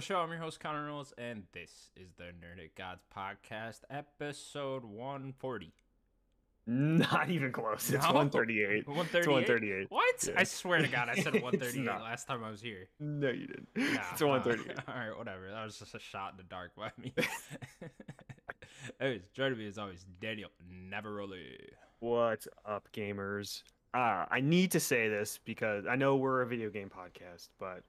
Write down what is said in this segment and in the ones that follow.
The show. I'm your host, Connor Knowles, and this is the Nerdic Gods Podcast, episode 140. Not even close. It's No. 138. 138? It's 138. What? Yeah. I swear to God, I said It's 138 last time I was here. No, you didn't. Nah, it's 138. uh, all right, whatever. That was just a shot in the dark by me. Anyways, joining me as always, Daniel Navaroli. What's up, gamers? Uh, I need to say this because I know we're a video game podcast, but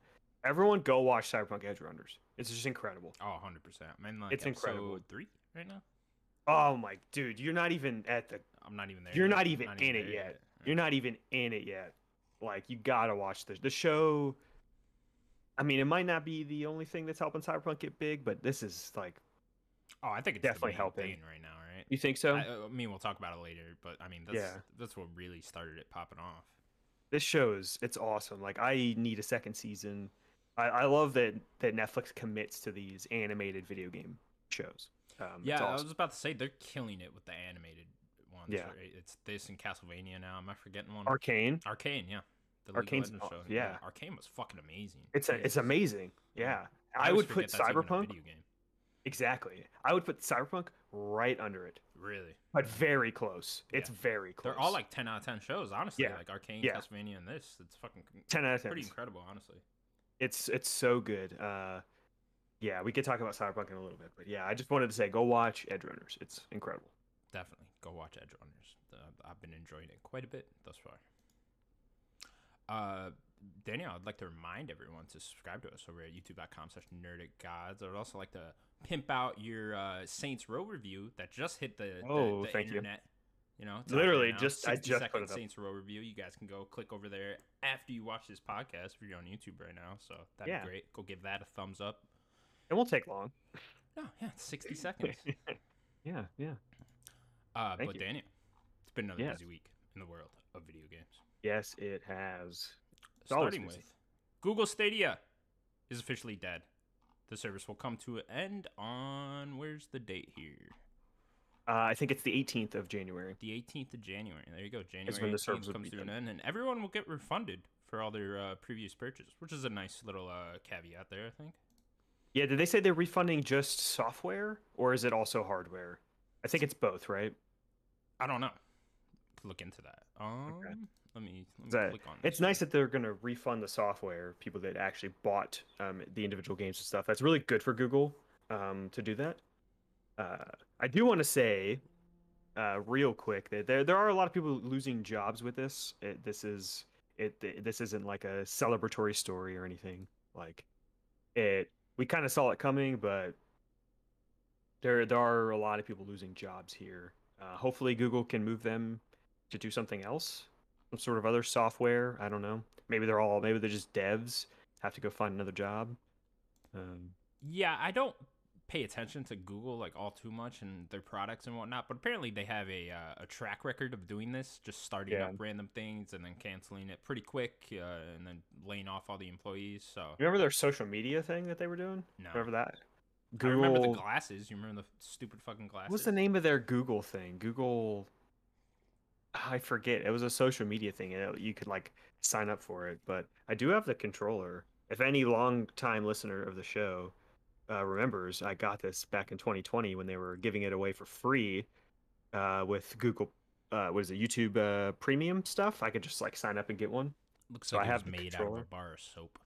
everyone go watch Cyberpunk Edgerunners. It's just incredible. Oh, 100%. I'm like It's episode incredible. three right now. Oh my dude, you're not even at the I'm not even there. You're yet. not even in it there yet. you're not even in it yet. Like you gotta watch the the show. I mean, it might not be the only thing that's helping Cyberpunk get big, but this is like, Oh, I think it's Definitely helping. right now, right? you think so? I, uh, I mean, we'll talk about it later, but I mean, that's Yeah. that's what really started it popping off. this show is it's awesome. Like I need a second season. I, I love that that Netflix commits to these animated video game shows. Um, Yeah, I was about to say they're killing it with the animated ones. Yeah. right? it's this and Castlevania now. Am I forgetting one? Arcane. Arcane, yeah. The Arcane's League of Legends aw- show. yeah. Arcane was fucking amazing. It's a, it's amazing. Yeah, I, always would put forget that's even a Cyberpunk video game. exactly. I would put Cyberpunk right under it, Really, but very close. It's very close. they're all like ten out of ten shows. Honestly, Yeah. like Arcane, Yeah. Castlevania, and this. It's fucking ten out of ten. pretty incredible, honestly. It's it's so good. Uh, yeah, we could talk about Cyberpunk in a little bit, but yeah, I just wanted to say go watch Edgerunners. It's incredible. Definitely go watch Edge Runners. I've been enjoying it quite a bit thus far. Uh, Danielle, I'd like to remind everyone to subscribe to us over at youtube.com slash nerdicgods. I would also like to pimp out your uh, Saints Row review that just hit the, the- Oh, the, thank internet. You know, Literally, just- I 60 just put it up. Saints Row review. You guys can go click over there after you watch this podcast if you're on YouTube right now. So that'd Yeah. be great. Go give that a thumbs up. It won't take long. No, yeah, 60 seconds. yeah, yeah. Uh, Thank but you. Daniel, it's been another Yes. busy week in the world of video games. Yes, it has. It's Starting with Google Stadia is officially dead. The service will come to an end on where's the date here? Uh, I think it's the 18th of January. The 18th of January. There you go. January when the service comes be to an end, and everyone will get refunded for all their uh, previous purchases, which is a nice little uh, caveat there, I think. Yeah, did they say they're refunding just software or is it also hardware? I think it's both, right? I don't know. Look into that. Um, let me, let me that- click on. It's this nice that they're going to refund the software, people that actually bought um, the individual games and stuff. That's really good for Google um, to do that. Uh, I do want to say, uh, real quick, that there there are a lot of people losing jobs with this. It, this is it. This isn't like a celebratory story or anything. Like it, we kind of saw it coming, but there there are a lot of people losing jobs here. Uh, hopefully, Google can move them to do something else, some sort of other software. I don't know. Maybe they're all maybe they're just devs have to go find another job. Um, Yeah, I don't pay attention to Google like all too much and their products and whatnot, but apparently they have a uh, a track record of doing this, just starting Yeah. up random things and then canceling it pretty quick, uh, and then laying off all the employees. So remember their social media thing that they were doing? no, Remember that? Google. I remember the glasses. You remember the stupid fucking glasses? What's the name of their Google thing? Google. I forget. It was a social media thing. and You could like sign up for it, but I do have the controller. If any long time listener of the show uh, remembers, I got this back in 2020 when they were giving it away for free uh, with Google. Uh, what is it? YouTube uh, Premium stuff. I could just like sign up and get one. Looks so like I it have was made out of a bar of soap.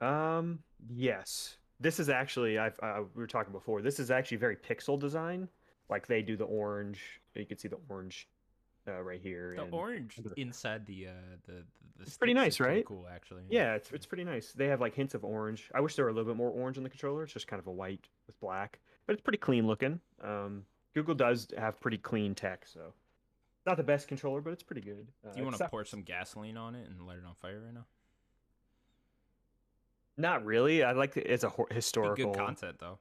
Um. Yes. This is actually. I've. Uh, we were talking before. This is actually very pixel design. Like they do the orange. You can see the orange, uh, right here. The and- orange inside the uh the the, It's pretty nice, is pretty right? Cool, actually. Yeah, it's it's pretty nice. They have like hints of orange. I wish there were a little bit more orange in the controller. It's just kind of a white with black, but it's pretty clean looking. Um, Google does have pretty clean tech, so not the best controller, but it's pretty good. Uh, Do you want to pour some gasoline on it and light it on fire right now? Not really. I like it as a historical. good content though.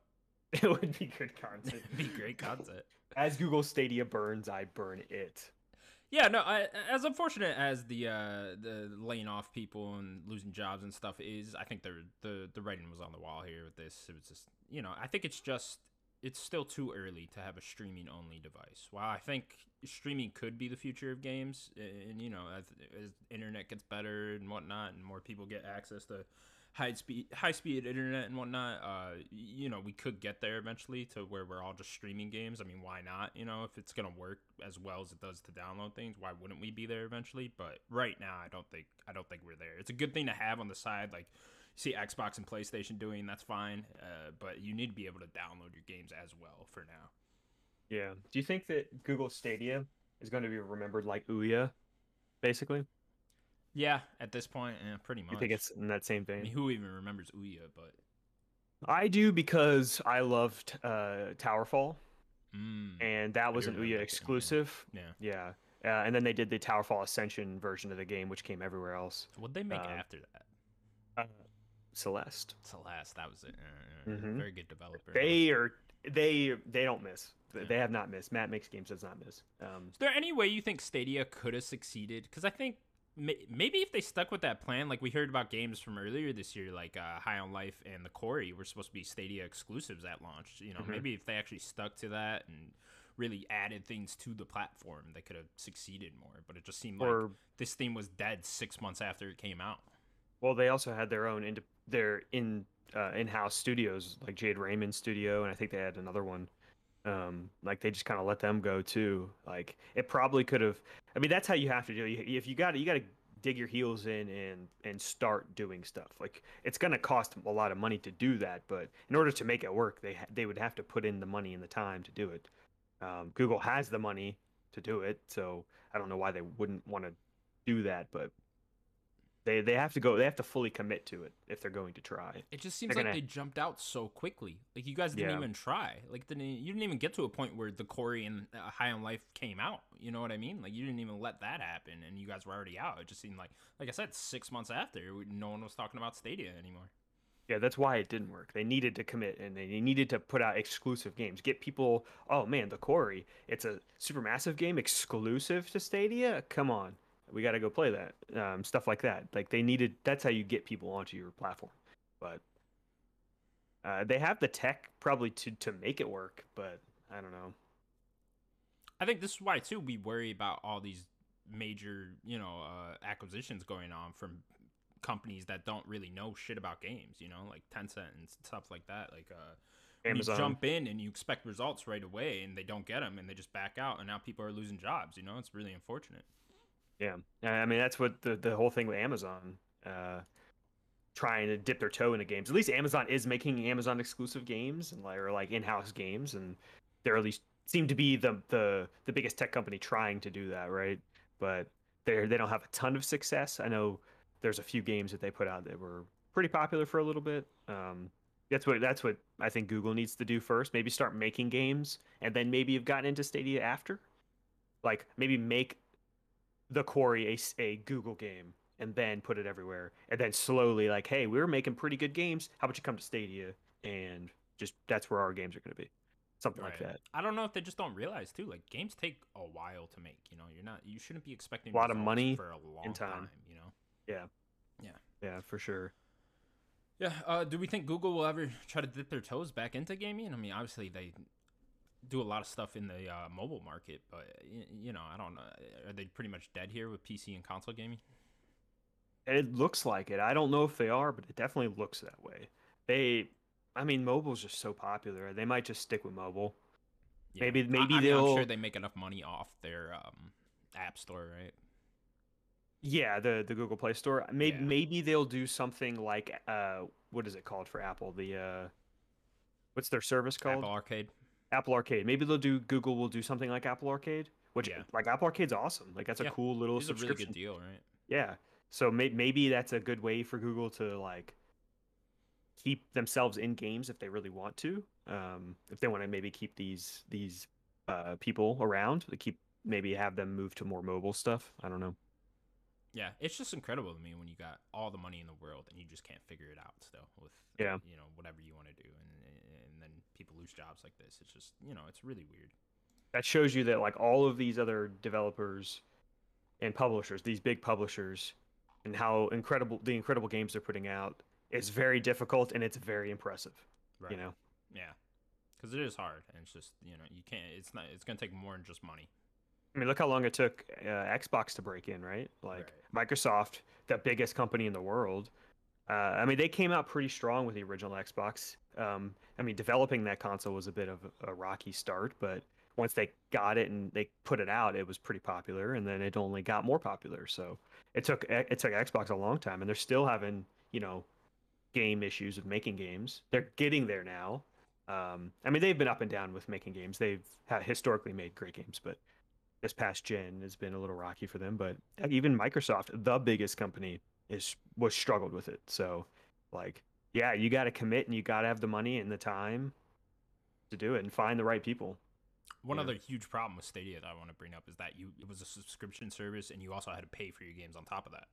it would be good content. Be great content. As Google Stadia burns, I burn it. Yeah, no. I, as unfortunate as the uh, the laying off people and losing jobs and stuff is, I think the the the writing was on the wall here with this. It was just, you know, I think it's just it's still too early to have a streaming only device. While I think streaming could be the future of games, and you know, as, as internet gets better and whatnot, and more people get access to high speed high speed internet and whatnot uh you know we could get there eventually to where we're all just streaming games. I mean why not? You know if it's gonna work as well as it does to download things why wouldn't we be there eventually? But right now i don't think i don't think we're there. It's a good thing to have on the side like see xbox and playstation doing that's fine uh, but you need to be able to download your games as well for now. Yeah. Do you think that Google Stadia is going to be remembered like Ouya, basically? Yeah at this point yeah, pretty much You think it's in that same I mean, who even remembers ouya but I do because I loved uh, Towerfall, mm, and that was an Ouya that game, yeah. exclusive. yeah Yeah. Uh, and then they did the Towerfall Ascension version of the game, which came everywhere else. what'd they make Uh, after that Uh, Celeste. Celeste, that was it. Uh, uh, Mhm. Very good developer. They are they they don't miss. They- Yeah. They have not missed. Matt makes games does not miss. Um, Is there any way you think Stadia could have succeeded? Because I think maybe if they stuck with that plan, like we heard about games from earlier this year, like uh, High on Life and the Quarry, were supposed to be Stadia exclusives at launch. You know, Mhm. maybe if they actually stuck to that and really added things to the platform, they could have succeeded more. But it just seemed like this thing was dead six months after it came out. well, they also had their own ind- their in uh, in-house studios like Jade Raymond Studio, and I think they had another one. Um, like they just kind of let them go too. Like it probably could have. I mean, that's how you have to do. it. If you got to you got to dig your heels in and and start doing stuff. Like it's gonna cost a lot of money to do that, but in order to make it work, they they would have to put in the money and the time to do it. Um, Google has the money to do it, so I don't know why they wouldn't want to do that, but they they have to go. They have to fully commit to it if they're going to try. It just seems They're like gonna- they jumped out so quickly. Like you guys didn't Yeah. even try. Like didn't you didn't even get to a point where the Quarry and uh, High on Life came out. You know what I mean? Like you didn't even let that happen, and you guys were already out. It just seemed like, like I said, six months after, no one was talking about Stadia anymore. Yeah, that's why it didn't work. They needed to commit and they needed to put out exclusive games. Get people, oh man, the Quarry, it's a super massive game exclusive to Stadia. Come on. We got to go play that. Um, stuff like that. Like they needed that's how you get people onto your platform. But uh, they have the tech probably to to make it work, but I don't know. I think this is why too we worry about all these major, you know, uh, acquisitions going on from companies that don't really know shit about games. You know, like Tencent and stuff like that. Like uh, Amazon. you jump in and you expect results right away, and they don't get them, and they just back out, and now people are losing jobs. You know, it's really unfortunate. Yeah, I mean that's what the the whole thing with Amazon, uh, trying to dip their toe into games. At least Amazon is making Amazon exclusive games and like or like in house games, and they're at least seem to be the the the biggest tech company trying to do that, right? But they they don't have a ton of success. I know there's a few games that they put out that were pretty popular for a little bit. Um, that's what that's what I think Google needs to do first. Maybe start making games, and then maybe you've gotten into Stadia after. Like maybe make the Quarry a Google game and then put it everywhere, and then slowly like, hey, we were making pretty good games. How about you come to Stadia and just that's where our games are going to be, something like that. I don't know if they just don't realize too. Like games take a while to make. You know, you're not. You shouldn't be expecting A lot of money for a long time. You know. Yeah. Yeah. Yeah, for sure. Yeah. Uh, do we think Google will ever try to dip their toes back into gaming? I mean, obviously they do a lot of stuff in the uh, mobile market, but you know, I don't know. Are they pretty much dead here with PC and console gaming? It looks like it. I don't know if they are, but it definitely looks that way. They, I mean, mobile's just so popular. They might just stick with mobile. Yeah. Maybe- maybe I mean, I'm they'll- sure they make enough money off their um, app store, right? Yeah, the the Google Play Store. Maybe Yeah. maybe they'll do something like uh, what is it called for Apple? The uh, what's their service called? Apple Arcade. Apple Arcade. Maybe they'll do Google will do something like Apple Arcade, which Yeah. like Apple Arcade's awesome. Like that's Yeah. a cool little It's a really subscription. good deal, right? Yeah. So may- maybe that's a good way for Google to like keep themselves in games if they really want to. Um, if they want to maybe keep these these uh, people around, to keep maybe have them move to more mobile stuff. I don't know. Yeah, it's just incredible to me when you got all the money in the world and you just can't figure it out still with Yeah. you know whatever you want to do and people lose jobs like this. It's just you know it's really weird. That shows you that like all of these other developers and publishers, these big publishers, and how incredible the incredible games they're putting out is very difficult and it's very impressive. Right. You know. Yeah, because it is hard and it's just you know you can't. It's not. It's gonna take more than just money. I mean, look how long it took uh, Xbox to break in, right? Like Microsoft, the biggest company in the world, Uh, I mean, they came out pretty strong with the original Xbox. Um, I mean, developing that console was a bit of a rocky start, but once they got it and they put it out, it was pretty popular, and then it only got more popular. So it took it took Xbox a long time, and they're still having you know game issues with making games. They're getting there now. Um, I mean, they've been up and down with making games. They've historically made great games, but this past gen has been a little rocky for them. But even Microsoft, the biggest company, is was struggled with it. So, like, yeah, you got to commit and you got to have the money and the time to do it and find the right people. One yeah. other huge problem with Stadia that I want to bring up is that you it was a subscription service and you also had to pay for your games on top of that.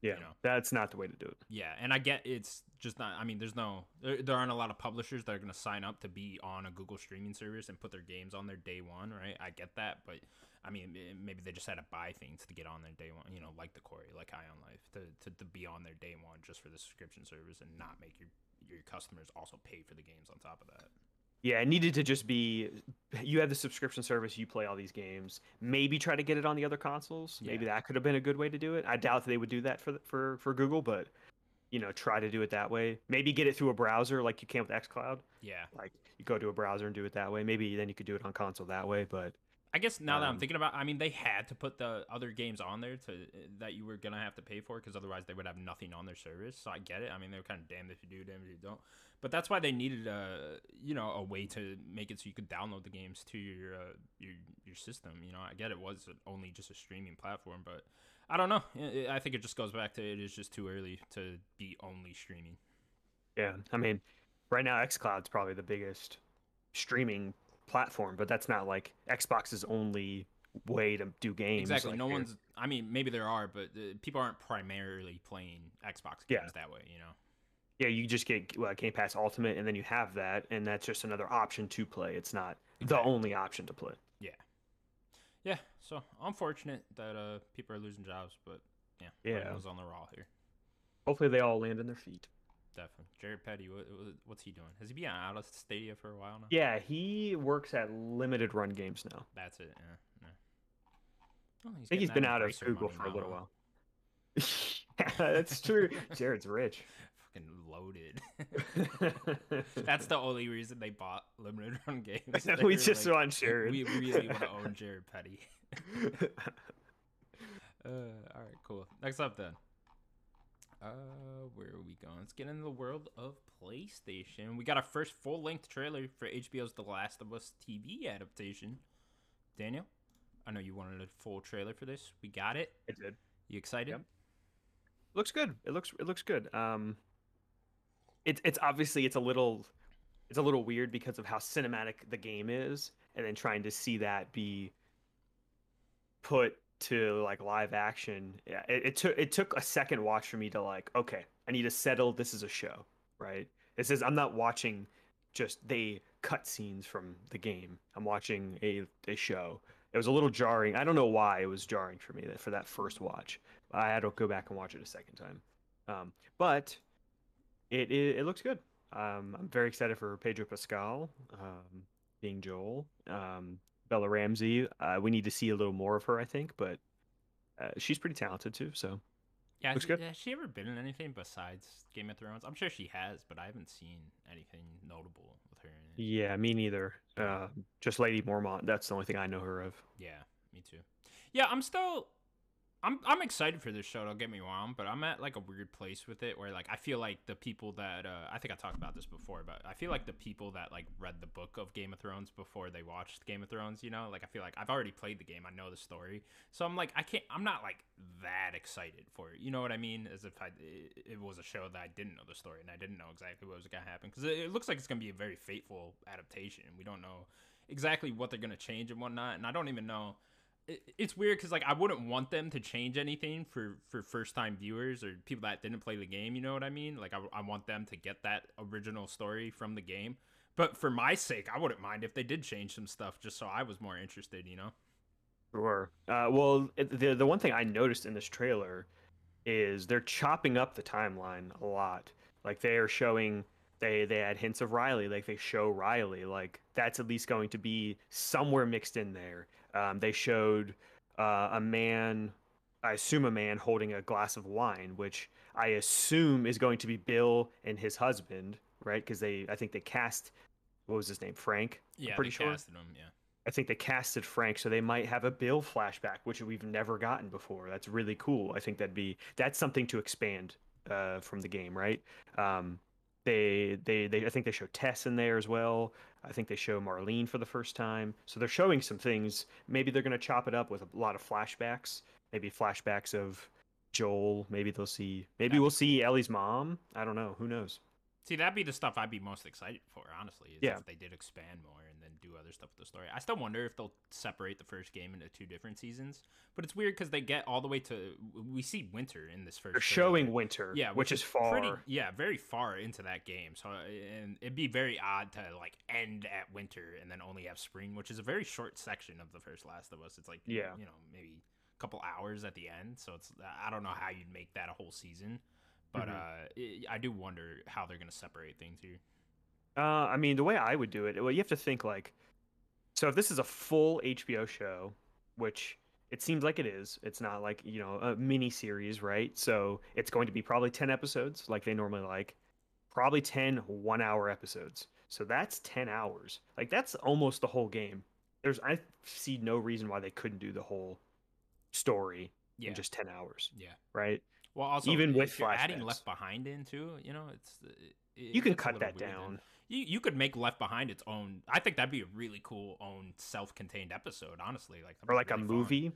Yeah, you know? that's not the way to do it. Yeah, and I get it's just not. I mean, there's no, there, there aren't a lot of publishers that are going to sign up to be on a Google streaming service and put their games on there day one, right? I get that, but I mean, eh, maybe they just had to buy things to get on their day one, you know, like the Quarry, like High on Life, to, to, to be on their day one just for the subscription service and not make your your customers also pay for the games on top of that. Yeah, it needed to just be you have the subscription service, you play all these games. Maybe try to get it on the other consoles. Yeah. Maybe that could have been a good way to do it. I doubt they would do that for for for Google, but you know, try to do it that way. Maybe get it through a browser like you can with XCloud. Yeah. Like you go to a browser and do it that way. Maybe then you could do it on console that way, but I guess now um, that I'm um, thinking about, I mean, they had to put the other games on there to that you were gonna have to pay for because otherwise they would have nothing on their service. So I get it. I mean, they're kind of damned if you do, damned if you don't. But that's why they needed a you know a way to make it so you could download the games to your uh, your your system. You know, I get it was only just a streaming platform, but I don't know. I think it just goes back to it is just too early to be only streaming. Yeah, I mean, right now XCloud's probably the biggest streaming platform, but that's not like Xbox's only way to do games. Exactly. Like no one's. I mean, maybe there are, but uh, people aren't primarily playing Xbox games yeah. that way. You know. Yeah, you just get well, Game Pass Ultimate, and then you have that, and that's just another option to play. It's not exactly. the only option to play. Yeah. Yeah. So unfortunate that uh people are losing jobs, but yeah, yeah, was on the raw here. Hopefully, they all land on their feet. Definitely. Jared Petty, what's he doing? Has he been out of Stadia for a while now? Yeah, he works at Limited Run Games now. That's it. Yeah. yeah. Well, I think he's been out of Google for a little while. yeah, that's true. Jared's rich. Fucking loaded. that's the only reason they bought Limited Run Games. we just like, want Jared. We really want to own Jared Petty. uh, all right, cool. Next up then. Uh, where are we going? Let's get into the world of PlayStation. We got our first full length trailer for HBO's The Last of Us TV adaptation. Daniel, I know you wanted a full trailer for this. We got it. It did. You excited? Yep. Looks good. It looks it looks good. Um, it's it's obviously it's a little it's a little weird because of how cinematic the game is, and then trying to see that be put to like live action yeah it, it, took it took a second watch for me to like okay i need to settle this is a show right? This is i'm not watching just they cut scenes from the game. I'm watching a, a show. It was a little jarring. I don't know why it was jarring for me for that first watch. I had to go back and watch it a second time. Um, but it, it, it looks good. Um, i'm very excited for pedro pascal um, being joel. Um, Bella Ramsey. Uh, we need to see a little more of her, I think, but uh, she's pretty talented too. So yeah, looks good. Has she ever been in anything besides Game of Thrones? I'm sure she has, but I haven't seen anything notable with her. Yeah, me neither. Uh, just Lady Mormont. That's the only thing I know her of. Yeah, me too. Yeah, I'm still I'm I'm excited for this show. Don't get me wrong, but I'm at like a weird place with it where like I feel like the people that uh, I think I talked about this before, but I feel like the people that like read the book of Game of Thrones before they watched Game of Thrones, you know, like I feel like I've already played the game, I know the story, so I'm like I can't, I'm not like that excited for it. You know what I mean? As if I it, it was a show that I didn't know the story and I didn't know exactly what was gonna happen because it, it looks like it's gonna be a very fateful adaptation. We don't know exactly what they're gonna change and whatnot, and I don't even know it's weird because like I wouldn't want them to change anything for for first time viewers or people that didn't play the game. You know what I mean? Like I, I want them to get that original story from the game. But for my sake, I wouldn't mind if they did change some stuff just so I was more interested. You know? Sure. Uh, well, the the one thing I noticed in this trailer is they're chopping up the timeline a lot. Like they are showing they they had hints of Riley, like they show Riley, like that's at least going to be somewhere mixed in there. Um, they showed uh, a man I assume a man holding a glass of wine, which I assume is going to be Bill and his husband, right? Because they, I think they cast, what was his name, Frank? Yeah, I'm pretty they sure. casted him. Yeah. I think they casted Frank, so they might have a Bill flashback, which we've never gotten before. That's really cool. I think that'd be that's something to expand uh, from the game, right? Um, they, they, they, I think they show Tess in there as well. I think they show Marlene for the first time. So they're showing some things. Maybe they're going to chop it up with a lot of flashbacks. Maybe flashbacks of Joel. Maybe they'll see. Maybe we'll see Ellie's mom. I don't know. Who knows? See, that'd be the stuff I'd be most excited for, honestly. Is Yeah. If they did expand more and then do other stuff with the story. I still wonder if they'll separate the first game into two different seasons. But it's weird because they get all the way to. We see winter in this first. They're showing Winter. Yeah, which, is far. Pretty, yeah, very far into that game. So, and it'd be very odd to like end at winter and then only have spring, which is a very short section of the first Last of Us. It's like, Yeah. you know, maybe a couple hours at the end. So it's I don't know how you'd make that a whole season, but Mhm. uh, it, I do wonder how they're gonna separate things here. Uh, I mean, the way I would do it, well, you have to think like, so if this is a full HBO show, which it seems like it is, it's not like you know a mini series, right? So it's going to be probably ten episodes, like they normally like, probably 10 one-hour episodes. So that's ten hours. Like that's almost the whole game. There's I see no reason why they couldn't do the whole story Yeah, in just ten hours, yeah. right? Well, also Even with adding. Left Behind in too, you know, it's uh, it, You can cut that then. down. You you could make Left Behind its own. I think that'd be a really cool own self-contained episode. Honestly, like Or like a really fun. movie.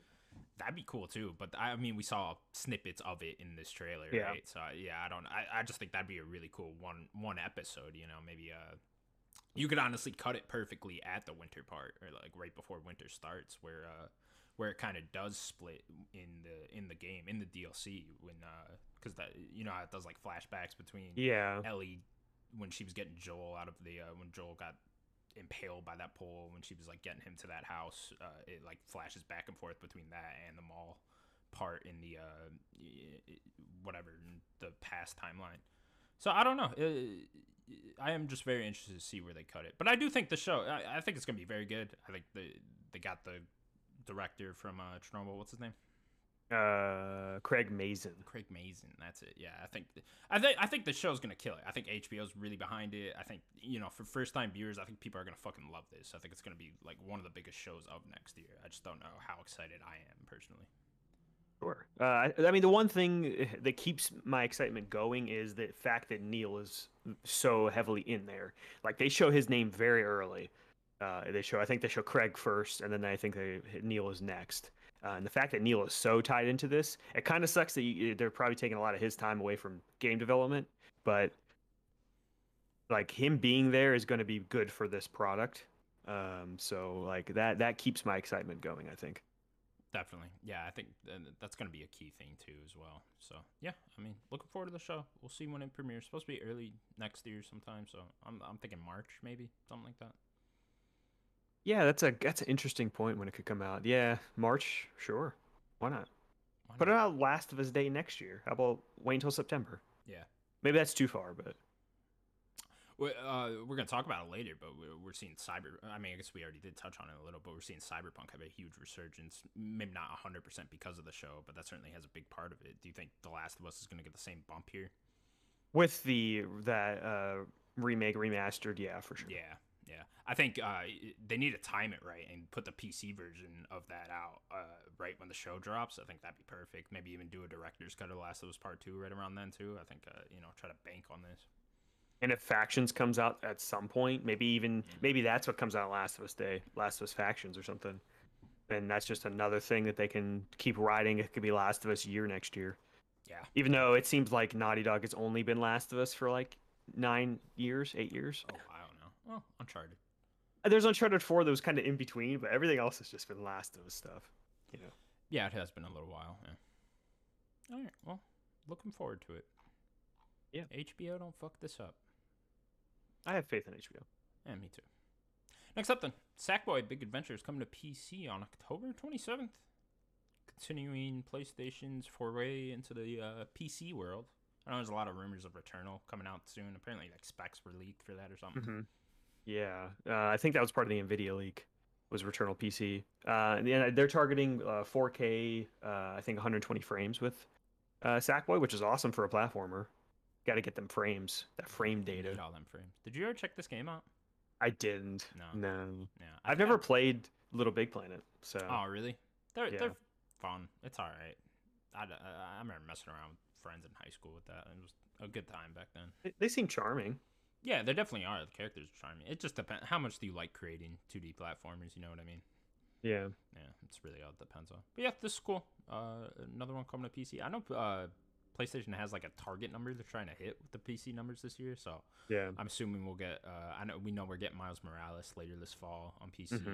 That'd be cool too. But I mean, we saw snippets of it in this trailer, Yeah. right? So yeah, I don't. I, I just think that'd be a really cool one one episode. You know, maybe uh, you could honestly cut it perfectly at the winter part, or like right before winter starts, where uh, where it kind of does split in the in the game in the DLC when uh, because that you know how it does like flashbacks between Yeah. Ellie when she was getting Joel out of the uh, when Joel got impaled by that pole when she was like getting him to that house uh, it like flashes back and forth between that and the mall part in the uh whatever the past timeline. So i don't know. Uh, i am just very interested to see where they cut it. But i do think the show i, I think it's gonna be very good. I think they they got the director from uh chernobyl what's his name Uh, Craig Mazin. Craig Mazin. That's it. Yeah, I think I think I think the show's gonna kill it. I think HBO's really behind it. I think you know for first time viewers, I think people are gonna fucking love this. I think it's gonna be like one of the biggest shows of next year. I just don't know how excited I am personally. Sure. Uh, I, I mean, the one thing that keeps my excitement going is the fact that Neil is so heavily in there. Like they show his name very early. Uh, they show, I think they show Craig first, and then I think they Neil is next. Uh, and the fact that Neil is so tied into this, it kind of sucks that you, they're probably taking a lot of his time away from game development. But like him being there is going to be good for this product. Um, so like that that keeps my excitement going. I think. Definitely. Yeah, I think that's going to be a key thing too as well. So, yeah, I mean, looking forward to the show. We'll see when it premieres. It's supposed to be early next year sometime, so I'm I'm thinking March maybe, something like that. Yeah, that's a that's an interesting point when it could come out. Yeah, March, sure. Why not? Why Put it out Last of Us Day next year. How about wait until September? Yeah. Maybe that's too far, but We- uh, we're gonna talk about it later, but we're, we're seeing cyber. I mean, I guess we already did touch on it a little, but we're seeing cyberpunk have a huge resurgence. Maybe not hundred percent because of the show, but that certainly has a big part of it. Do you think The Last of Us is gonna get the same bump here? with the that uh remake remastered, yeah, for sure. Yeah. I think uh, they need to time it right and put the PC version of that out uh, right when the show drops. I think that'd be perfect. Maybe even do a director's cut of Last of Us Part Two right around then too. I think uh, you know try to bank on this. And if Factions comes out at some point, maybe even maybe that's what comes out Last of Us Day, Last of Us Factions or something. And that's just another thing that they can keep riding. It could be Last of Us year next year. Yeah. Even though it seems like Naughty Dog has only been Last of Us for like nine years, eight years. Oh, I don't know. Well, Uncharted. There's Uncharted 4 that was kind of in between, but everything else has just been Last of Us stuff. You know. Yeah, it has been a little while. Yeah. All right. Well, looking forward to it. Yeah. HBO, don't fuck this up. I have faith in HBO. Yeah, me too. Next up, then, Sackboy Big Adventure is coming to PC on October 27th. Continuing PlayStation's foray into the uh, PC world. I know there's a lot of rumors of Returnal coming out soon. Apparently, like specs were leaked for that or something. Mm-hmm. Yeah, uh, I think that was part of the Nvidia leak. was Returnal PC. Uh, and they're targeting uh, 4K, uh, I think 120 frames with uh, Sackboy, which is awesome for a platformer. Got to get them frames, that frame data. Need all them frames. Did you ever check this game out? I didn't. No. No. Yeah. I've I- never I- played Little Big Planet, so Oh, really? They're Yeah. they're fun. It's all right. I I remember messing around with friends in high school with that. It was a good time back then. they, they seem charming. Yeah, there definitely are. The characters are charming. It just depends. How much do you like creating 2D platformers? You know what I mean? Yeah. Yeah, it's really all it depends on. But yeah, this is cool. Uh, another one coming to PC. I know uh, PlayStation has like a target number they're trying to hit with the PC numbers this year. So Yeah. I'm assuming we'll get. Uh, I know we know we're getting Miles Morales later this fall on PC, Mhm.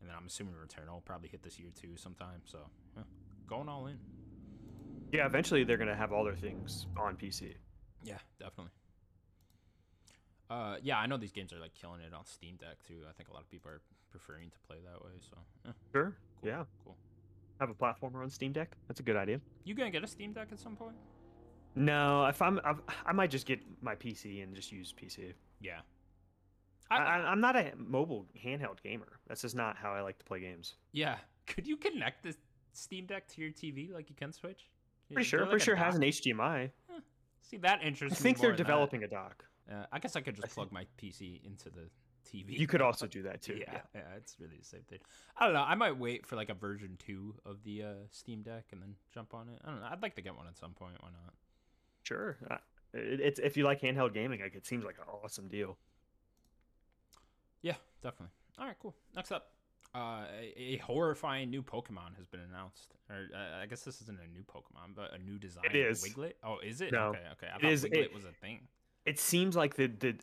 and then I'm assuming Returnal will probably hit this year too sometime. So yeah, going all in. Yeah, eventually they're going to have all their things on PC. Yeah, definitely. Uh, yeah, I know these games are like killing it on Steam Deck too. I think a lot of people are preferring to play that way. So yeah, Sure. cool, Yeah. cool. Have a platformer on Steam Deck. That's a good idea. You gonna get a Steam Deck at some point? No, if I'm, I've, I might just get my PC and just use PC. Yeah. I, I, I'm not a mobile handheld gamer. That's just not how I like to play games. Yeah. Could you connect the Steam Deck to your TV like you can Switch? Pretty Is sure. there, Pretty sure it has an dock? HDMI. See, that I interests me. think they're more than that. developing a dock. Uh, I guess I could just plug my PC into the TV. You could also do that too. yeah, Yeah. yeah, it's really the same thing. I don't know. I might wait for like a version two of the uh, Steam Deck and then jump on it. I don't know. I'd like to get one at some point. Why not? Sure. Uh, it's if you like handheld gaming, like it seems like an awesome deal. Yeah, definitely. All right, cool. Next up, uh, a, horrifying new Pokemon has been announced. Or uh, I guess this isn't a new Pokemon, but a new design. of is. Wiglet. Oh, is it? No. Okay, okay. I It thought is- Wiglet it- was a thing. It seems like the the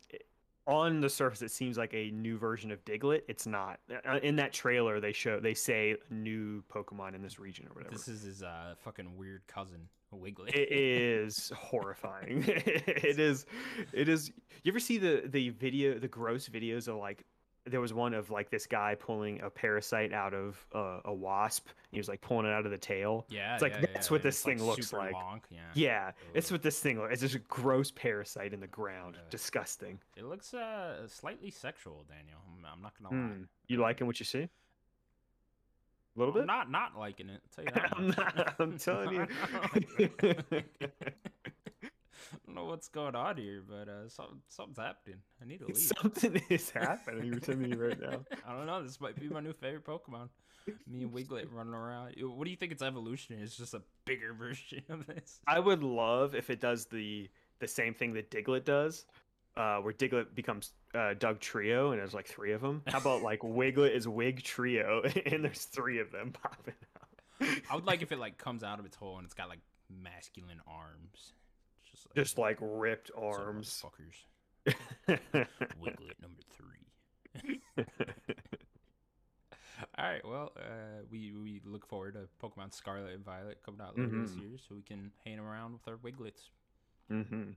on the surface it seems like a new version of Diglett. It's not. Uh, In that trailer, they show they say new Pokemon in this region or whatever. This is his uh, fucking weird cousin, Wiggly. it is horrifying. it is. It is. You ever see the the video, the gross videos of like? There was one of like this guy pulling a parasite out of uh, a wasp. He was like pulling it out of the tail. yeah, it's like, yeah, that's yeah, what this it's, like, thing looks super like. Long. Yeah. Yeah, it's what this thing. It's just a gross parasite in the ground. Yeah. Disgusting. It looks uh, slightly sexual, Daniel. I'm, I'm not gonna lie. Hmm. You liking what you see? A little I'm bit. not not liking it. Tell you that I'm not- I'm telling you. I don't know what's going on here, but uh, something, something's happening. I need to leave. Something is happening to me right now. I don't know. This might be my new favorite Pokemon. Me and Wiglet running around. What do you think its evolution is? Just a bigger version of this? I would love if it does the the same thing that Diglett does, uh, where Diglett becomes uh, Dugtrio, and there's like three of them. How about like Wiglet is Wig Trio, and there's three of them popping out. I would like if it like comes out of its hole and it's got like masculine arms. Just like, just like ripped "What's up, arms. motherfuckers. Wiglet number three. All right. Well, uh, we we look forward to Pokemon Scarlet and Violet coming out later this Mhm. year, so we can hang around with our Wiglets, hmm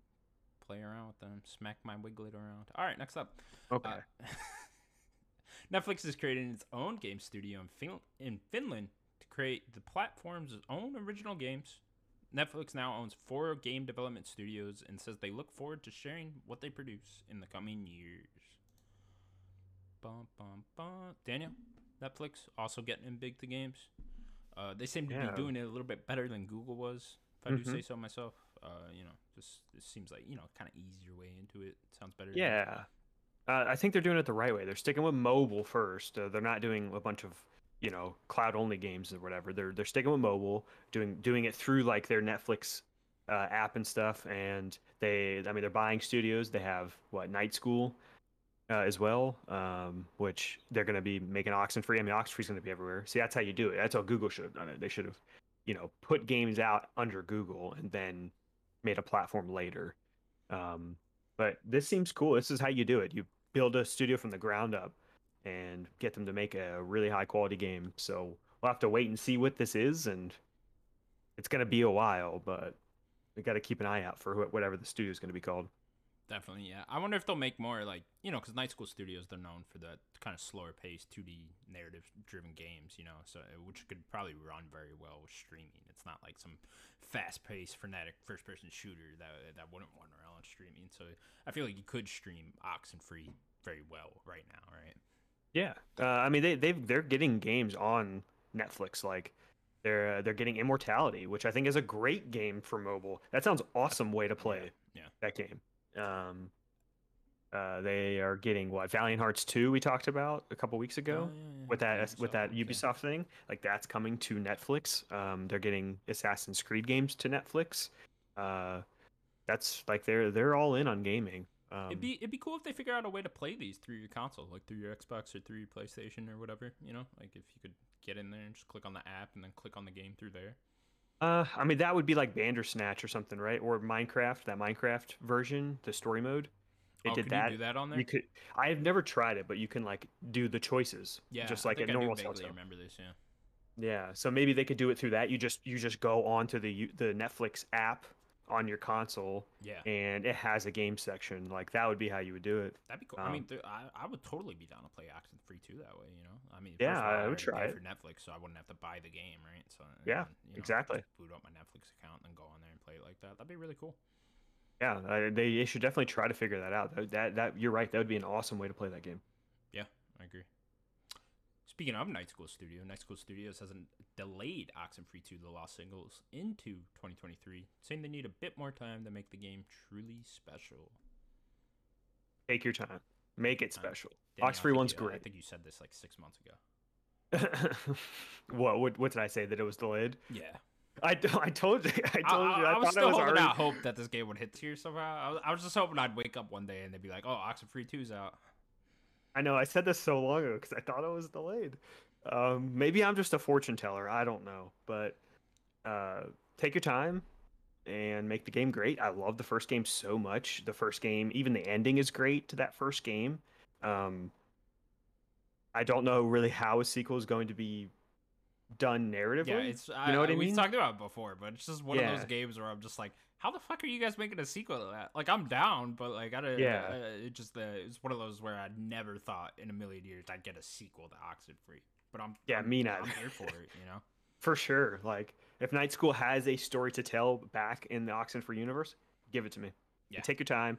play around with them, smack my Wiglet around. All right. Next up, Okay. uh, Netflix is creating its own game studio in fin- in Finland to create the platform's own original games. Netflix now owns four game development studios and says they look forward to sharing what they produce in the coming years. Bum, bum, bum. Daniel, Netflix also getting in big to games. Uh, they seem to Yeah. be doing it a little bit better than Google was, if I do Mhm. say so myself. Uh, you know, just it seems like you know, kind of easier way into it. Sounds better. Yeah, uh, I think they're doing it the right way. They're sticking with mobile first. Uh, they're not doing a bunch of you know cloud only games or whatever. They're they're sticking with mobile, doing doing it through like their Netflix uh, app and stuff. And they, I mean, they're buying studios. They have what Night School uh, as well, um, which they're going to be making Oxenfree. I mean, Oxenfree's going to be everywhere. See, that's how you do it. That's how Google should have done it. They should have, you know, put games out under Google and then made a platform later. Um, but this seems cool. This is how you do it. You build a studio from the ground up and get them to make a really high quality game. So we'll have to wait and see what this is, and it's going to be a while, but we got to keep an eye out for wh- whatever the studio is going to be called. Definitely, yeah. I wonder if they'll make more like you know, because Night School Studios they're known for that kind of slower paced, two D narrative driven games, you know, so uh, which could probably run very well with streaming. It's not like some fast paced, frenetic first person shooter that that wouldn't run around on streaming. So I feel like you could stream Oxenfree very well right now, right? Yeah, uh, I mean they they they're getting games on Netflix like they're uh, they're getting Immortality, which I think is a great game for mobile. That sounds awesome way to play Yeah. that game. Um, uh, they are getting what Valiant Hearts two we talked about a couple weeks ago Oh, yeah, yeah. with that with Ubisoft, that yeah. Ubisoft thing. Like that's coming to Netflix. Um, they're getting Assassin's Creed games to Netflix. Uh, that's like they're they're all in on gaming. Um, It'd be it'd be cool if they figure out a way to play these through your console, like through your Xbox or through your PlayStation or whatever. You know, like if you could get in there and just click on the app and then click on the game through there. Uh, I mean that would be like Bandersnatch or something, right? Or Minecraft, that Minecraft version, the story mode. It oh, did that. you do that on there? You could. I have never tried it, but you can like do the choices, yeah, just I like a think I do normal remember this. Yeah. Yeah, so maybe they could do it through that. You just you just go onto the the Netflix app on your console, Yeah, and it has a game section. Like that would be how you would do it. that'd be cool. I Um, mean, th- I, I would totally be down to play Oxenfree too that way. You know, I mean, Yeah, all, I would try it. for Netflix, so I wouldn't have to buy the game, right? So Yeah, and, you know, exactly. boot up my Netflix account and go on there and play it like that. That'd be really cool. Yeah, uh, they should definitely try to figure that out. That, that that you're right. That would be an awesome way to play that game. Yeah, I agree. Speaking of Night School Studio, Night School Studios has delayed Oxenfree 2 The Lost Signals into 2023, saying they need a bit more time to make the game truly special. Take your time, make it special. I Oxenfree one's you- I think you said this like six months ago. what, what what did I say that it was delayed? Yeah. I, I told you I told I- you I, I was thought still I was holding already out hope that this game would hit tier somehow. I was, I was just hoping I'd wake up one day and they'd be like, "Oh, Oxenfree 2's out." I know I said this so long ago because I thought it was delayed. Um, maybe I'm just a fortune teller. I don't know, but uh, take your time and make the game great. I love the first game so much. The first game, even the ending is great to that first game. Um, I don't know really how a sequel is going to be done narratively. Yeah, it's I, you know what I mean. We've talked about it before, but it's just one of those games where I'm just like, how the fuck are you guys making a sequel to that? Like, I'm down, but like, I don't. Yeah. Uh, it just uh, it's one of those where I never thought in a million years I'd get a sequel to Oxenfree. But I'm Yeah, I'm, me I'm here for it, you know. For sure. Like if Night School has a story to tell back in the Oxenfree universe, give it to me. Yeah. Take your time.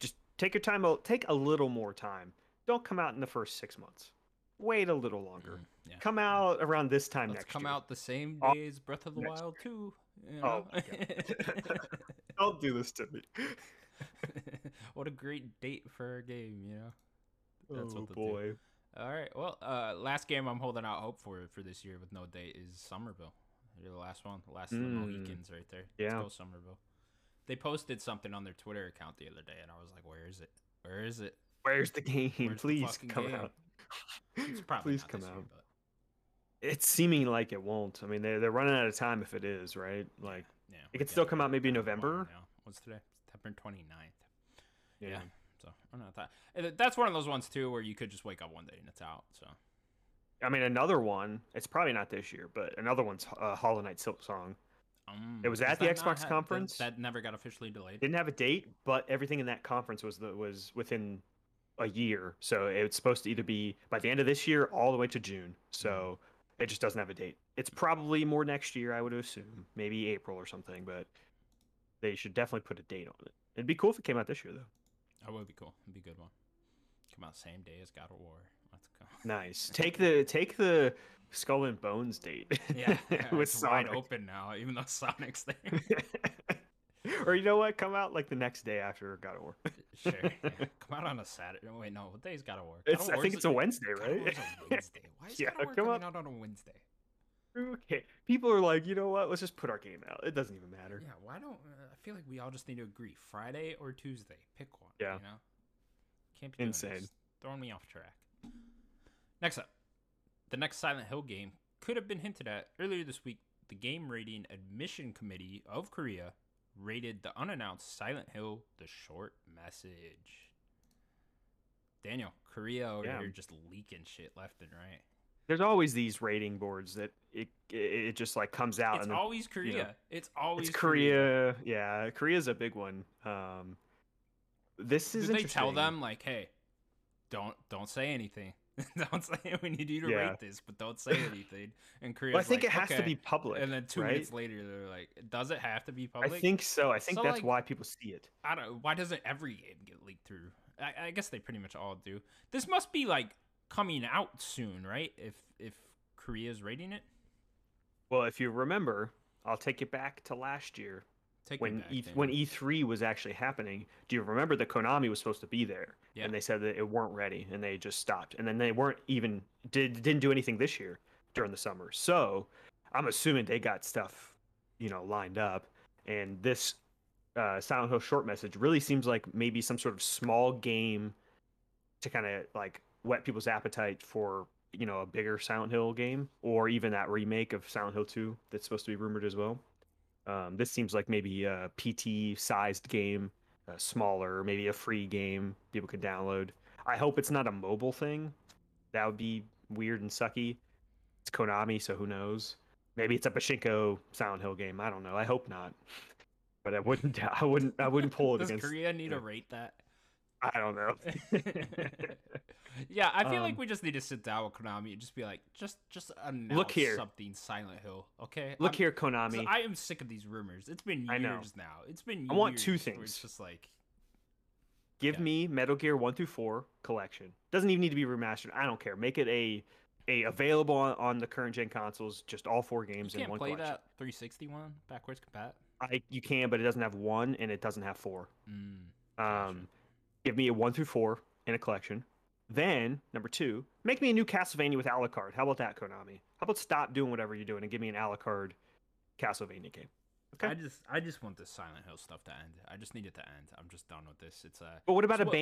Just take your time. Take a little more time. Don't come out in the first six months. Wait a little longer. Mm, yeah. Come out around this time Let's next come year. out the same Oh, day as Breath of the next Wild 2. You Oh know? my Don't do this to me. what a great date for a game, you know. That's oh what they'll do. boy. All right. Well, uh, last game I'm holding out hope for for this year with no date is Somerville. You're the last one, the last of the Mm. Mohicans right there. Yeah. Let's go Somerville. They posted something on their Twitter account the other day, and I was like, "Where is it? Where is it?" Where's the game? Where's Please fucking come game? out. It's probably Please not come this out. year, but It's seeming like it won't. I mean, they're they're running out of time if it is, right? Like, yeah, It could still come out maybe in got a while November. Now. What's today? September 29th. yeah. Yeah. So I'm not that. That's one of those ones too where you could just wake up one day and it's out. So I mean, another one. It's probably not this year, but another one's uh, Hollow Knight Silksong. um, It was at the that not Xbox ha- that- conference? That, never got officially delayed. Didn't have a date, but everything in that conference was the, was within a year. So it's supposed to either be by the end of this year all the way to June. So mm-hmm. it just doesn't have a date. It's probably more next year, I would assume, maybe April or something. But they should definitely put a date on it. It'd be cool if it came out this year, though. That would be cool. It'd be a good one. Come out same day as God of War. Let's go. Nice. Take the take the Skull and Bones date. Yeah, with it's wide open now, even though Sonic's there. or you know what? Come out like the next day after God of War. sure. yeah. Come out on a Saturday. Oh, wait, no. What day is God of War? It's, God of I think it's a Wednesday, God right? War's a Wednesday. Why is Yeah, God of War come coming out on a Wednesday? okay. People are like, you know what? Let's just put our game out. It doesn't even matter. Yeah, why don't uh, I feel like we all just need to agree Friday or Tuesday? Pick one. Yeah. You know, can't be Insane. This. Throwing me off track. Next up, the next Silent Hill game could have been hinted at earlier this week. The Game Rating Admission Committee of Korea rated the unannounced Silent Hill the short message. Daniel, Korea over Yeah. here just leaking shit left and right. There's always these rating boards that it it, it just like comes out It's and then always Korea. it's always it's Korea. Yeah, Korea's a big one. Um, this is Did they tell them like, hey, don't don't say anything. don't say we need you to Yeah. rate this, but don't say anything. And Korea's Well, I think like, it has to be public. And then two right? minutes later, they're like, does it have to be public?" I think so. I think So, that's like- why people see it. I don't. Why doesn't every game get leaked through? I, I guess they pretty much all do. This must be like coming out soon, right? If if Korea's rating it, Well, if you remember, I'll take you back to last year take when back, e- when E3 was actually happening. Do you remember that Konami was supposed to be there, Yeah. and they said that it weren't ready, and they just stopped, and then they weren't even did didn't do anything this year during the summer. So I'm assuming they got stuff, you know, lined up, and this uh, Silent Hill short message really seems like maybe some sort of small game to kind of like whet people's appetite for you know a bigger Silent Hill game, or even that remake of Silent Hill 2 that's supposed to be rumored as well. Um, this seems like maybe a PT sized game, uh, smaller, maybe a free game people could download. I hope it's not a mobile thing. That would be weird and sucky. It's Konami, so who knows? Maybe it's a Pachinko Silent Hill game. I don't know. I hope not. But I wouldn't. I wouldn't. I wouldn't pull it Does against. Korea need to rate that? I don't know. yeah, I feel like Um, we just need to sit down with Konami and just be like, just just announce here. something Silent Hill, okay? Look I'm- here, Konami. I am sick of these rumors. It's been years now. It's been. I want two things. It's just like Give Yeah. me Metal Gear One through Four collection. Doesn't even need to be remastered. I don't care. Make it a a available on, on the current gen consoles. Just all four you games in can't one play collection. that 360 one backwards compat. I you can, but it doesn't have one and it doesn't have four. Mm. Um, give me a one through four in a collection. Then number two, make me a new Castlevania with a la carte. How about that, Konami? How about stop doing whatever you're doing and give me an a la carte Castlevania game? Okay. I just I just want this Silent Hill stuff to end. I just need it to end. I'm just done with this. It's a But what about So what-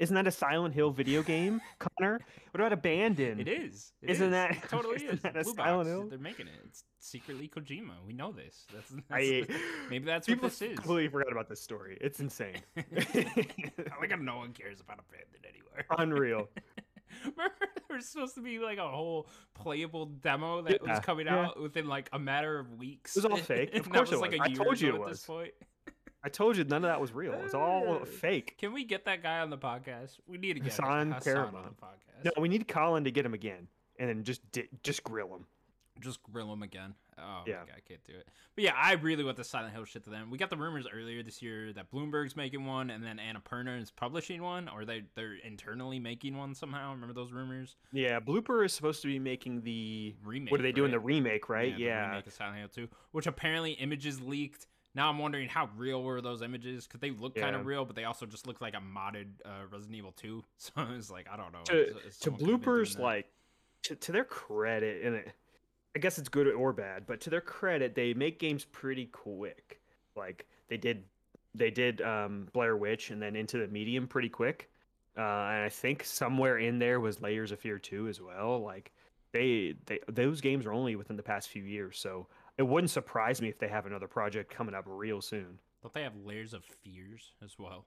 isn't that a Silent Hill video game, Connor? What about Abandon? It is. It Isn't is. that- It totally isn't is? that a Blue Silent Box, Hill? They're making it. It's secretly Kojima. We know this. That's, that's I, maybe that's what this is. completely forgot about this story. It's insane. like no one cares about Abandon anywhere. Unreal. Remember, there was supposed to be like a whole playable demo that Yeah, was coming yeah. out within like a matter of weeks. It was all fake. Of course it was like was. a I year told you it at was. this point. I told you none of that was real. It's all Uh, fake. Can we get that guy on the podcast? We need to get Hassan Hassan on the podcast. No, we need Colin to get him again, and then just di- just grill him. Just grill him again. Oh Yeah. my god, I can't do it. But yeah, I really want the Silent Hill shit to them. We got the rumors earlier this year that Bloomberg's making one, and then Annapurna is publishing one, or they they're internally making one somehow. Remember those rumors? Yeah, Bloober is supposed to be making the. Remake. What are they doing? The remake, right? the Yeah. remake of Silent Hill 2, which apparently images leaked. Now I'm wondering how real were those images because they look kind of real, but they also just look like a modded uh, Resident Evil 2. So it's like I don't know. To, Is- is to someone could've been doing Bloober's, like to, to their credit, and it, I guess it's good or bad, but to their credit, they make games pretty quick. Like they did, they did um, Blair Witch, and then into the medium pretty quick. Uh, and I think somewhere in there was Layers of Fear 2 as well. Like they, they those games are only within the past few years, so it wouldn't surprise me if they have another project coming up real soon. don't they have layers of fears as well?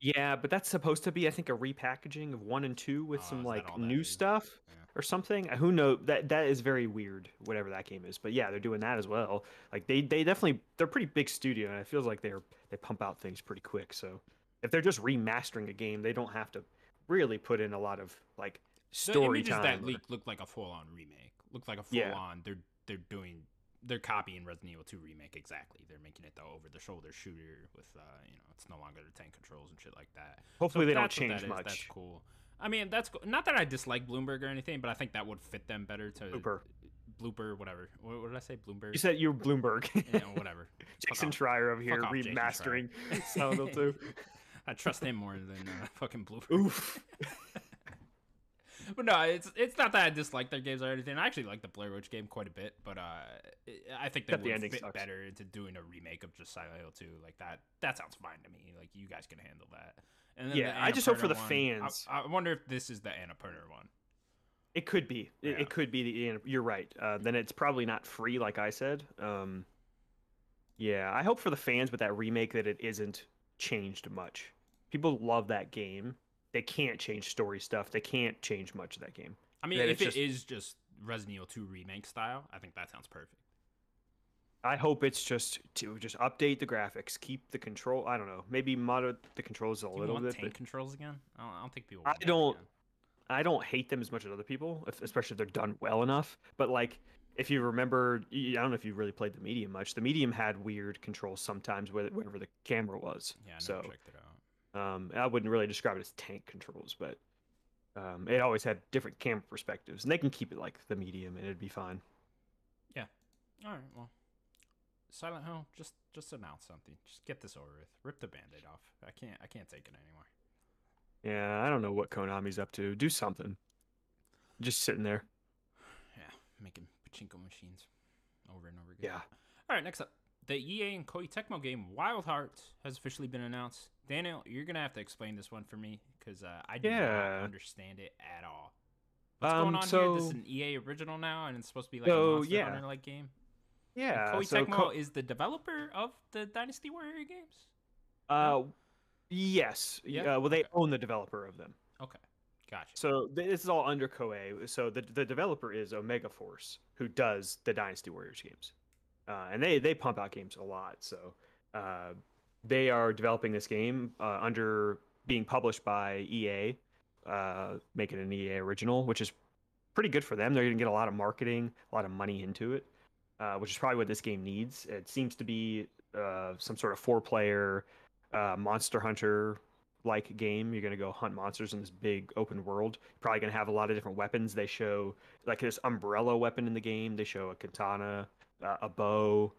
Yeah, but that's supposed to be, I think, a repackaging of one and two with Oh, some like new stuff Yeah. Or something. Who knows? That that is very weird. Whatever that game is, but yeah, they're doing that as well. Like they they definitely they're pretty big studio, and it feels like they're they pump out things pretty quick. So if they're just remastering a game, they don't have to really put in a lot of like The story images time. that or- leaked look like a full on remake. Look like a full Yeah. on. They're they're doing. They're copying Resident Evil 2 remake exactly. They're making it the over the shoulder shooter with uh, you know, it's no longer the tank controls and shit like that. Hopefully So they don't change that is, much. That's cool. I mean, that's cool. not that I dislike Bloomberg or anything, but I think that would fit them better to Bloober. Bloober, whatever. What, what did I say? Bloomberg. You said you're Bloomberg. yeah, whatever. Jason. Schreier over here remastering Hill 2. I trust him more than uh, fucking Bloomberg. Oof. But no, it's it's not that I dislike their games or anything. I actually like the Blair Witch game quite a bit, but uh, I think they Except would ending fit sucks. better into doing a remake of just Silent Hill 2. Like that, that sounds fine to me. Like you guys can handle that. And then Yeah, the I just hope for the one, fans. I, I wonder if this is the Annapurna one. It could be. It, Yeah. it could be the. You're right. Uh, then it's probably not free, like I said. Um, yeah, I hope for the fans with that remake that it isn't changed much. People love that game. They can't change story stuff. They can't change much of that game. I mean, That if it's it is just Resident Evil 2 remake style, I think that sounds perfect. I hope it's just to just update the graphics, keep the control. I don't know, maybe mod the controls a Do you little want bit. tank But controls again? I don't, I don't think people. I don't-. I don't hate them as much as other people, if, especially if they're done well enough. But like, if you remember, I don't know if you really played the medium much. The medium had weird controls sometimes, where- wherever the camera was. Yeah, I so checked it out. um, I wouldn't really describe it as tank controls, but Um, it always had different camera perspectives, and they can keep it like the medium, and it'd be fine. Yeah. All right, well, Silent Hill, just just announce something. Just get this over with. Rip the band-aid off. I can't I can't take it anymore. Yeah, I don't know what Konami's up to. Do something. Just sitting there. Yeah, making pachinko machines over and over again. Yeah. All right, next up, the EA and Koei Tecmo game Wild Hearts has officially been announced. Daniel, you're gonna have to explain this one for me because uh, I do Yeah. not understand it at all. What's Um, going on here? This is an EA original now, and it's supposed to be like So, a Monster yeah. Hunter like game. Yeah. Koei so Tecmo Ko- is the developer of the Dynasty Warrior games. uh, yes. Yeah? Uh, well, they Okay. own the developer of them. Okay, gotcha. So this is all under Koei. So the the developer is Omega Force, who does the Dynasty Warriors games, uh, and they they pump out games a lot. So uh, they are developing this game uh, under being published by EA, uh, making an EA original, which is pretty good for them. They're going to get a lot of marketing, a lot of money into it, uh, which is probably what this game needs. It seems to be uh, some sort of four-player uh, Monster Hunter like game. You're going to go hunt monsters in this big open world. Probably going to have a lot of different weapons. They show like this umbrella weapon in the game. They show a katana, uh, a bow.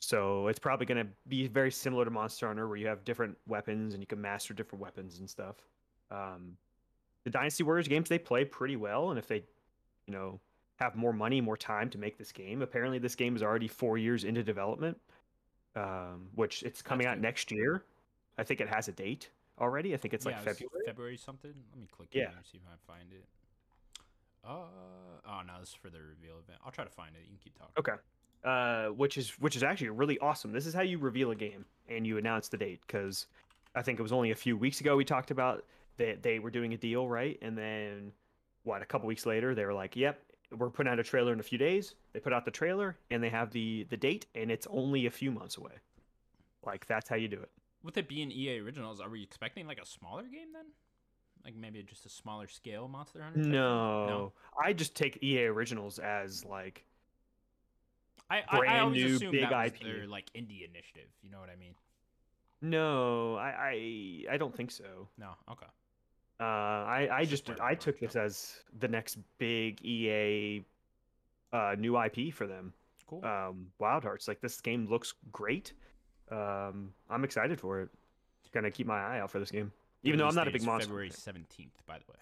So it's probably going to be very similar to Monster Hunter, where you have different weapons and you can master different weapons and stuff. Um, the Dynasty Warriors games they play pretty well, and if they, you know, have more money, more time to make this game, apparently this game is already four years into development, um, which it's coming out good. next year. I think it has a date already. I think it's Yeah, like it February. February something. Let me click Yeah. here see if I find it. Uh oh no, this is for the reveal event. I'll try to find it. You can keep talking. Okay. Uh, which is which is actually really awesome. This is how you reveal a game and you announce the date because I think it was only a few weeks ago we talked about that they were doing a deal, right? And then what? A couple weeks later, they were like, "Yep, we're putting out a trailer in a few days." They put out the trailer and they have the the date, and it's only a few months away. Like that's how you do it. With it being EA Originals, are we expecting like a smaller game then? Like maybe just a smaller scale Monster Hunter? thing? No, I just take EA Originals as like I, I, I brand always new assumed big that IP. their like indie initiative. You know what I mean? no, I I, I don't think so. No. Okay. Uh, I I just I took this as the next big EA uh, new IP for them. Cool. Um, Wild Hearts, like this game looks great. Um, I'm excited for it. Gonna keep my eye out for this game, even though I'm not a big monster. February seventeenth, by the way,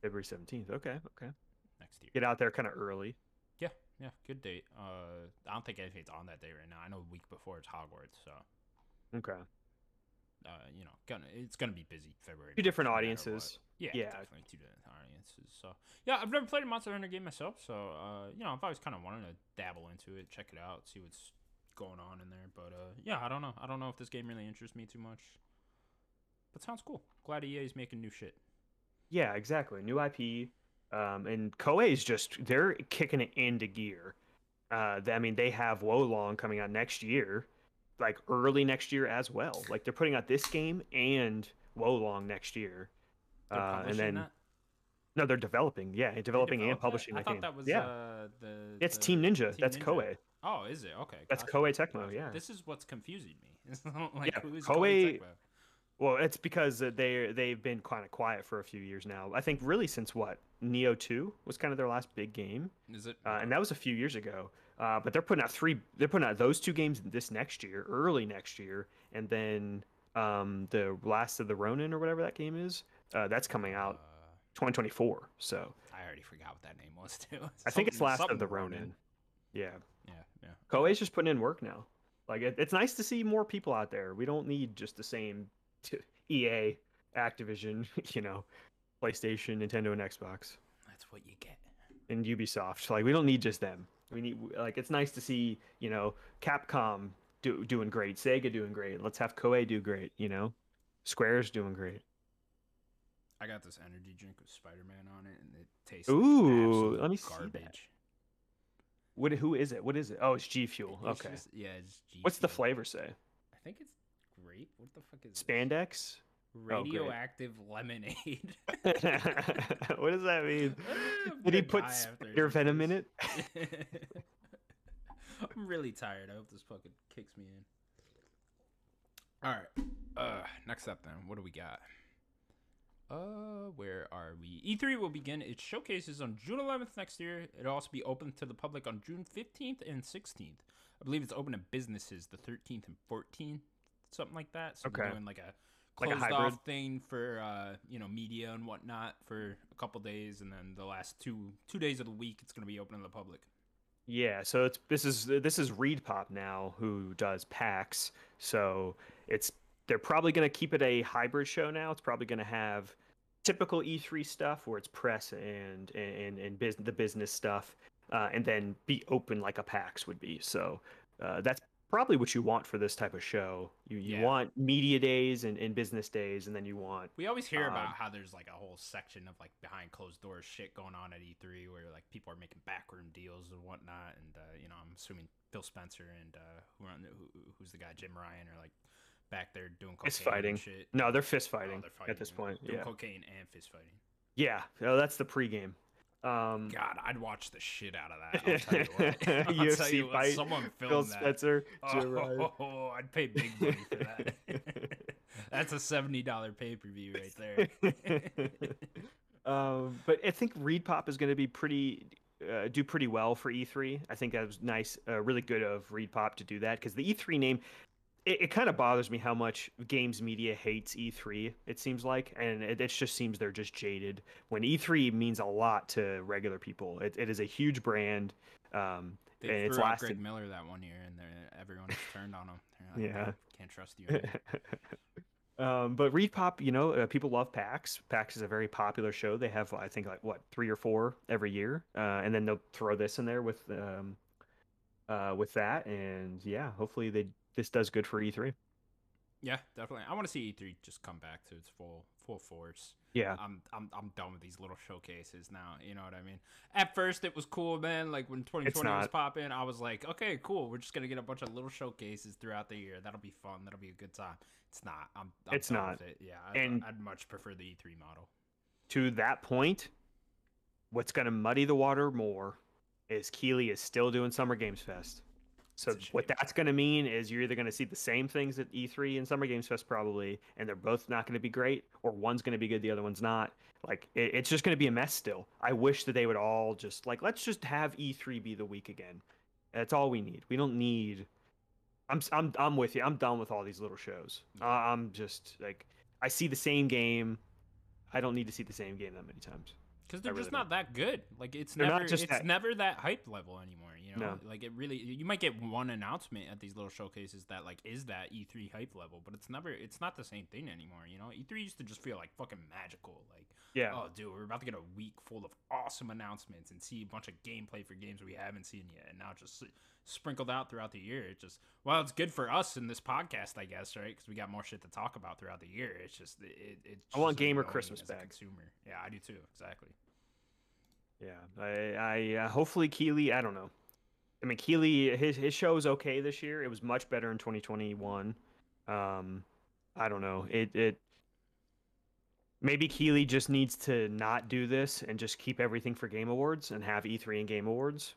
February 17th. Okay, okay. next year. Get out there kind of early. Yeah, yeah, good date. Uh, I don't think anything's on that day right now. I know a week before it's Hogwarts, so Okay. Uh, you know, gonna it's gonna be busy February. Two different no audiences. Yeah, Yeah. definitely two different audiences. So yeah, I've never played a Monster Hunter game myself, so uh, you know, I've always kind of wanted to dabble into it, check it out, see what's going on in there. But uh, yeah, I don't know. I don't know if this game really interests me too much. But sounds cool. Glad EA is making new shit. Yeah, exactly. New IP. Um, and Koei's just they're kicking it into gear. Uh, I mean, they have Wolong coming out next year, like early next year as well. Like they're putting out this game and Wolong next year. Uh, and then that? no, they're developing. Yeah, developing and developed that? publishing I thought game. that was yeah, uh, the. it's the Team Ninja. Team That's Ninja. Koei. Oh, is it okay? That's gotcha, Koei Tecmo. Yeah. This is what's confusing me. Like Yeah, who is Koei- Koei Tecmo? Well, it's because they they've been kind of quiet for a few years now. I think really since what Nioh Two was kind of their last big game. Is it? uh, and that was a few years ago. Uh, but they're putting out three. They're putting out those two games this next year, early next year, and then um, the Last of the Ronin or whatever that game is. Uh, that's coming out Uh, 2024. So I already forgot what that name was too. I think it's Last of the Ronin. Yeah, Yeah, yeah. Koei's just putting in work now. Like it, it's nice to see more people out there. We don't need just the same t- EA, Activision, you know, PlayStation, Nintendo, and Xbox. That's what you get. and Ubisoft. Like we don't need just them. We need like it's nice to see you know Capcom do, doing great, Sega doing great. Let's have Koei do great. You know, Square's doing great. I got this energy drink with Spider Man on it, and it tastes Ooh, let me see that. garbage. What? Who is it? What is it? Oh, it's G Fuel. It's Okay. just- yeah. It's G What's the flavor say? I think it's grape. What the fuck is? Spandex. Radioactive lemonade. what does that mean? Did he put spider venom in it? I'm really tired. I hope this fucking kicks me in. All right. Uh, next up then, what do we got? Uh, where are we? E3 will begin its showcases on June 11th next year. It'll also be open to the public on June 15th and 16th. I believe it's open to businesses the 13th and 14th, something like that. So Okay. they're doing Like a closed hybrid? off thing for uh, you know media and whatnot for a couple days, and then the last two two days of the week it's going to be open to the public. Yeah, so it's this is this is ReedPop now who does PAX. So it's they're probably going to keep it a hybrid show now. It's probably going to have typical E3 stuff where it's press and and and business the business stuff, uh, and then be open like a PAX would be. So uh, that's probably what you want for this type of show. You you Yeah. want media days and, and business days, and then you want We always hear about Um, how there's like a whole section of like behind closed doors shit going on at E3 where like people are making backroom deals and whatnot, and uh, you know I'm assuming Phil Spencer and uh, who, who who's the guy Jim Ryan are like back there doing cocaine Fist fighting. shit. no, they're fist Oh, fighting, they're fighting at this yeah. point. doing Yeah, cocaine and fist fighting. yeah. Oh, that's the pregame. Um, God, I'd watch the shit out of that. I'll tell you what. I'll tell you what, fight, Someone Phil filmed that. Spencer, Ryan. Oh, I'd pay big money for that. That's a seventy dollar pay per view right there. um, but I think ReedPop is going to be pretty uh, do pretty well for E3. I think that was nice, uh, really good of ReedPop to do that because the E3 name. It, it kind of bothers me how much games media hates E3. It seems like, and it, it just seems they're just jaded. When E3 means a lot to regular people, it, it is a huge brand. Um, They and it's lasted. Greg Miller that one year, and everyone turned on him. Like, Yeah. Can't trust you. um, but ReedPop, you know, uh, people love PAX. PAX is a very popular show. They have, I think, like what three or four every year, uh, and then they'll throw this in there with, um, uh, with that, and yeah, hopefully they this does good for E E3. yeah, definitely. I want to see E3 just come back to its full full force. Yeah, I'm I'm I'm done with these little showcases now. You know what I mean? At first, it was cool, man. Like when 2020 was popping, I was like, okay, cool. We're just gonna get a bunch of little showcases throughout the year. That'll be fun. That'll be a good time. It's not. I'm. I'm It's not. With it. Yeah, I, And- I'd much prefer the E3 model. to that point, what's going to muddy the water more is Keighley is still doing Summer Games Fest. So what that's going to mean is you're either going to see the same things at E3 and Summer Games Fest probably, and they're both not going to be great, or one's going to be good, the other one's not. Like it, it's just going to be a mess still. I wish that they would all just like let's just have E3 be the week again. That's all we need. We don't need. I'm I'm I'm with you. I'm done with all these little shows. Uh, I'm just like I see the same game. I don't need to see the same game that many times. Because they're I just really not that good. Like it's They're never just it's that- never that hype level anymore. You know, No. like it really. You might get one announcement at these little showcases that like is that E3 hype level, but it's never. It's not the same thing anymore. You know, E3 used to just feel like fucking magical. Like Yeah. oh, dude, we're about to get a week full of awesome announcements and see a bunch of gameplay for games we haven't seen yet, and now just sprinkled out throughout the year. It just well, it's good for us in this podcast, I guess, right? Because we got more shit to talk about throughout the year. It's just it. it I want gamer Christmas back. Consumer, yeah, I do too. Exactly. Yeah, I, I uh, hopefully Keighley. I don't know. I mean, Keighley, his his show is okay this year. It was much better in 2021. Um, I don't know. It it maybe Keighley just needs to not do this and just keep everything for Game Awards and have E3 and Game Awards.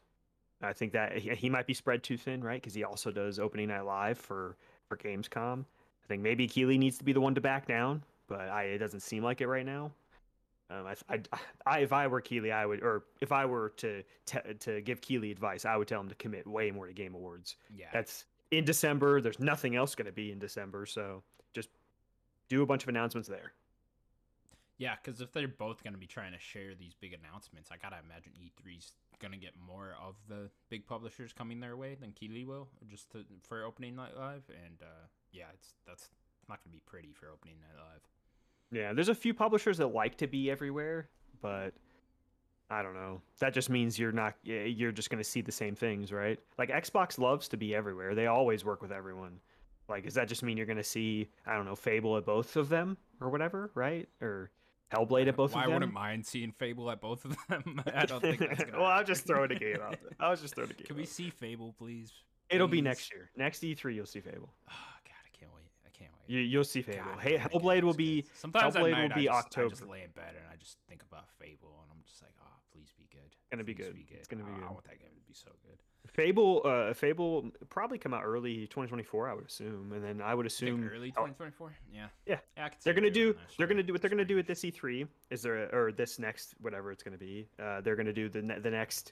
I think that he, might be spread too thin, right? Because he also does opening night live for for Gamescom. I think maybe Keighley needs to be the one to back down, but I, it doesn't seem like it right now. Um, I, I, I, if I were Keighley, I would, or if I were to te- to give Keighley advice, I would tell him to commit way more to Game Awards. Yeah. That's in December. There's nothing else going to be in December, so just do a bunch of announcements there. Yeah, because if they're both going to be trying to share these big announcements, I gotta imagine E3's going to get more of the big publishers coming their way than Keighley will, just to, for opening night live. And uh, yeah, it's that's not going to be pretty for opening night live. Yeah, there's a few publishers that like to be everywhere, but I don't know. That just means you're not. You're just going to see the same things, right? Like Xbox loves to be everywhere. They always work with everyone. Like, does that just mean you're going to see? I don't know, Fable at both of them or whatever, right? Or Hellblade at both Well, of I them. wouldn't mind seeing Fable at both of them. I don't think that's gonna well, I'll just throw it a game out. I was just throwing a game. Can we see Fable, please? It'll be next year. Next E3, you'll see Fable. Oh God, I can't wait! I can't wait. You, you'll see Fable. God, Hey, Hellblade will be. good. sometimes Hellblade at will be I just, I just October. lay in bed and I just think about Fable, and I'm just like, oh, please be good. It's gonna be Please good. It's gonna be Oh, I good. want that game to be so good. Fable, uh, Fable probably come out early 2024, I would assume, and then I would think assume early oh, 2024. Yeah. Yeah. I they're gonna do. They're gonna do what they're gonna do at this E3. Is there or this next whatever it's gonna be? Uh, they're gonna do the ne- the next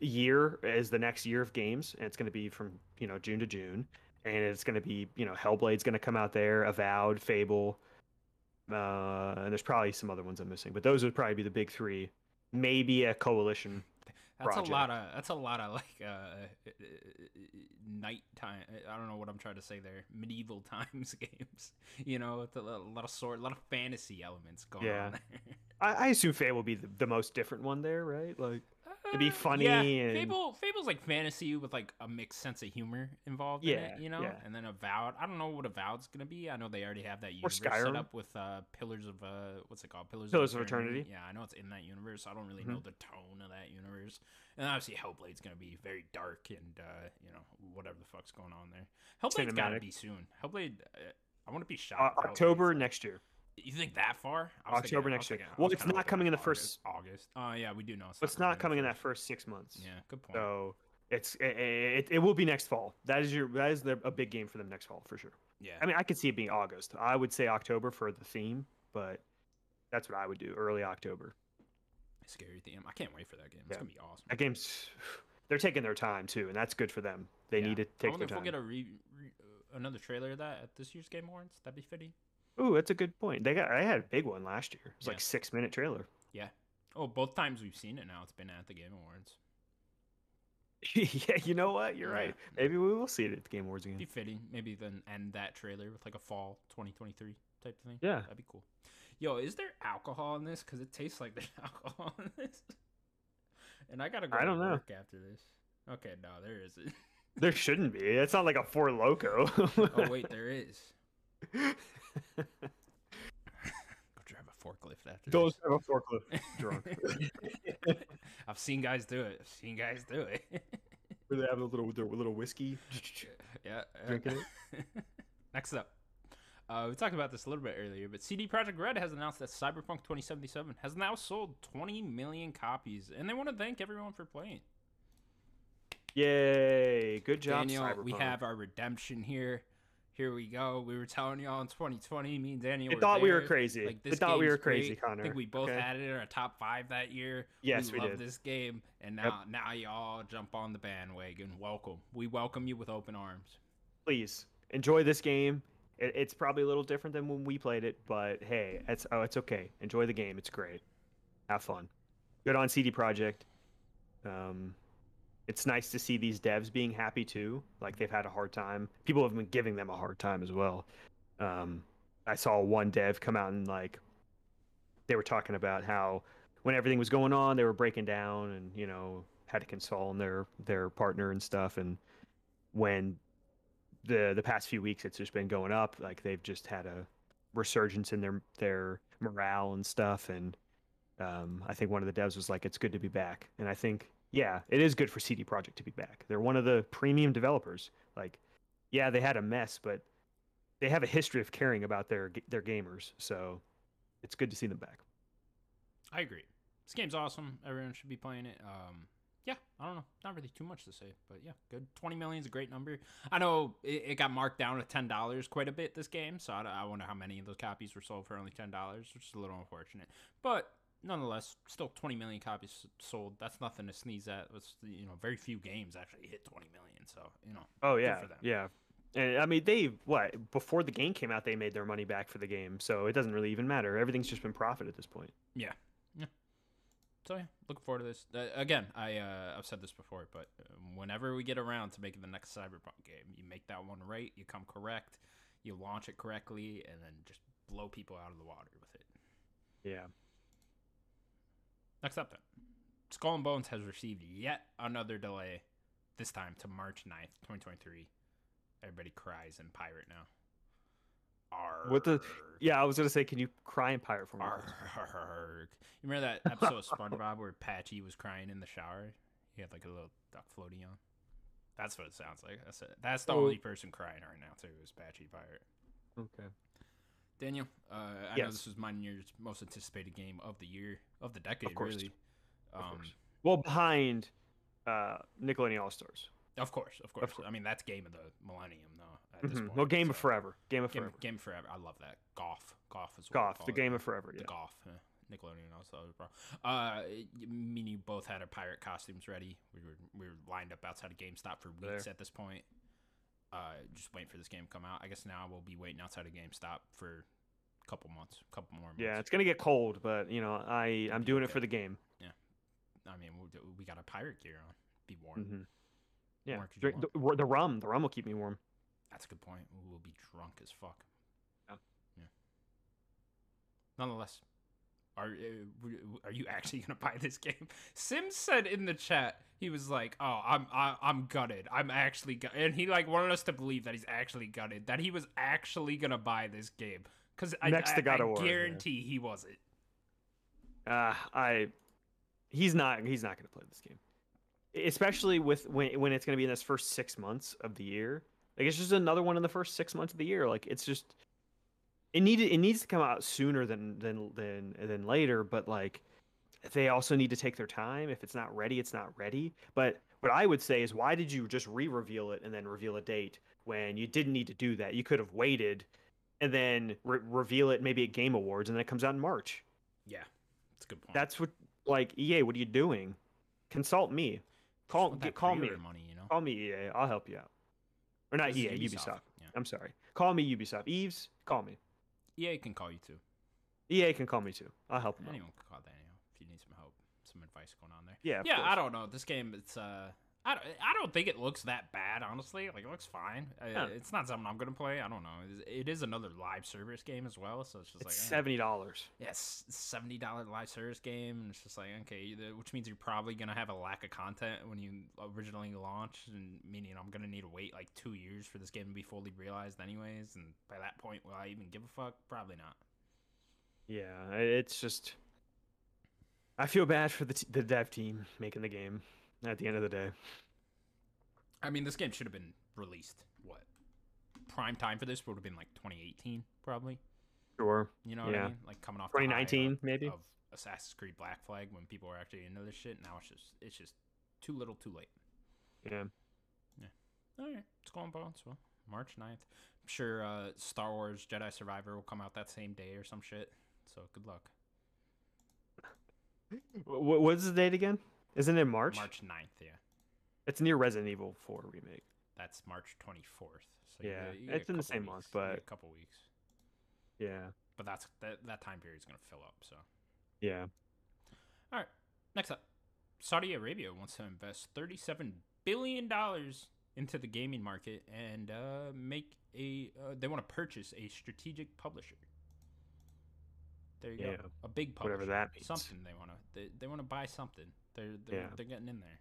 year is the next year of games, and it's gonna be from you know June to June, and it's gonna be you know Hellblade's gonna come out there, Avowed, Fable, uh, and there's probably some other ones I'm missing, but those would probably be the big three. Maybe a coalition. That's a lot of that's a lot of like uh nighttime I don't know what I'm trying to say there. Medieval times games. You know, with a lot of sword, a lot of fantasy elements going Yeah. on there. I, I assume Fable will be the, the most different one there, right? Like It'd be Uh, funny Yeah, and- Fable Fable's like fantasy with like a mixed sense of humor involved in Yeah, it, you know? yeah. And then Avowed. I don't know what Avowed's gonna be. I know they already have that universe set up with uh Pillars of uh what's it called? Pillars, Pillars of Eternity. Yeah, I know it's in that universe. I don't really Mhm. know the tone of that universe. And obviously Hellblade's gonna be very dark and uh, you know, whatever the fuck's going on there. Hellblade's gotta be soon. Hellblade uh, I want to be shocked. Hellblade's- October next year. You think that far? I was thinking- October I next year. thinking- Well, it's not coming in the first- August. August. Oh yeah, we do know it's, It's not coming in that first six months. Yeah, good point. So it's it, it, it will be next fall. That is your that is the, a big game for them next fall for sure. yeah. I mean, I could see it being August. I would say October for the theme, but that's what I would do. Early October. Scary theme. I can't wait for that game. It's Yeah. gonna be awesome. That game's they're taking their time too, and that's good for them. They Yeah. need to I take wonder their if we'll time. get a re, re, uh, another trailer of that at this year's Game Awards. That'd be fitting. Ooh, that's a good point. They got I had a big one last year. It was Yeah. like six minute trailer. Yeah. Oh, both times we've seen it now. It's been at the Game Awards. yeah, you know what? You're Yeah. right. Maybe we will see it at the Game Awards again. Be fitting. Maybe then end that trailer with like a fall 2023 type of thing. Yeah. That'd be cool. Yo, is there alcohol in this? Because it tastes like there's alcohol in this. And I gotta go I don't know. work after this. Okay, no, there isn't. There shouldn't be. It's not like a Four Loco. oh wait, there is. Go drive a forklift after Don't this. have a forklift drunk. I've seen guys do it. I've seen guys do it. Where they have a little their little whiskey. yeah. Drinking Next up, uh, we talked about this a little bit earlier, but CD Projekt Red has announced that Cyberpunk 2077 has now sold 20 million copies, and they want to thank everyone for playing. Yay! Good job, Daniel, we have our redemption here. Here we go. We were telling y'all in 2020. Me and Daniel. They thought we were crazy. Like they this thought we were crazy, great. Connor. I think we both okay? had it in our top five that year. Yes, we love did. this game, and Yep. now now y'all jump on the bandwagon. Welcome. We welcome you with open arms. Please enjoy this game. It, it's probably a little different than when we played it, but hey, it's oh, it's okay. Enjoy the game. It's great. Have fun. Good on CD Projekt. Um, it's nice to see these devs being happy too. Like they've had a hard time. People have been giving them a hard time as well. Um, I saw one dev come out and like they were talking about how when everything was going on, they were breaking down and you know had to console on their their partner and stuff. And when the the past few weeks it's just been going up, like they've just had a resurgence in their their morale and stuff. And um, I think one of the devs was like, "It's good to be back." And I think yeah, it is good for CD Projekt to be back. They're one of the premium developers. Like, yeah, they had a mess, but they have a history of caring about their their gamers. So it's good to see them back. I agree. This game's awesome. Everyone should be playing it. Um, yeah, I don't know. Not really too much to say, but yeah, good. 20 million is a great number. I know it, it got marked down to $10 quite a bit this game, so I, I wonder how many of those copies were sold for only $10, which is a little unfortunate. But nonetheless, still 20 million copies sold. That's nothing to sneeze at. It's, you know, very few games actually hit 20 million, so, you know. Oh yeah, for them. yeah. And I mean, they what before the game came out, they made their money back for the game, so it doesn't really even matter. Everything's just been profit at this point. Yeah. So yeah, looking forward to this. Uh, again, I uh, I've said this before, but uh, whenever we get around to making the next Cyberpunk game, you make that one right, you come correct, you launch it correctly, and then just blow people out of the water with it. Yeah. Next up, then, Skull and Bones has received yet another delay, this time to March 9th, 2023. Everybody cries in pirate now. Arrgh. What the- Yeah, I was gonna say, can you cry in pirate for me? Arrgh. You remember that episode of SpongeBob where Patchy was crying in the shower? He had like a little duck floating on. That's what it sounds like. That's it. That's the Oh. only person crying right now too is Patchy Pirate. Okay. Daniel, uh, I know this was mine and yours most anticipated game of the year, of the decade, course. really. Of Um, course. Well, behind uh, Nickelodeon All Stars. Of course, of course. course. I mean, that's game of the millennium, though. At this Mhm. point, Well, Game of Forever. Game of Game, Forever. game forever. I love that. Golf, golf is Golf. The it. Game of Forever. The Yeah. golf. Uh, Nickelodeon also, bro. Uh, me and you both had our pirate costumes ready. We were we were lined up outside of GameStop for weeks There. at this point. Uh, just waiting for this game to come out. I guess now we'll be waiting outside of GameStop for a couple months, a couple more months. Yeah, it's gonna get cold, but you know, I I'm doing it for the game. Yeah, I mean, we we got our pirate gear on. Be warm. hmm Yeah. You Drink, the, the rum. The rum will keep me warm. That's a good point. We'll be drunk as fuck. Yeah. Yeah. Nonetheless, are uh, are you actually gonna buy this game? Sim said in the chat he was like, "Oh, I'm I, I'm gutted. I'm actually gut-, and he like wanted us to believe that he's actually gutted. That he was actually gonna buy this game because I, Next I, to God I of War, yeah. guarantee he wasn't. Uh, I he's not he's not going to play this game, especially with when when it's going to be in this first six months of the year. Like it's just another one in the first six months of the year. Like it's just it needed it needs to come out sooner than than than than later. But like they also need to take their time. If it's not ready, it's not ready. But what I would say is, why did you just re-reveal it and then reveal a date when you didn't need to do that? You could have waited and then re- reveal it maybe at Game Awards and then it comes out in March. Yeah, that's a good point. That's what like EA. What are you doing? Consult me. Call get, call me. money, you know. Call me EA. I'll help you out. Or not This is EA. Ubisoft. Yeah. I'm sorry. Call me Ubisoft. Yves. Call me. EA can call you too. EA can call me too. I'll help them out. Anyone can call Daniel if you need some help, some advice going on there. Yeah. yeah, I don't know. This game, it's uh, I don't, I don't think it looks that bad. Honestly, like it looks fine. Uh, Yeah. It's not something I'm gonna play. I don't know. It is, another live service game as well, so it's just It's like eh. seventy dollars. Yes, seventy dollar live service game, and it's just like okay, which means you're probably gonna have a lack of content when you originally launch, and meaning I'm gonna need to wait like two years for this game to be fully realized, anyways. And by that point, will I even give a fuck? Probably not. Yeah. It's just. I feel bad for the t- the dev team making the game. At the end of the day. I mean, this game should have been released. What prime time for this would have been like 2018, probably. Sure. You know what Yeah. I mean? Like coming off the 2019 of- maybe. of Assassin's Creed Black Flag when people were actually into this shit. Now it's just it's just too little, too late. Yeah. Yeah. All right, it's going well. So March 9th. I'm sure uh, Star Wars Jedi Survivor will come out that same day or some shit. So good luck. What what's the date again? Isn't it March? March 9th, yeah. It's near Resident Evil 4 remake. That's March 24th. So Yeah, get- you it's in the same month, weeks. You get but- a couple weeks. Yeah. But that's that that time period is gonna fill up. So. Yeah. All right. Next up, Saudi Arabia wants to invest thirty-seven billion dollars into the gaming market and uh, make a. Uh, they want to purchase a strategic publisher. There you Yeah. go. A big publisher. Whatever that means. Something they want to. They, they want to buy something. They're they're, Yeah. they're getting in there.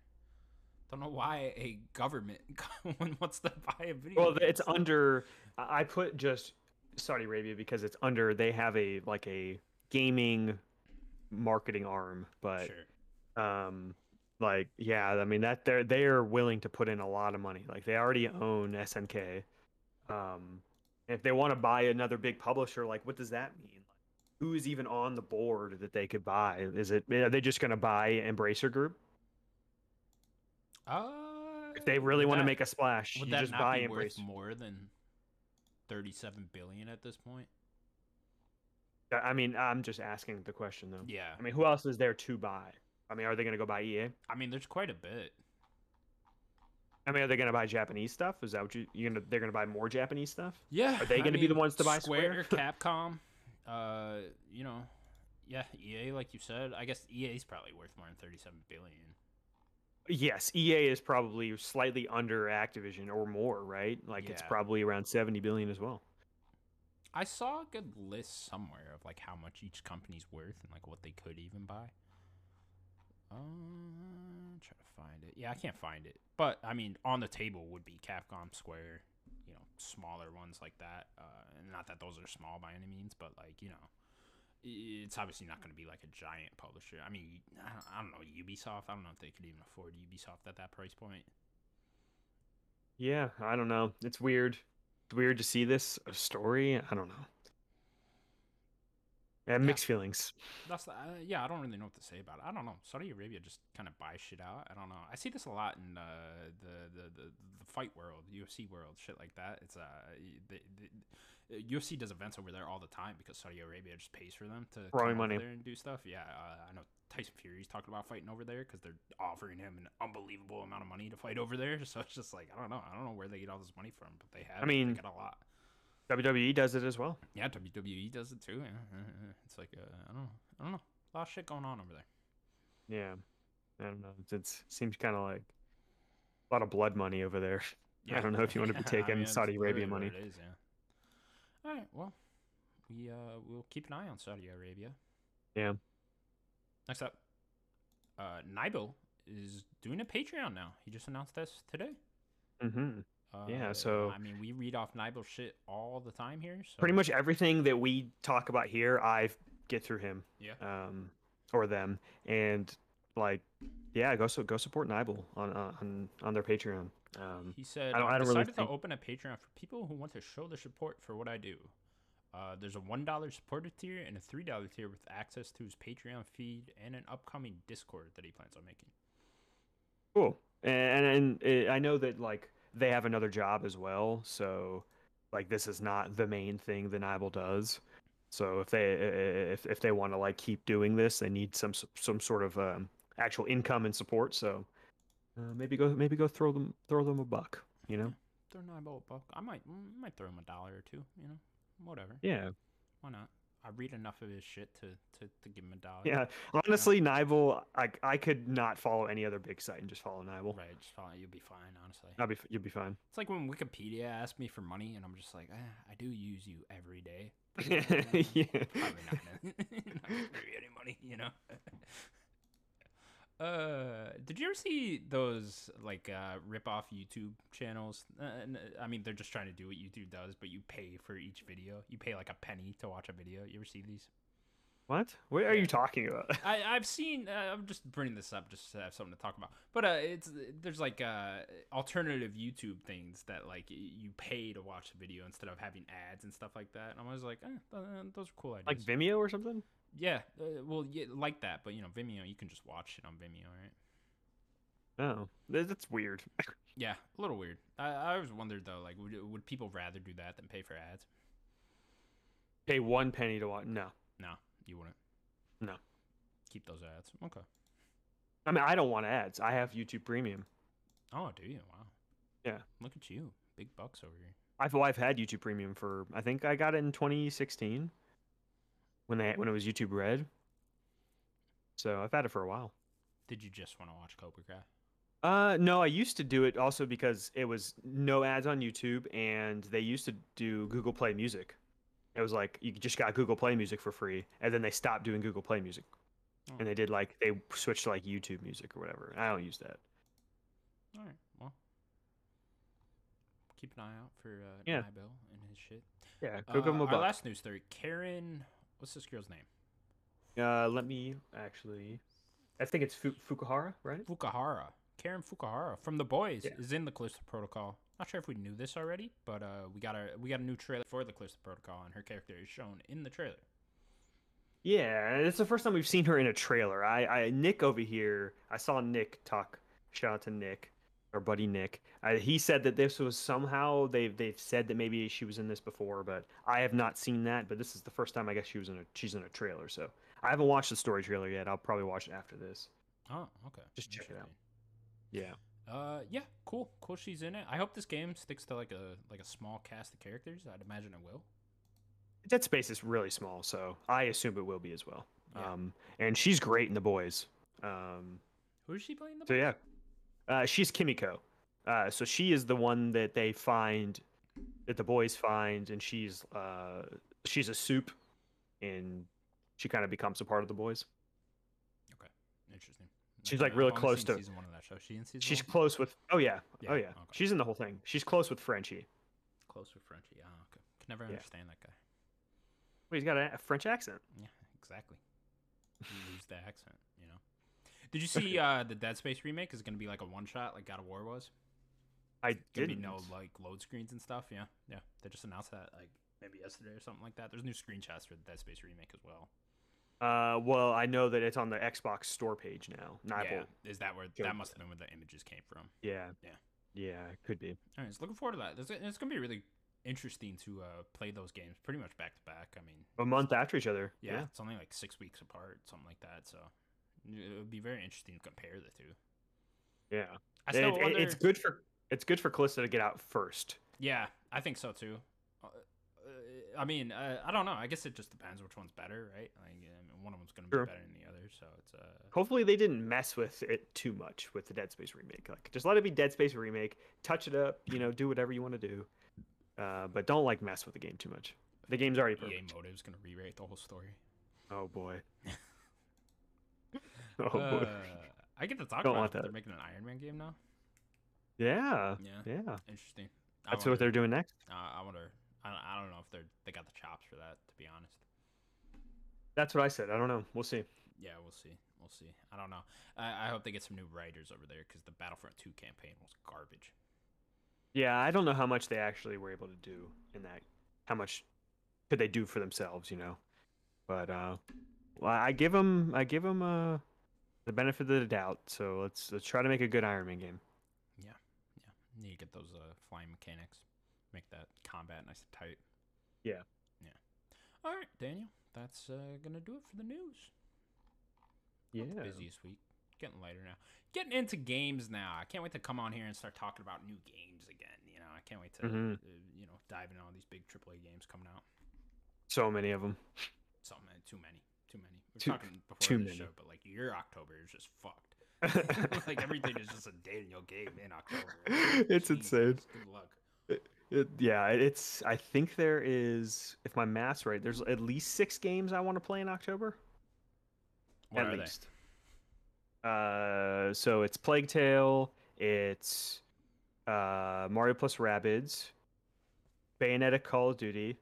Don't know why a government wants to buy a video. Well, it's under. I put just Saudi Arabia because it's under. They have a like a gaming marketing arm, but Sure. um, like yeah, I mean that they're they're willing to put in a lot of money. Like they already own SNK. Um, if they want to buy another big publisher, like what does that mean? Who is even on the board that they could buy? Is it are they just going to buy Embracer Group? Uh, If they really want to make a splash, Would you that just not buy be worth Embracer. more than thirty-seven billion at this point? I mean, I'm just asking the question though. Yeah, I mean, who else is there to buy? I mean, are they going to go buy EA? I mean, there's quite a bit. I mean, are they going to buy Japanese stuff? Is that what you you gonna? They're going to buy more Japanese stuff? Yeah, Are they gonna be the ones to buy Square? Capcom, uh, you know, yeah, EA, like you said. I guess EA is probably worth more than thirty-seven billion. Yes, EA is probably slightly under Activision or more, right? Like it's probably around 70 billion as well. I saw a good list somewhere of like how much each company's worth and like what they could even buy. Um, try to find it. Yeah, I can't find it. But I mean, on the table would be Capcom, Square, smaller ones like that. Uh, not that those are small by any means, but like you know, it's obviously not going to be like a giant publisher. I mean, I don't, know Ubisoft. I don't know if they could even afford Ubisoft at that price point. Yeah, I don't know. It's weird. It's weird to see this a story. I don't know. Yeah. mixed feelings. That's the, uh, yeah. I don't really know what to say about it. I don't know. Saudi Arabia just kind of buys shit out. I don't know. I see this a lot in uh, the, the the the fight world, UFC world, shit like that. It's uh, the, the, UFC does events over there all the time because Saudi Arabia just pays for them to Throwing money. there and do stuff. Yeah, uh, I know Tyson Fury's talking about fighting over there because they're offering him an unbelievable amount of money to fight over there. So it's just like I don't know. I don't know where they get all this money from, but they have. I mean- they get a lot. WWE does it as well. Yeah, WWE does it too. Yeah, it's like uh, I don't know. I don't know. A lot of shit going on over there. Yeah. I don't know. It's, it's seems kind of like a lot of blood money over there. Yeah. I don't know if you wanna be Yeah, taking that's Saudi Arabia money. It is, yeah. All right. Well, we uh we'll keep an eye on Saudi Arabia. Yeah. Next up, uh, Nibel is doing a Patreon now. He just announced this today. hmm Uh, Yeah, so- I mean, we read off Nibel shit all the time here. So Pretty much everything that we talk about here, I get through him. Yeah. Um, or them, and like, yeah, go so go support Nibel on on on their Patreon. Um, He said, I don't- I "I've don't really decided think- to open a Patreon for people who want to show their support for what I do. Uh, there's a one dollar supporter tier and a three dollar tier with access to his Patreon feed and an upcoming Discord that he plans on making. Cool. And and uh, I know that like they have another job as well, so like this is not the main thing the Nibel does. So if they if if they want to like keep doing this, they need some some sort of um, actual income and support. So uh, maybe go maybe go throw them throw them a buck. You know? Throw Nibel a buck. I might might throw him a dollar or two. You know, whatever. Yeah. Why not? I read enough of his shit to to, to give him a dollar. Yeah. Honestly, Nibel, I I could not follow any other big site and just follow Nibel. Right. Just follow, you'll be fine. Honestly. I'll be you'll be fine. It's like when Wikipedia asked me for money, and I'm just like, eh, I do use you every day. yeah. Probably not gonna, not gonna give you any money, you know. uh, did you ever see those like uh, rip off YouTube channels? Uh, I mean, they're just trying to do what YouTube does, but you pay for each video. You pay like a penny to watch a video. You ever see these? What? What are you talking about? I, I've seen. Uh, I'm just bringing this up just to have something to talk about. But uh, it's there's like uh, alternative YouTube things that like you pay to watch the video instead of having ads and stuff like that. And I was like, eh, th- those are cool ideas. like Vimeo or something? Yeah, uh, well, yeah, like that, but you know, Vimeo, you can just watch it on Vimeo, right? Oh, that's weird. Yeah, a little weird. I, I always wondered though, like, would would people rather do that than pay for ads? Pay one penny to watch. No, No, you wouldn't. No. Keep those ads. Okay. I mean I don't want ads. I have YouTube Premium. Oh, do you? Wow. Yeah. Look at you, big bucks over here. I've well, I've had YouTube Premium for I think I got it in 2016 when they when it was YouTube Red. So I've had it for a while. Did you just want to watch Cobra Kai? Uh, no, I used to do it also because it was no ads on YouTube, and they used to do Google Play Music. It was like you just got Google Play Music for free, and then they stopped doing Google Play Music, Oh. and they did like they switched to like YouTube Music or whatever. I don't use that. All right. Well, keep an eye out for uh, Yeah. Nibel and his shit. Yeah, Uh, go give them a our last news story: Karen. What's this girl's name? Uh, let me actually. I think it's Fu- Fukuhara, right? Fukuhara. Karen Fukuhara from The Boys Yeah. is in the Callisto Protocol. Not sure if we knew this already, but uh, we got a we got a new trailer for the Callisto Protocol, and her character is shown in the trailer. Yeah, it's the first time we've seen her in a trailer. I, I Nick over here, I saw Nick talk. Shout out to Nick, our buddy Nick. Uh, he said that this was somehow they've they've said that maybe she was in this before, but I have not seen that. But this is the first time I guess she was in a she's in a trailer. So I haven't watched the story trailer yet. I'll probably watch it after this. Oh, okay. Just check it out. Yeah. Uh, yeah, cool, cool. She's in it. I hope this game sticks to like a like a small cast of characters. I'd imagine it will. Dead Space is really small, so I assume it will be as well. Yeah. Um, and she's great in the boys. Um, Who is she playing? The So yeah, uh, she's Kimiko. Uh, so she is the one that they find, that the boys find, and she's uh, she's a supe, and she kind of becomes a part of the boys. She's, like, really close to- Season one of that show. She in season She's one? close with. Oh yeah, Yeah, oh yeah. okay. She's in the whole thing. She's close with Frenchie. close with Frenchie. Ah, okay. Can never Yeah. understand that guy. Well, he's got a, a French accent. Yeah, exactly. You lose the accent, you know. Did you see uh, the Dead Space remake is it going to be like a one shot, like God of War was? I didn't. be no like load screens and stuff. Yeah, yeah. They just announced that like maybe yesterday or something like that. There's new screenshots for the Dead Space remake as well. Uh, well, I know that it's on the Xbox store page now. Not yeah, is that where that must have been where the images came from? Yeah. Yeah. Yeah, it could be. All right, so looking forward to that. It's, it's gonna be really interesting to uh, play those games pretty much back to back. I mean, A month after each other. yeah, it's only like six weeks apart, something like that. So it would be very interesting to compare the two. Yeah. I It- wonder. it's good for it's good for Callisto to get out first. Yeah, I think so too. Uh, uh, I mean, uh, I don't know. I guess it just depends which one's better, right? Like, I mean, one of them's gonna be True. better than the other. So it's uh, Hopefully they didn't mess with it too much with the Dead Space remake. Like just let it be Dead Space remake, touch it up, you know, do whatever you want to do. Uh, but don't like mess with the game too much. The game's already perfect. EA. Motive's gonna rewrite the whole story. Oh boy. oh uh, boy. I get to talk Don't about want it. They're making an Iron Man game now. Yeah. Yeah, Yeah. interesting. I That's wonder, what they're doing next. Uh, I wonder. I don't, I don't know if they're they got the chops for that. To be honest. That's what I said. I don't know. We'll see. Yeah, we'll see. We'll see. I don't know. I, I hope they get some new writers over there because the Battlefront 2 campaign was garbage. Yeah, I don't know how much they actually were able to do in that. How much could they do for themselves, you know? But uh, well, I give them, I give them uh, the benefit of the doubt. So let's let's try to make a good Iron Man game. Yeah, Yeah. need to get those uh, flying mechanics, make that combat nice and tight. Yeah. Yeah. All right, Daniel. That's uh, gonna do it for the news. Yeah. Not the busiest week. Getting lighter now. Getting into games now. I can't wait to come on here and start talking about new games again. You know, I can't wait to Mhm. uh, you know dive into all these big AAA games coming out. So many of them. So many, too many, too many. We were Too- talking before too the many. show, but like your October is just fucked. like everything is just a Daniel game in October. It's insane. Good luck. It, yeah, it's. I think there is, if my math's right, there's at least six games I want to play in October. What at are least. Uh, so it's Plague Tale. It's uh, Mario plus Rabbids, Bayonetta, Call of Duty.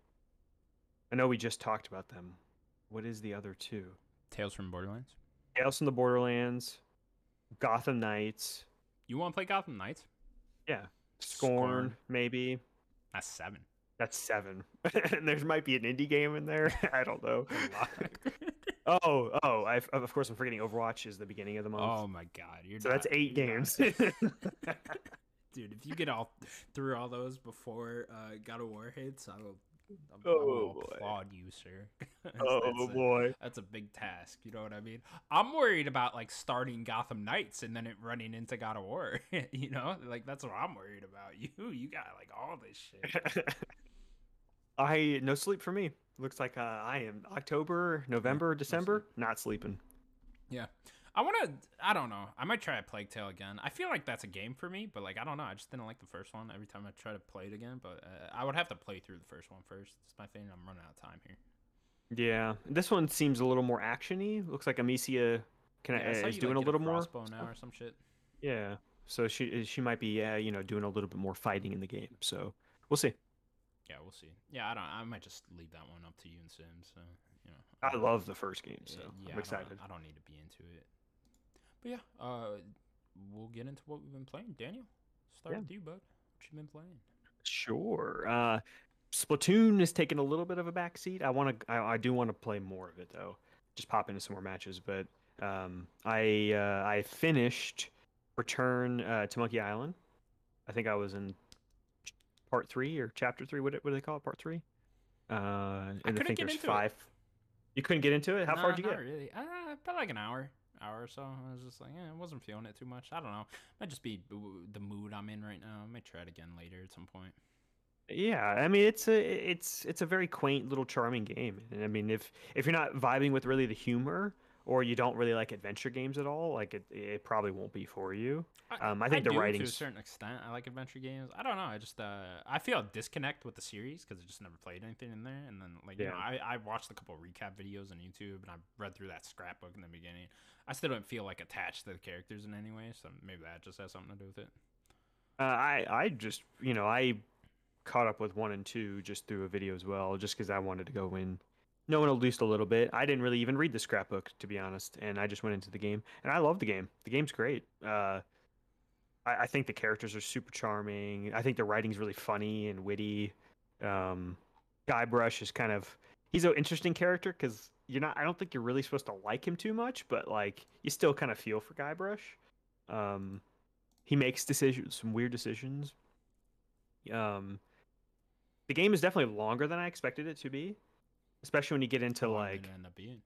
I know we just talked about them. What is the other two? they? Tales from Borderlands. Tales from the Borderlands, Gotham Knights. You want to play Gotham Knights? Yeah, Scorn, Scorn. maybe. That's seven. That's seven. and there might be an indie game in there. I don't know. Oh, oh! i of course, I'm forgetting Overwatch is the beginning of the month. oh my god, you're so that's eight you're games. dude. If you get all through all those before uh, God of War hits, I will. I Oh, boy. applaud you, sir. That's- oh that's a- boy! That's a big task. You know what I mean? I'm worried about like starting Gotham Knights and then it running into God of War. you know, like that's what I'm worried about. You, you got like all this shit. I no sleep for me. Looks like uh, I am October, November, December, not sleeping. Yeah, I want to. I don't know. I might try a Plague Tale again. I feel like that's a game for me, but like I don't know. I just didn't like the first one. Every time I try to play it again, but uh, I would have to play through the first one first. It's my thing. I'm running out of time here. Yeah, this one seems a little more actiony. Looks like Amicia can, Yeah, I is you, doing like, a little more. crossbow now or some shit. Yeah, so she she might be uh, you know doing a little bit more fighting in the game. So we'll see. Yeah, we'll see. Yeah, I don't. I might just leave that one up to you and Sims. So you know. I love the first game, so Uh, yeah, I'm I don't- excited. I don't, need to be into it. But yeah, uh, we'll get into what we've been playing. Daniel, start Yeah. with you, bud. What you been playing? Sure. Uh, Splatoon is taking a little bit of a backseat. I want to. I, I do want to play more of it though. Just pop into some more matches. But um, I uh, I finished Return uh, to Monkey Island. I think I was in part three or chapter three. What, do- what do they call it? Part three. Uh, and I, couldn't think there's into it. five. You couldn't get into it. How far did you not get? Really? Uh, about like an hour, hour or so. I was just like, eh, I wasn't feeling it too much. I don't know. Might just be the mood I'm in right now. I might try it again later at some point. Yeah, I mean it's a it's it's a very quaint little charming game. And I mean if if you're not vibing with really the humor or you don't really like adventure games at all, like it it probably won't be for you. Um, I think the do to a certain extent. I like adventure games. I don't know. I just uh, I feel a disconnect with the series because I just never played anything in there. And then like you know, Yeah. I I watched a couple recap videos on YouTube and I read through that scrapbook in the beginning. I still don't feel like attached to the characters in any way. So maybe that just has something to do with it. Uh, I I just you know I caught up with one and two just through a video as well, just because I wanted to go in knowing at least a little bit. I didn't really even read the scrapbook to be honest, and I just went into the game and I love the game. The game's great. Uh, I I, think the characters are super charming. I think the writing's really funny and witty. Um, Guybrush is kind of he's an interesting character because you're not. I don't think you're really supposed to like him too much, but like you still kind of feel for Guybrush. Um, he makes decisions, some weird decisions. Um, the game is definitely longer than I expected it to be, especially when you get into long like. end up being?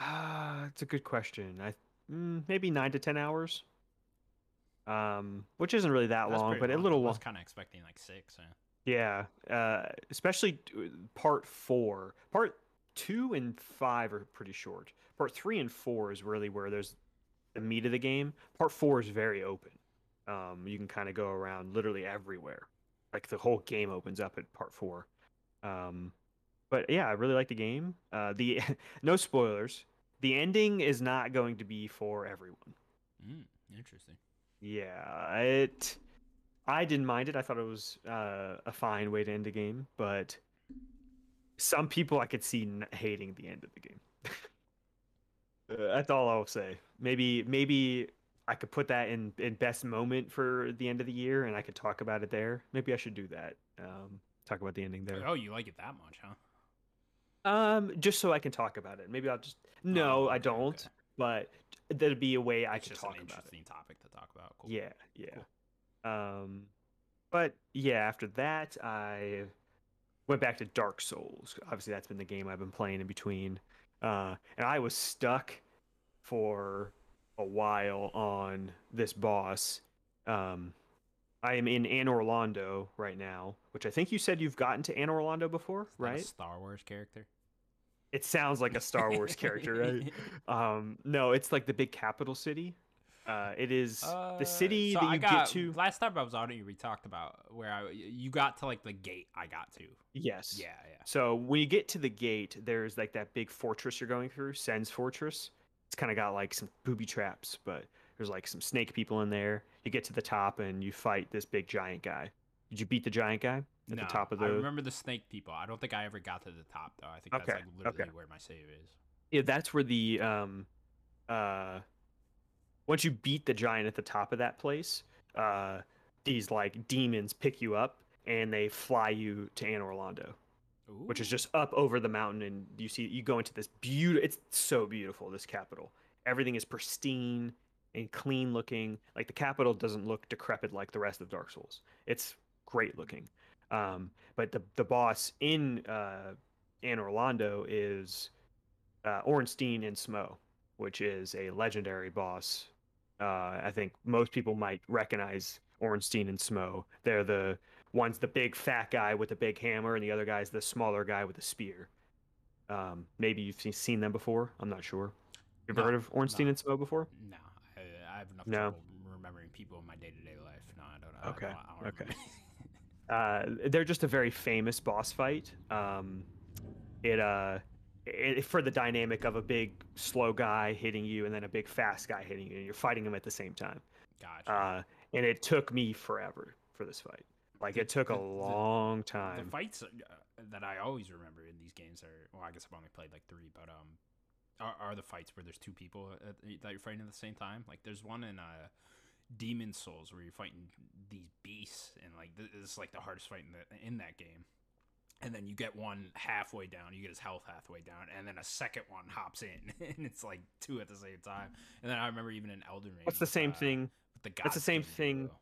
Ah, it's a good question. I mm, maybe nine to ten hours. Um, which isn't really that That's long, but a little I long. was kind of expecting like six. Yeah. Yeah, uh, especially part four. Part two and five are pretty short. Part three and four is really where there's the meat of the game. Part four is very open. Um, you can kind of go around literally everywhere. Like the whole game opens up at part four. Um, but yeah, I really like the game. Uh, the no spoilers. The ending is not going to be for everyone. Mm, interesting. Yeah, it. I didn't mind it. I thought it was uh, a fine way to end the game, but some people I could see n- hating the end of the game. Uh, That's all I'll say. Maybe maybe I could put that in in best moment for the end of the year, and I could talk about it there. Maybe I should do that. Um, talk about the ending there. Oh, you like it that much, huh? Um, just so I can talk about it. Maybe I'll just. No, Oh, I don't. okay. But there'd be a way I It's could talk about it. interesting topic to talk about. Cool. Yeah, yeah. Um, but yeah, after that, I went back to Dark Souls. Obviously, that's been the game I've been playing in between. Uh, and I was stuck for a while on this boss. Um, I am in Anor Londo right now, which I think you said you've gotten to Anor Londo before, Is that a right? Star Wars character. It sounds like a Star Wars character, right? Um, no, it's like the big capital city. Uh, it is the city so that I you got, get to. Last time I was on it, we talked about where I you got to like the gate. I got to. Yes. Yeah, yeah. So when you get to the gate, there's like that big fortress you're going through, Sen's Fortress. It's kind of got like some booby traps, but there's like some snake people in there. You get to the top and you fight this big giant guy. Did you beat the giant guy at no, the top of I remember the snake people. I don't think I ever got to the top though. I think that's Okay, like literally okay. where my save is. Yeah, that's where the um, uh, once you beat the giant at the top of that place, uh, these like demons pick you up and they fly you to Anor Londo. which is just up over the mountain and you see you go into this beautiful it's so beautiful this capital everything is pristine and clean looking like the capital doesn't look decrepit like the rest of dark souls it's great looking um, but the, the boss in uh, Anor Londo is uh, Ornstein and Smough, which is a legendary boss. Uh, I think most people might recognize Ornstein and Smough. They're the one's the big fat guy with the big hammer, and the other guy's the smaller guy with the spear. Um, maybe you've seen, them before. I'm not sure. You ever No, heard of Ornstein no. and Smough before? No, I, I have enough No. trouble remembering people in my day to day life. No, I don't. I Okay, don't, I don't okay. uh, they're just a very famous boss fight. Um, it uh, it, for the dynamic of a big slow guy hitting you and then a big fast guy hitting you, and you're fighting them at the same time. Gotcha. Uh, and it took me forever for this fight. Like The- it took a the- the- long the time. The fights uh, that I always remember in these games are well, I guess I've only played like three, but um, are, are the fights where there's two people at, that you're fighting at the same time. Like there's one in uh, Demon Souls where you're fighting these beasts, and like this is like the hardest fight in the in that game. And then you get one halfway down, you get his health halfway down, and then a second one hops in, and it's like two at the same time. And then I remember even in Elden Ring, What's the same uh, thing? with the That's the same thing- duo.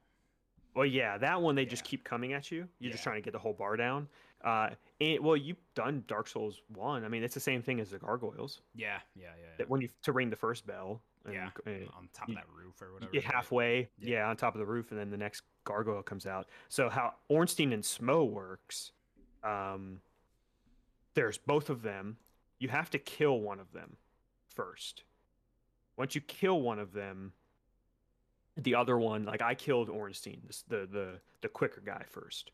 Well, yeah, that one they just keep coming at you. You're just trying to get the whole bar down. Uh, and, well, you've done Dark Souls one. I mean, it's the same thing as the gargoyles. Yeah, yeah, yeah. That when you to ring the first bell, and, Yeah, uh, on top you- of that roof or whatever. halfway, Yeah. yeah. on top of the roof, and then the next gargoyle comes out. So how Ornstein and Smough works, um, there's both of them. You have to kill one of them first. Once you kill one of them, the other one, like I killed Ornstein, this, the the the quicker guy first.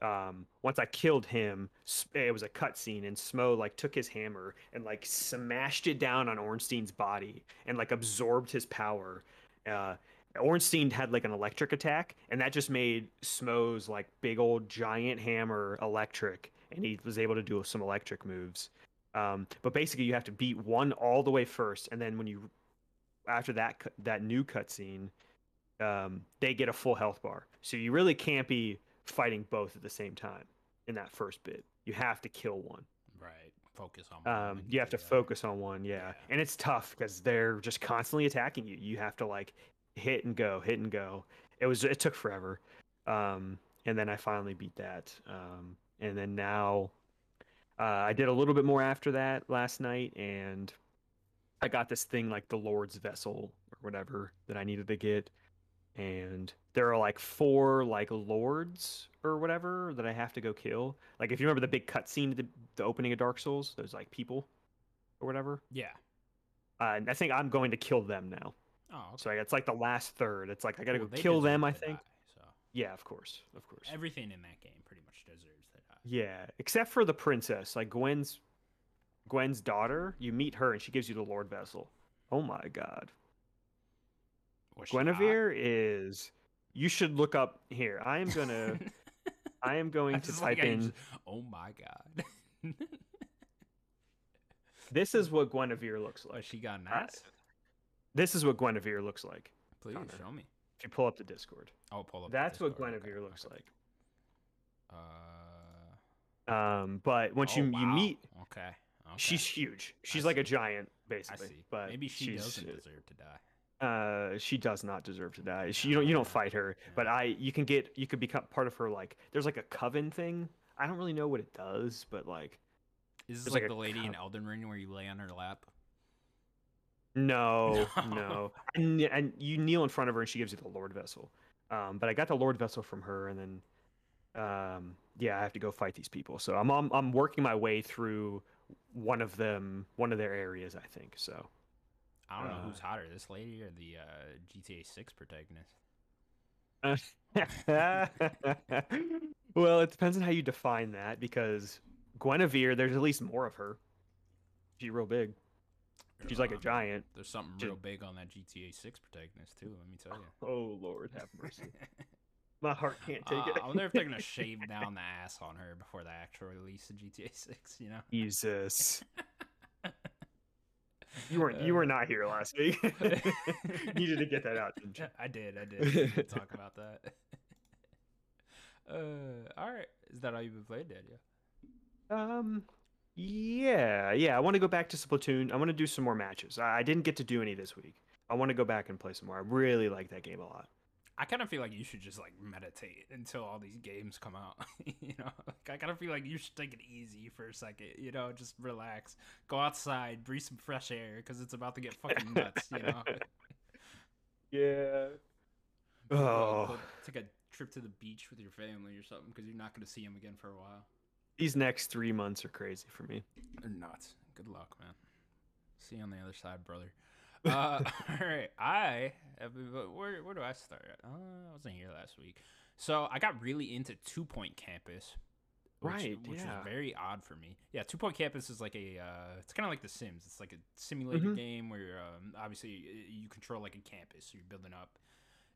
Um, once I killed him, it was a cutscene, and Smough like took his hammer and like smashed it down on Ornstein's body and like absorbed his power. Uh, Ornstein had like an electric attack, and that just made Smough's like big old giant hammer electric, and he was able to do some electric moves. Um, but basically, you have to beat one all the way first, and then when you after that that new cutscene, um, they get a full health bar. So you really can't be fighting both at the same time in that first bit. You have to kill one. Right. Focus on. one Um, you have to get the other. focus on one, yeah. Yeah. And it's tough because they're just constantly attacking you. You have to like hit and go, hit and go. It was it took forever. Um, and then I finally beat that. Um, and then now uh, I did a little bit more after that last night, and I got this thing like the Lord's Vessel or whatever that I needed to get. And there are like four like lords or whatever that I have to go kill. Like if you remember the big cutscene at the, the opening of Dark Souls, those like people or whatever. Yeah. Uh, I think I'm going to kill them now. Oh. Okay. So it's like the last third. It's like I gotta Well, go kill them. I think. die, so Yeah, of course, of course. everything in that game pretty much deserves that. Yeah, except for the princess, like Gwyn's Gwyn's daughter. You meet her and she gives you the Lord Vessel. Oh my God, Hot? Gwynevere is. You should look up here. I am gonna. I am going to just like type in. just- oh my god. This is what Gwynevere looks like. she got an ass. This is what Gwynevere looks like. Please Connor. show me. If you pull up the Discord, Oh, pull up. that's what Discord, okay, Gwynevere looks okay. like. Uh. Um, but once oh, you you meet, Okay. okay. she's huge. She's I like a see. giant, I basically. see. But Maybe she doesn't deserve to die. Uh she does not deserve to die she, you don't you don't fight her but i you can get you could become part of her like there's like a coven thing i don't really know what it does but like Is this like, like the lady in. Elden Ring where you lay on her lap? no No. no and, and you kneel in front of her and she gives you the lord vessel um but i got the lord vessel from her and then um yeah i have to go fight these people so i'm i'm, I'm working my way through one of them one of their areas i think so I don't know Uh, who's hotter, this lady or the uh, GTA 6 protagonist. well, it depends on how you define that because Gwynevere, there's at least more of her. She's real big. She's like a Um, giant. There's something real big on that GTA 6 protagonist too. Let me tell you. Oh Lord, have mercy. My heart can't take Uh, it. I wonder if they're gonna shave down the ass on her before the actual release of GTA 6. You know. Jesus. You weren't. You were not here last week. Needed to get that out? I did. I did. Did talk about that. uh, all right. Is that all you've been playing, Daniel? Um. Yeah, yeah. I want to go back to Splatoon. I want to do some more matches. I, I didn't get to do any this week. I want to go back and play some more. I really like that game a lot. I kind of feel like you should just like meditate until all these games come out. you know, I kind of feel like you should take it easy for a second. You know, just relax, go outside, breathe some fresh air because it's about to get fucking nuts. You know. Yeah. Oh. go take a trip to the beach with your family or something because you're not going to see him again for a while. These next three months are crazy for me. They're nuts. Good luck, man. See you on the other side, brother. Uh, all right, I have been, where where do I start? Uh, I wasn't here last week, so I got really into Two Point Campus, which, Right, Which yeah. was very odd for me. Yeah, Two Point Campus is like a, uh, it's kind of like The Sims. It's like a simulated Mhm. game where um, obviously you control like a campus. So you're building up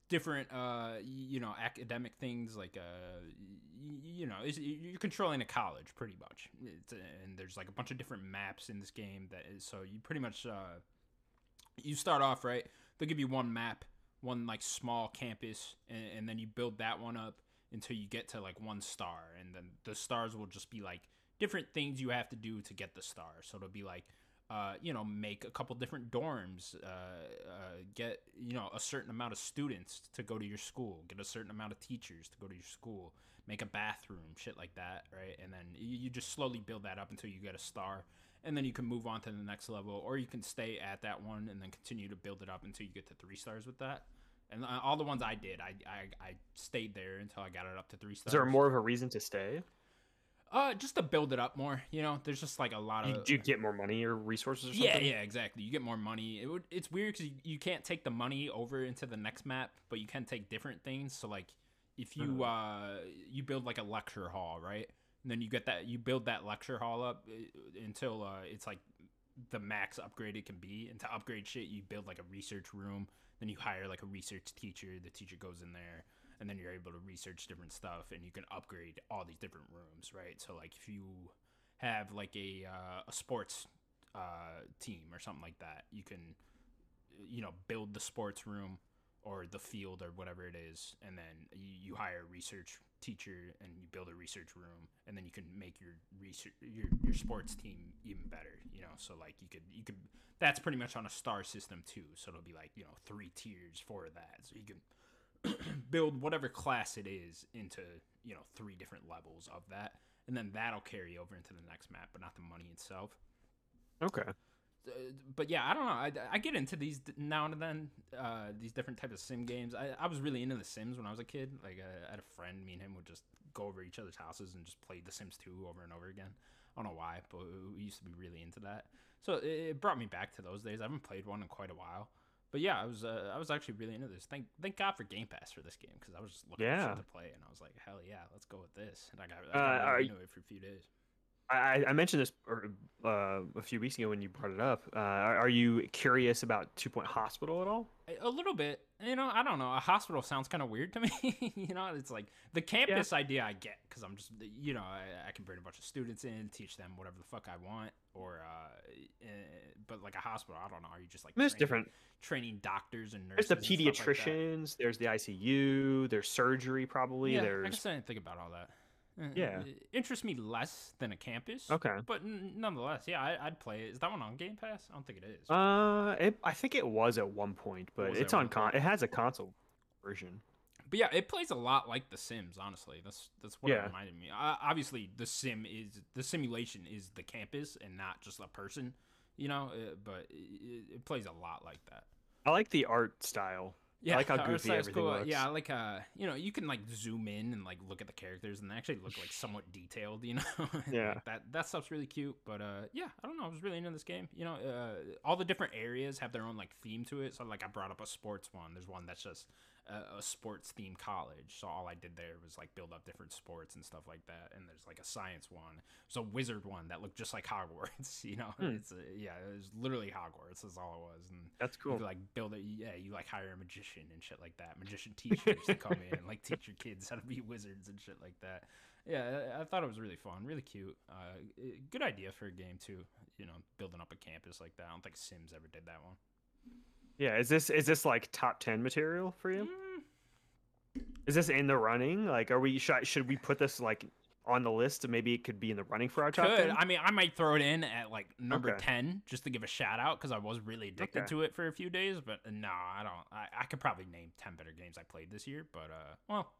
different, uh, you know, academic things like, uh, you know, you're controlling a college pretty much. It's, and there's like a bunch of different maps in this game that is so you pretty much uh, you start off right. They'll give you one map, one like small campus, and, and then you build that one up until you get to like one star, and then the stars will just be like different things you have to do to get the star. So it'll be like uh, you know, make a couple different dorms, uh, uh, get you know a certain amount of students to go to your school, get a certain amount of teachers to go to your school, make a bathroom, shit like that, right? And then you, you just slowly build that up until you get a star, and then you can move on to the next level, or you can stay at that one and then continue to build it up until you get to three stars with that. And uh, all the ones I did, I, I I stayed there until I got it up to three stars. Is there more of a reason to stay? Uh, just to build it up more. You know, there's just like a lot You, of. do you get more money or resources or something? Yeah, yeah, exactly. You get more money. It would, it's weird because you, you can't take the money over into the next map, but you can take different things. So like, if you Hmm. uh you build like a lecture hall, right? And then you get that you build that lecture hall up uh, until uh it's like the max upgrade it can be. And to upgrade shit, you build like a research room. Then you hire like a research teacher. The teacher goes in there, and then you're able to research different stuff, and you can upgrade all these different rooms, right? So like if you have like a uh, a sports uh, team or something like that, you can you know build the sports room or the field or whatever it is, and then you, you hire a research teacher and you build a research room, and then you can make your research your your sports team even better. You know, so like you could you could that's pretty much on a star system too. So it'll be like you know three tiers for that, so you can build whatever class it is into you know three different levels of that, and then that'll carry over into the next map, but not the money itself. Okay. Uh, but yeah, I don't know. I, I get into these now and then, uh, these different types of sim games. I, I was really into the Sims when I was a kid. Like uh, I had a friend, me and him would just go over each other's houses and just play The Sims 2 over and over again. I don't know why, but we used to be really into that. So it, it brought me back to those days. I haven't played one in quite a while. But yeah, I was uh, I was actually really into this. Thank thank God for Game Pass for this game because I was just looking Yeah. to play and I was like, hell yeah, let's go with this. And I got, I got Uh, really into it for a few days. I, I mentioned this uh, a few weeks ago when you brought it up. Uh, are, you curious about Two Point Hospital at all? A- little bit, you know. I don't know. A hospital sounds kind of weird to me. you know, it's like the campus idea I get because I'm just, you know, I, I can bring a bunch of students in, teach them whatever the fuck I want, or, uh, eh, but like a hospital, I don't know. Are you just like I There's training- different. training doctors and nurses? There's the stuff like pediatricians. there's the ICU. There's surgery probably. Yeah, I there's guess I didn't think about all that. Eh, Yeah. it interests me less than a campus. okay. But n- nonetheless, yeah, I, I'd play it. Is that one on Game Pass? I don't think it is. Uh, it, I think it was at one point, but it's on con. point? It has a console version. But yeah, it plays a lot like The Sims. Honestly, that's that's what Yeah. it reminded me. Uh, obviously, the sim is the simulation is the campus and not just a person. You know, uh, but it, it plays a lot like that. I like the art style. Yeah, like how goofy everything cool. looks. Yeah, like uh, you know, you can like zoom in and like look at the characters, and they actually look like somewhat detailed. You know, Like, Yeah. that that stuff's really cute. But uh, yeah, I don't know, I was really into this game. You know, uh, all the different areas have their own like theme to it. So like, I brought up a sports one. There's one that's just a, a sports themed college. So all I did there was like build up different sports and stuff like that. And there's like a science one. There's a wizard one that looked just like Hogwarts. You know, Hmm. it's uh yeah, it was literally Hogwarts. That's all it was. And That's cool. like build it. Yeah, you like hire a magician and shit like that. Magician teachers to come in and like teach your kids how to be wizards and shit like that. Yeah, I, I thought it was really fun, really cute. Uh, good idea for a game too. You know, building up a campus like that. I don't think Sims ever did that one. Yeah, is this is this like top ten material for you? Mm, Is this in the running? Like, are we should, should we put this like on the list? Maybe it could be in the running for our top Could 10? I mean I might throw it in at like number Okay. ten just to give a shout out because I was really addicted Okay. to it for a few days. But uh, no, I don't. I, I could probably name ten better games I played this year. But uh, well,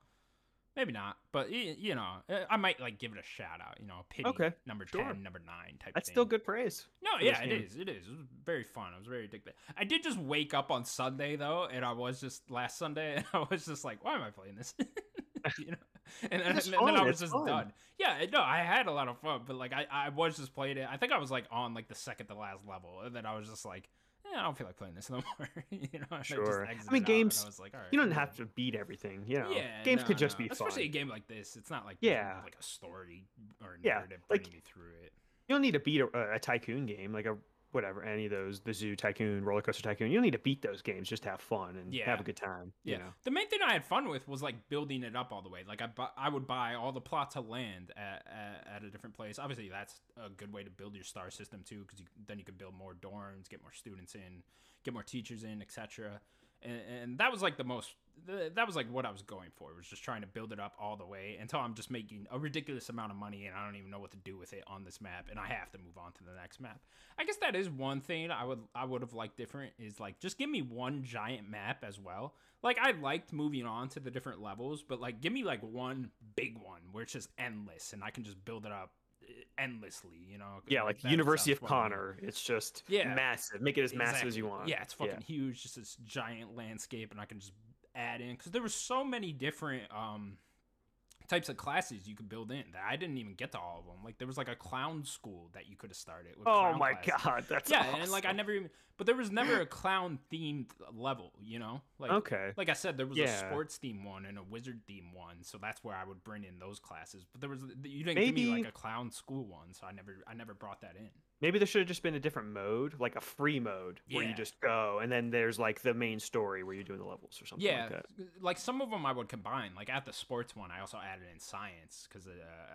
maybe not. But you know, uh, I might like give it a shout out. You know, pity Okay, number sure. ten, number nine type. That's thing. still good praise. No, yeah, it game. is. It is. It was very fun. I was very addicted. I did just wake up on Sunday though, and I was just last Sunday, and I was just like, "Why am I playing this?" you know, and, then- and then I was just fun. done. Yeah, no, I had a lot of fun, but like I, I was just playing it. I think I was like on like the second to last level, and then I was just like, "Yeah, I don't feel like playing this no more." you know, and I just Sure. I mean, games- I was like, "All right, You don't I'm have to beat everything. You know, Yeah, games no, could just no. be especially fun. a game like this. It's not like Yeah. like a story or a Yeah, narrative like- bringing me through it. You don't need to beat a, a tycoon game like a whatever any of those the Zoo Tycoon, Roller Coaster Tycoon. You don't need to beat those games. Just to have fun and Yeah. have a good time. Yeah. Know? The main thing I had fun with was like building it up all the way. Like I, bu- I would buy all the plots of land at, at, at a different place. Obviously, that's a good way to build your star system too, because you, then you could build more dorms, get more students in, get more teachers in, etc. And, and that was like the most. That was like what I was going for. Was just trying to build it up all the way until I'm just making a ridiculous amount of money and I don't even know what to do with it on this map, and I have to move on to the next map. I guess that is one thing I would I would have liked different is like just give me one giant map as well. Like I liked moving on to the different levels, but like give me like one big one where it's just endless and I can just build it up endlessly, you know. Yeah, like University of sounds fun to me. Connor. It's just Yeah. massive. Make it as massive as you want. Yeah, it's fucking huge, just this giant landscape, and I can just add in because there were so many different um types of classes you could build in that I didn't even get to all of them. Like there was like a clown school that you could have started. Oh my classes. god, that's yeah, and like I never even, but there was never a clown themed level, you know. Like okay. like I said, there was a sports theme one and a wizard theme one, so that's where I would bring in those classes. But there was you didn't give me like a clown school one, so I never I never brought that in. Maybe there should have just been a different mode, like a free mode where you just go, and then there's like the main story where you're doing the levels or something Yeah, like that. like some of them I would combine. Like at the sports one, I also added in science because uh,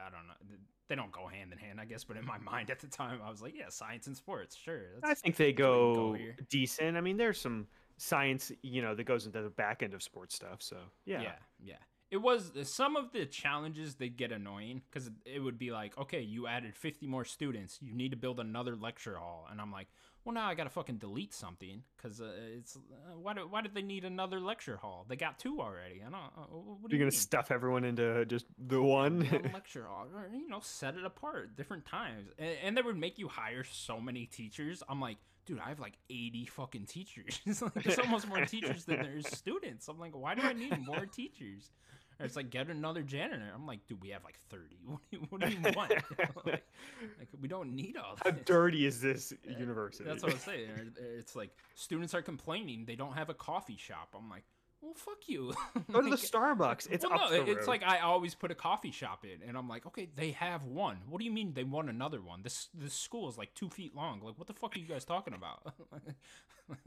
I don't know, they don't go hand in hand, I guess. But in my mind at the time, I was like, yeah, science and sports, sure. I think they you go, decent. I mean, there's some science, you know, that goes into the back end of sports stuff. So yeah, yeah, yeah. It was some of the challenges they get annoying because it would be like, okay, you added 50 more students, you need to build another lecture hall, and I'm like, well, now I gotta fucking delete something because uh, it's uh, why do, why did they need another lecture hall? They got two already. I don't. Uh, what You're you gonna mean? stuff everyone into just the one. Lecture hall, or, you know, set it apart different times, and, and they would make you hire so many teachers. I'm like, dude, I have like 80 fucking teachers. it's like it's almost more teachers than there's students. I'm like, why do I need more teachers? Or it's like get another janitor. I'm like, dude, we have like 30. What do you, what do you want? like, like, we don't need all that. How dirty is this university? That's what I'm saying. It's like students are complaining they don't have a coffee shop. I'm like, well, fuck you. Go to the Starbucks. It's well, up no, it's road. like I always put a coffee shop in, and I'm like, okay, they have one. What do you mean they want another one? This this school is like two feet long. Like, what the fuck are you guys talking about?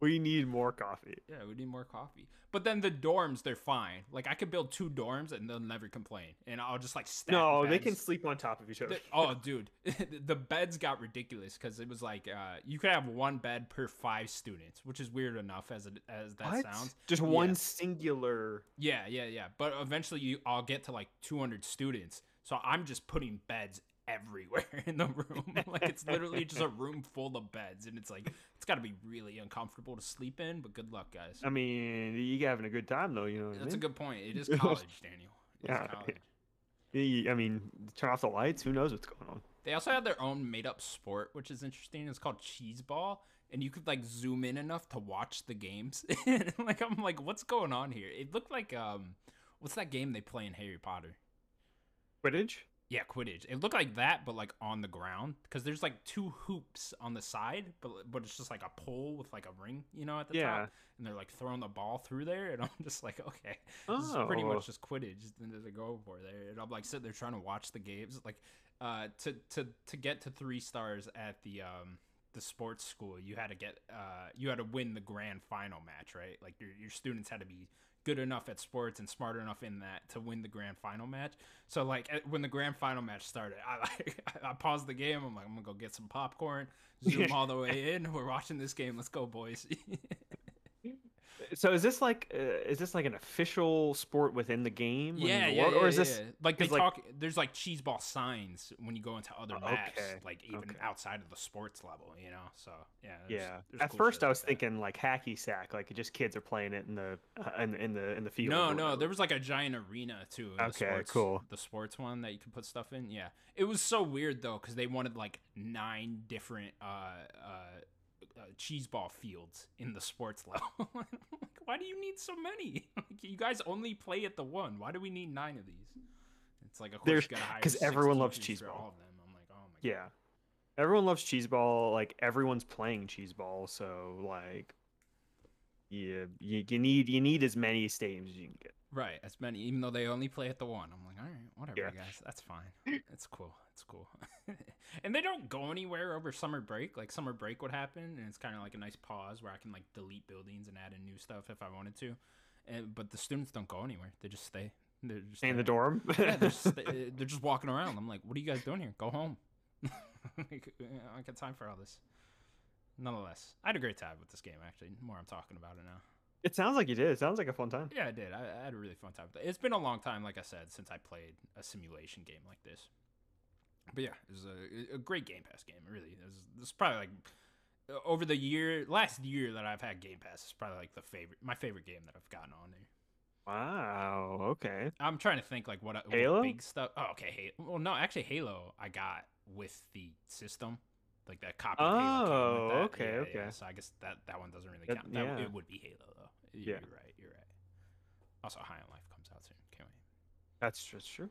we need more coffee. yeah, we need more coffee. But then the dorms, they're fine. Like, I could build two dorms, and they'll never complain. And I'll just like stack. No, they can sleep on top of each other. The- oh, dude, the beds got ridiculous because it was like uh, you could have one bed per five students, which is weird enough as it as that What? sounds. Just Yeah. one singular. Yeah, yeah, yeah. But eventually, you I'll get to like 200 students, so I'm just putting beds everywhere in the room. like it's literally just a room full of beds, and it's like it's got to be really uncomfortable to sleep in. But good luck, guys. I mean, you having a good time though. You know. I That's a good point. It is college, Daniel. Yeah. college. I mean, turn off the lights. Who knows what's going on? They also have their own made up sport, which is interesting. It's called cheese ball. And you could like zoom in enough to watch the games. like I'm like, what's going on here? It looked like um what's that game they play in Harry Potter? Quidditch. Yeah, Quidditch. It looked like that, but like on the ground, because there's like two hoops on the side, but but it's just like a pole with like a ring, you know, at the Yeah. top, and they're like throwing the ball through there, and I'm just like, okay, this is pretty Oh. much just Quidditch that they go for there, and I'm like sitting there trying to watch the games, like, uh, to to to get to three stars at the um the sports school, you had to get uh you had to win the grand final match, right? Like your your students had to be good enough at sports and smart enough in that to win the grand final match. So like when the grand final match started, I like I paused the game. I'm like I'm gonna go get some popcorn, zoom all the way in. We're watching this game. Let's go, boys. So is this like uh, is this like an official sport within the game? yeah, the yeah, world, yeah, or is this yeah. like they like- talk? There's like cheese ball signs when you go into other maps, like even okay. outside of the sports level, you know. So yeah, there's- yeah? there's At cool first, I was that. thinking like hacky sack, like just kids are playing it in the uh, in, in the in the field. No, no, there was like a giant arena too. Okay, sports, cool. The sports one that you could put stuff in. Yeah, it was so weird though because they wanted like nine different uh, uh, uh, cheese ball fields in the sports level. Like, Why do you need so many? Like, you guys only play at the one. Why do we need nine of these? It's like of course There's- you gotta hire 'cause six everyone loves cheese ball. all of them. I'm like, oh my Yeah, everyone loves cheese ball. Like everyone's playing cheese ball, so like, yeah, you, you need you need as many stadiums as you can get. Right, as many, even though they only play at the one. I'm like, all right, whatever, Yeah. guys, that's fine. It's cool. It's cool. and they don't go anywhere over summer break. Like summer break would happen, and it's kind of like a nice pause where I can like delete buildings and add in new stuff if I wanted to. And but the students don't go anywhere. They just stay. They're just Stay in the dorm. yeah, they're just, they're just walking around. I'm like, what are you guys doing here? Go home. I got time for all this. Nonetheless, I had a great time with this game. Actually, the more I'm talking about it now. It sounds like you did. It sounds like a fun time. Yeah, I did. I, I had a really fun time. it. It's been a long time, like I said, since I played a simulation game like this. But yeah, it was a, a great Game Pass game. Really, it was, this is probably like uh, over the year, last year that I've had Game Pass is probably like the favorite, my favorite game that I've gotten on there. Wow. Okay. I'm trying to think like what, what Halo? big stuff. Oh, okay. Halo. Well, no, actually, Halo I got with the system, like that copy. of Halo came Oh, that. okay, Yeah, okay. yeah, So I guess that that one doesn't really count. That, yeah. It would be Halo though. Y- Yeah. You're right. You're right. Also, High on Life comes out soon. Can't wait. That's that's true.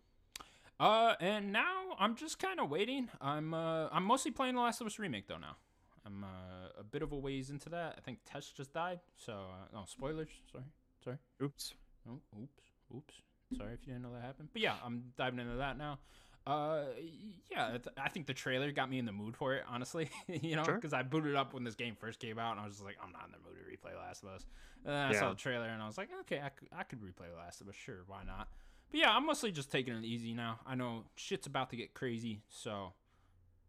Uh, and now I'm just kind of waiting. I'm uh, I'm mostly playing The Last of Us remake though now. I'm uh, a bit of a ways into that. I think Tess just died, so uh, no spoilers. Sorry, sorry. Oops. Oh, oops, oops. Sorry if you didn't know that happened. But yeah, I'm diving into that now. Uh, yeah, I think the trailer got me in the mood for it. Honestly, you know, Sure. because I booted up when this game first came out, and I was just like, I'm not in the mood to replay Last of Us. And then I saw the trailer, and I was like, okay, I could, I could replay Last of Us. Sure, why not? But yeah, I'm mostly just taking it easy now. I know shit's about to get crazy, so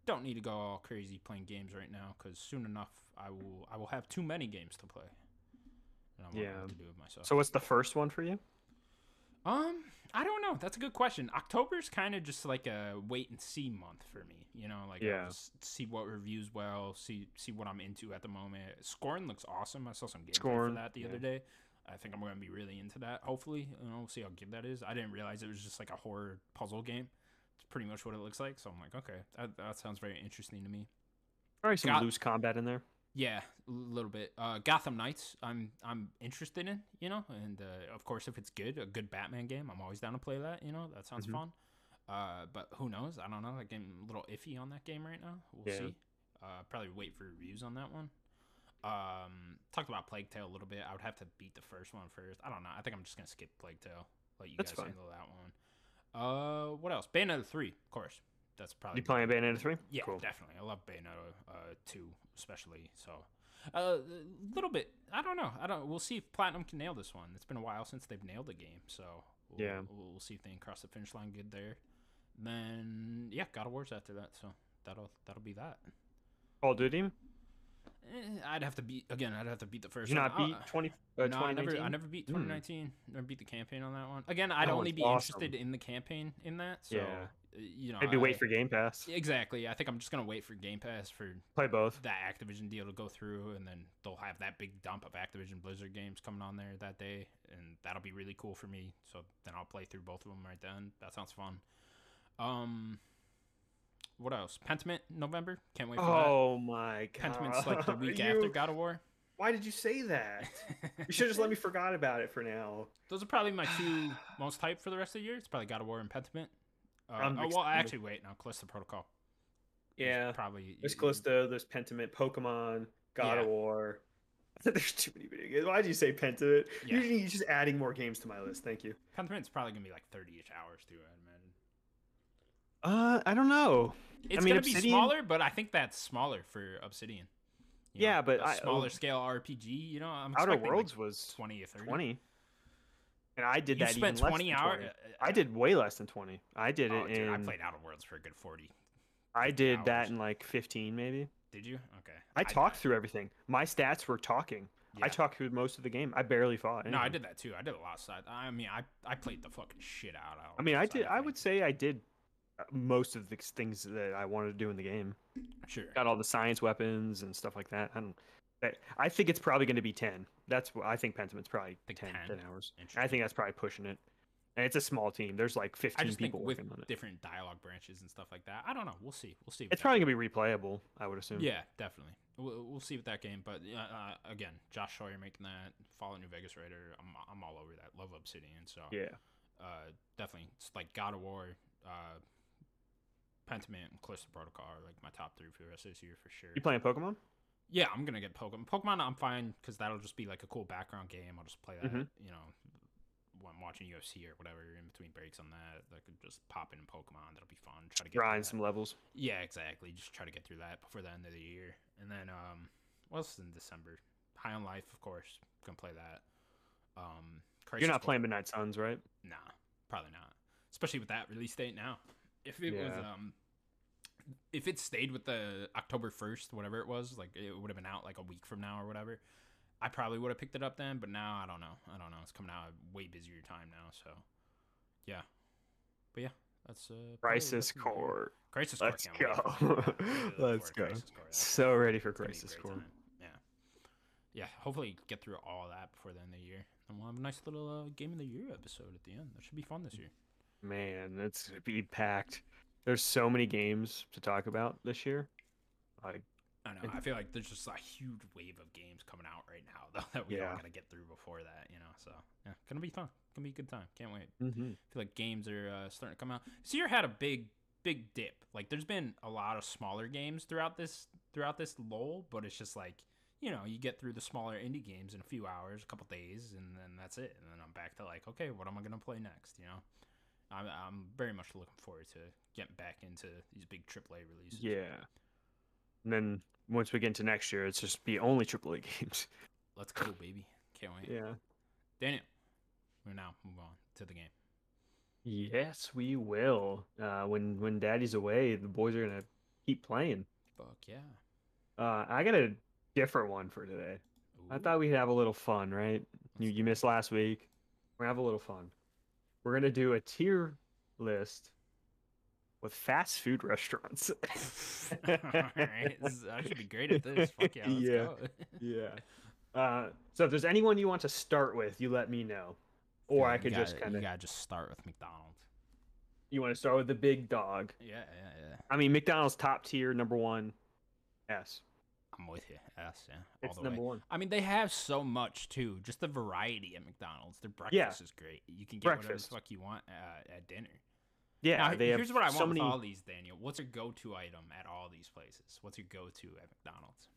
don't need to go all crazy playing games right now because soon enough I will I will have too many games to play. And I won't Yeah. to do with myself. So what's the first one for you? Um, I don't know. That's a good question. October's kind of just like a wait and see month for me. You know, like Yeah. I'll just see what reviews well, see see what I'm into at the moment. Scorn looks awesome. I saw some gameplay for that the yeah. other day. I think I'm gonna be really into that. Hopefully, you know, we'll see how good that is. I didn't realize it was just like a horror puzzle game. It's pretty much what it looks like. So I'm like, okay, that, that sounds very interesting to me. Probably some Got- loose combat in there. Yeah, a little bit. Uh, Gotham Knights, I'm I'm interested in, you know, and uh, of course, if it's good, a good Batman game, I'm always down to play that. You know, that sounds Mhm. fun. Uh, but who knows? I don't know. Like, I'm a little iffy on that game right now. We'll Yeah. see. Uh, probably wait for reviews on that one. Um, talked about Plague Tale a little bit. I would have to beat the first one first. I don't know. I think I'm just gonna skip Plague Tale. Let you That's guys fine. handle that one. Uh, what else? Bayonetta three, of course. That's probably You playing Bayonetta three? yeah, Cool. definitely. I love Bayonetta uh, two, especially. So, uh, a little bit. I don't know. I don't. We'll see if Platinum can nail this one. It's been a while since they've nailed the game, so we'll, Yeah. we'll, we'll see if they can cross the finish line good there. Then yeah, God of War's after that, so that'll that'll be that. Call of Duty? Eh, I'd have to beat again. I'd have to beat the first. You one. not beat Uh, 20, uh, no, I never, I never beat Hmm. 2019. Never beat the campaign on that one. Again, I'd That only be awesome. interested in the campaign in that. So, Yeah. uh, you know, Maybe I- wait for Game Pass. exactly. I think I'm just gonna wait for Game Pass for Play both. that Activision deal to go through, and then they'll have that big dump of Activision Blizzard games coming on there that day, and that'll be really cool for me. So then I'll play through both of them right then. That sounds fun. Um, what else? Pentiment November. Can't wait for that. Oh my god. Pentiment's like the week You- after God of War. Why did you say that? you should just let me forgot about it for now. Those are probably my two most hyped for the rest of the year. It's probably God of War and Pentiment. Uh, oh, well, actually, wait. No, Callisto Protocol. Yeah. probably. There's Callisto, there's Pentiment, Pokemon, God Yeah. of War. There's too many video games. Why did you say Pentiment? Yeah. You're just adding more games to my list. Thank you. Pentiment's probably gonna be like 30ish hours too. Imagine. Uh, I don't know. It's mean, gonna be smaller, but I think that's smaller for Obsidian. You Yeah, but a I- smaller oh. scale RPG. You know, I'm Outer expecting, like, Worlds was 20 or 30. 20. And I did You that spent even less 20 than hours. 20. I did way less than 20. I did Oh, it dude, I played Outer Worlds for a good 40. I did hours. that in like 15 maybe. Did you? Okay. I talked through everything. My stats were talking. I talked through most of the game. I barely fought. No, I did that too. I did a lot of side. I mean, I I played the fucking shit out. of I mean, I did. I would say I did uh, most of the things that I wanted to do in the game. Sure. Got all the science weapons and stuff like that. I don't. I think it's probably going to be 10. That's what I think. Pentiment's probably Think 10, 10? 10 hours. I think that's probably pushing it. And it's a small team. There's like 15 I just think people with on it. different dialogue branches and stuff like that. I don't know. We'll see. We'll see. It's probably going to be replayable. I would assume. Yeah, definitely. We'll, we'll see with that game, but uh, again, Josh Sawyer making that Fallout New Vegas Raider. I'm I'm all over that. Love Obsidian, so Yeah. uh, definitely. It's like God of War, uh, Pentiment, and Callisto Protocol are like my top three for the rest of this year for sure. You playing Pokemon? Yeah, I'm gonna get Pokemon. Pokemon, I'm fine because that'll just be like a cool background game. I'll just play that, Mhm. you know, when I'm watching UFC or whatever in between breaks on that. I could just pop in Pokemon. That'll be fun. Try to get Grind some levels. Yeah, exactly. Just try to get through that before the end of the year. And then um what else is in December? High on Life, of course. Gonna play that. Um Crisis You're not playing Midnight Suns, right? Nah, probably not. Especially with that release date now. If it was um if it stayed with the October first, whatever it was, like it would have been out like a week from now or whatever. I probably would have picked it up then, but now I don't know. I don't know. It's coming out at a way busier time now, so yeah. But yeah, that's uh Crisis rest of the year. Core. Crisis Core. Let's go. Let's go. That's- So ready for it's gonna be a Crisis Core. time. Yeah. Yeah. Hopefully get through all that before the end of the year. And we'll have a nice little uh, game of the year episode at the end. That should be fun this year. Man, it's gonna be packed. There's so many games to talk about this year. Like, I know. I feel like there's just a huge wave of games coming out right now, though, that we all Yeah. got to get through before that, you know. So, yeah, gonna be fun. Gonna be a good time. Can't wait. mm-hmm. I feel like games are uh, starting to come out. This year had a big, big dip. Like, there's been a lot of smaller games throughout this throughout this lull, but it's just like you know, you get through the smaller indie games in a few hours, a couple days, and then that's it. And then I'm back to like, okay, what am I gonna play next? You know, I'm I'm very much looking forward to getting back into these big AAA releases. yeah. And then once we get into next year, it's just be only AAA games. Let's go, baby. Can't wait. Yeah. Daniel, we'll now move on to the game. Yes, we will. Uh, when when Daddy's away, the boys are gonna keep playing. Fuck yeah. Uh, I got a different one for today. I thought we'd have a little fun, right? You you missed last week. We're gonna have a little fun. We're gonna do a tier list with fast food restaurants. Alright, this- I should be great at this. Fuck yeah, let's Yeah. go. yeah. Uh, so if there's anyone you want to start with, you let me know, or Yeah, I could just kind of. You gotta just start with McDonald's. You want to start with the big dog? Yeah, yeah, yeah. I mean, McDonald's top tier, number one. S. I'm with you. Yes, yeah. All It's the number way. one. I mean, they have so much too. Just the variety at McDonald's. Their breakfast Yeah. is great. You can get whatever the fuck you want uh, at dinner. Yeah, now, they here's have what I want so with all these, Daniel. What's your go-to item at all these places? What's your go-to at McDonald's?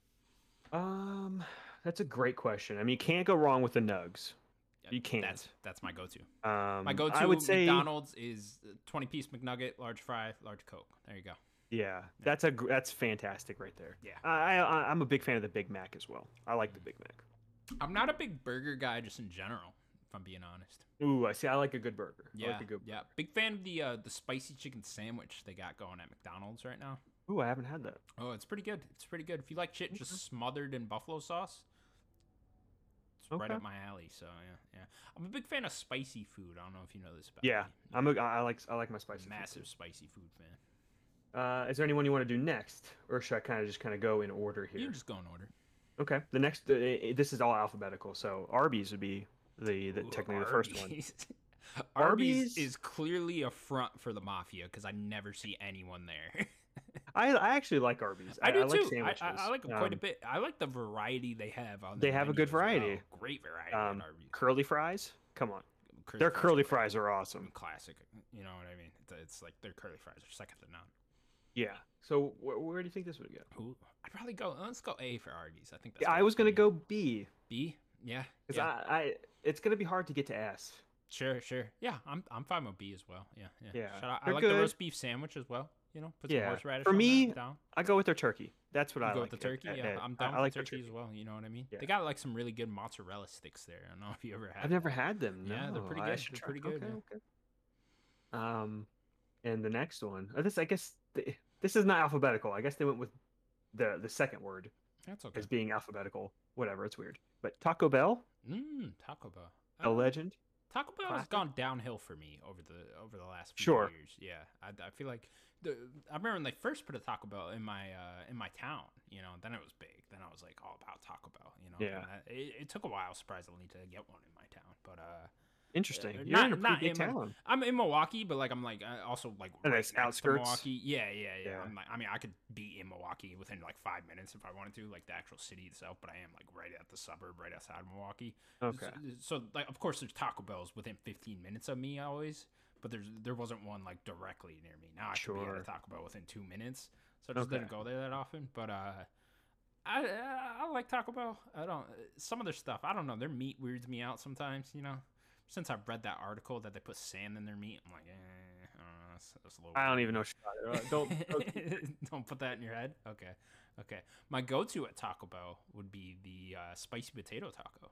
Um, that's a great question. I mean, you can't go wrong with the nugs. You can't. That's that's my go-to. Um, My go-to I would say, McDonald's is 20-piece McNugget, large fry, large Coke. There you go. Yeah, that's a gr- that's fantastic right there. Yeah. I, I I'm a big fan of the Big Mac as well. I like the Big Mac. I'm not a big burger guy, just in general. If I'm being honest. Ooh, I see. I like a good burger. Yeah, like good. yeah. Big fan of the uh, the spicy chicken sandwich they got going at McDonald's right now. Ooh, I haven't had that. Oh, it's pretty good. It's pretty good. If you like shit just smothered in buffalo sauce, it's right up my alley. So yeah, yeah. I'm a big fan of spicy food. I don't know if you know this about Yeah, me. I'm a, I like I like my spicy. massive too. spicy food fan. Uh, is there anyone you want to do next, or should I kind of just kind of go in order You here? can just go in order. Okay. The next, uh, this is all alphabetical, so Arby's would be the, the Ooh, technically the first one. Arby's. Arby's Arby's- is clearly a front for the mafia because I never see anyone there. I I actually like Arby's. I do like too. I, sandwiches. I, I like them quite a Um, bit. I like the variety they have on. They have a good as well. variety. Great variety Um, Arby's. Curly fries. Come on, Curly their fries curly are fries are awesome. classic. You know what I mean? It's, it's like their curly fries are second to none. Yeah. So wh- where do you think this would go? Ooh, I'd probably go. Let's go A for Arby's. I think that's. Yeah, I was gonna go B B. Yeah. because yeah. I, I it's gonna be hard to get to S. Sure, sure. Yeah, I'm I'm fine with B as well. Yeah, yeah. Yeah, Shout out. I like the roast beef sandwich as well. You know, put some Yeah. horseradish For me, down. I go with their turkey. That's what You I go like. with the turkey. at- Yeah, at- I'm down I like with their the turkey as well. You know what I mean? Yeah. They got like some really good mozzarella sticks there. I don't know if you ever had. I've never had them. Yeah, they're no, pretty I good. They're pretty good, Okay, okay. Um, and the next one. uh, This I guess th- this is not alphabetical. I guess they went with the the second word That's okay. as being alphabetical. Whatever, it's weird. But Taco Bell, Mmm, Taco Bell. a Uh, legend. Taco Bell has gone downhill for me over the over the last few Sure. years. Yeah, I, I feel like the I remember when they first put a Taco Bell in my uh, in my town. You know, then it was big. Then I was like all about Taco Bell. You know, Yeah. I- it, it took a while, surprisingly, to get one in my town. But uh, Interesting. uh, You're not- in a not pretty big in town. I'm in Milwaukee, but like I'm like uh, also like right nice. Outskirts? Milwaukee. Yeah, yeah, yeah. Yeah. I'm like, I mean, I could be in Milwaukee within like five minutes if I wanted to, like the actual city itself. But I am like right at the suburb, right outside of Milwaukee. Okay. So, so, like, of course, there's Taco Bell's within 15 minutes of me always, but there's there wasn't one like directly near me. Now I could be at Sure. a Taco Bell within two minutes, so I just Okay. didn't go there that often. But uh, I I like Taco Bell. I don't some of their stuff. I don't know. Their meat weirds me out sometimes. You know, since I've read that article that they put sand in their meat, I'm like, eh, I don't know. That's, that's a little. I don't weird. even know. what you're talking about. Don't. don't don't put that in your head. Okay, okay. My go-to at Taco Bell would be the uh, spicy potato taco.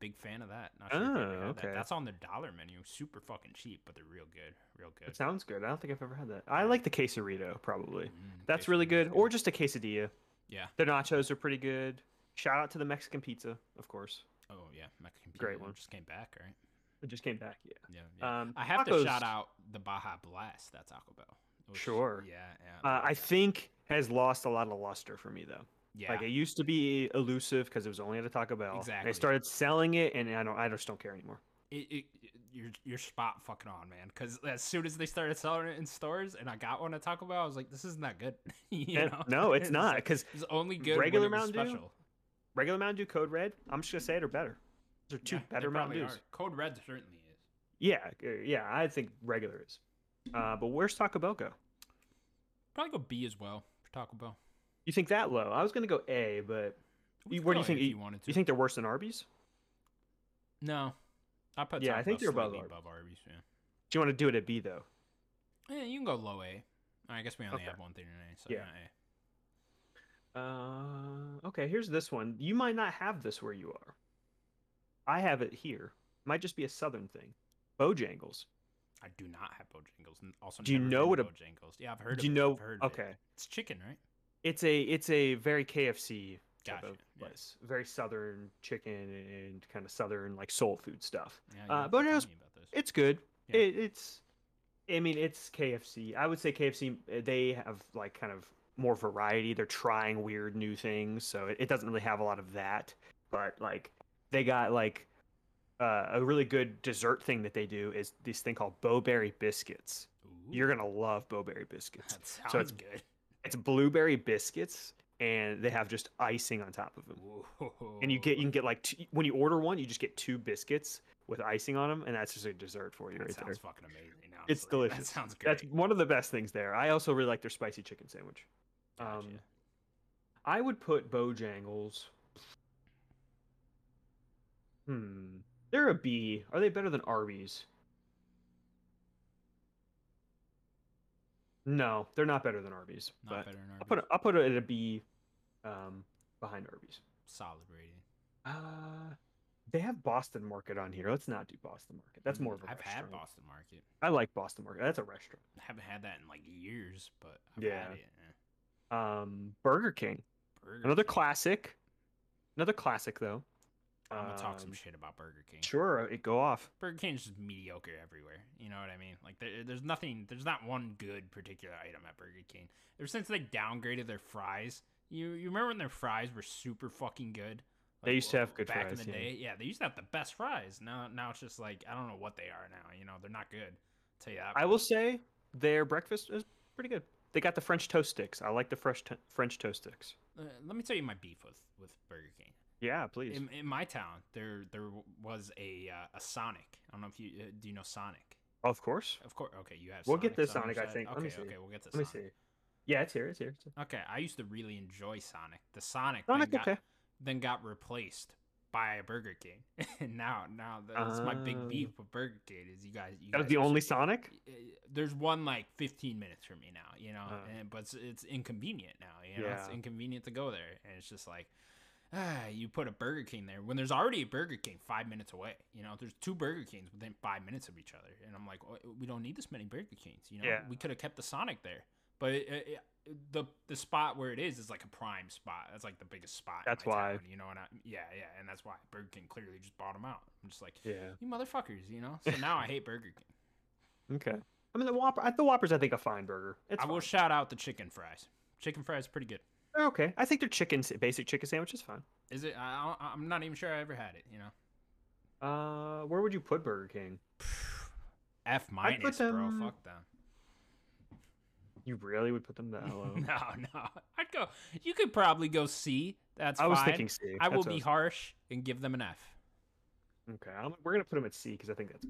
Big fan of that. Not sure if you ever Oh, had that. okay. That's on their dollar menu. Super fucking cheap, but they're real good. Real good. it sounds good. I don't think I've ever had that. I like the quesarito probably. Mm, That's really quesadillas good. Or just a quesadilla. yeah. Their nachos are pretty good. Shout out to the Mexican pizza, of course. Oh yeah, my pizza Great one. just came back, right? It just came back. Yeah. Yeah. yeah. Um, I have tacos- to shout out the Baja Blast. That's Taco Bell. which- Sure. Yeah. Yeah. Uh, I think has lost a lot of luster for me though. Yeah. Like it used to be elusive because it was only at a Taco Bell. Exactly. They started selling it, and I don't. I just don't care anymore. it, it, it- you're you're spot fucking on, man. Because as soon as they started selling it in stores, and I got one at Taco Bell, I was like, "This isn't that good." you know? no, it's not because It's only good regular Mountain Dew? special. Regular Mountain Dew Code Red. I'm just gonna say it are better. Those are two Yeah, better Mountain Dews. are. Code Red certainly is. Yeah, uh, yeah. I think regular is. Uh, but where's Taco Bell go? Probably go B as well for Taco Bell. You think that low? I was gonna go A, but You- where do you think you- wanted to? you think they're worse than Arby's? No, I put Yeah, I think Bell they're above Arby's. above Arby's. Yeah. Do you want to do it at B though? yeah, you can go low A. I guess we only Okay. have one thing in A, so Yeah. yeah. A. Uh, okay. Here's this one. You might not have this where you are. I have it here. Might just be a southern thing. Bojangles. I do not have Bojangles. and Also, Do you know what a- Bojangles? Yeah, I've heard. Do you of know- It. I've of it. okay. It's chicken, right? It's a it's a very KFC type Gotcha, of yeah. place. Very southern chicken and kind of southern like soul food stuff. Yeah, Uh, have to tell Bojangles- me about this. It's good. Yeah. It, it's I mean it's KFC. I would say KFC they have like kind of more variety. They're trying weird new things, so it, it doesn't really have a lot of that. But like they got like uh, a really good dessert thing that they do is this thing called Bo-Berry biscuits. Ooh, You're gonna love Bo-Berry biscuits. that sounds so it's- good. It's blueberry biscuits, and they have just icing on top of them. And you get you can get like two, when you order one, you just get two biscuits with icing on them, and that's just a dessert for you That right sounds there. fucking amazing. It's delicious. That sounds good. That's one of the best things there. I also really like their spicy chicken sandwich. Gotcha. Um, I would put Bojangles. Hmm, they're a B. Are they better than Arby's? No, they're not better than Arby's. not but better than Arby's. I'll put it, I'll put it at a B, um, behind Arby's. solid rating. Uh, they have Boston Market on here. Let's not do Boston Market. That's more of a Mm, I've had. Boston Market. I like Boston Market. That's a restaurant. I haven't had that in like years, but I've Yeah. had it. Um, Burger King, Burger another King. classic. Another classic though. I'm gonna talk some Um, shit about Burger King. Sure, it go off. Burger King's just mediocre everywhere. You know what I mean? Like there, there's nothing. There's not one good particular item at Burger King. Ever since they downgraded their fries, you you remember when their fries were super fucking good? They used to have good fries. back fries, in the yeah. day. Yeah, they used to have the best fries. Now now it's just like I don't know what they are now. You know they're not good. tell you that. I much. will say their breakfast is pretty good. They got the French toast sticks. I like the fresh to- French toast sticks. Uh, let me tell you my beef with with Burger King. Yeah, please. In, in my town, there there was a uh, a Sonic. I don't know if you uh, do you know Sonic. of course. Of course, okay, you have. We'll get Sonic this on your Sonic, I think. Okay, Let me see. okay, we'll get to Let me see. Yeah, it's here. It's here. It's here. Okay, I used to really enjoy Sonic. The Sonic, Sonic, then, got, okay. then got replaced by a Burger King, and now now that's my big Oh. beef with Burger King is you guys. You That was the only so- Sonic. There's one like 15 minutes for me now, you know, Uh. and, but it's, it's inconvenient now. You know, it's inconvenient to go there, and it's just like. Ah, you put a Burger King there when there's already a Burger King five minutes away. You know, there's two Burger Kings within five minutes of each other, and I'm like, "Oh, we don't need this many Burger Kings. You know, Yeah. we could have kept the Sonic there, but it, it, the the spot where it is is like a prime spot. That's like the biggest spot. That's why. town, you know, and I, yeah, yeah, and that's why Burger King clearly just bought them out. I'm just like, Yeah. you motherfuckers, you know. So now I hate Burger King. Okay. I mean, the Whopper. The Whopper's, I think, a fine burger. It's I will shout out the chicken fries. Chicken fries pretty good. They're okay. I think their chicken, basic chicken sandwich is fine. Is it? I, I'm not even sure I ever had it. You know, Uh, where would you put Burger King? F minus, bro. Fuck them. You really would put them that low? No, no. I'd go. You could probably go C. That's I was fine. thinking C. I That's will be was- harsh and give them an F. Okay, I'm, we're gonna put them at C because I think that's.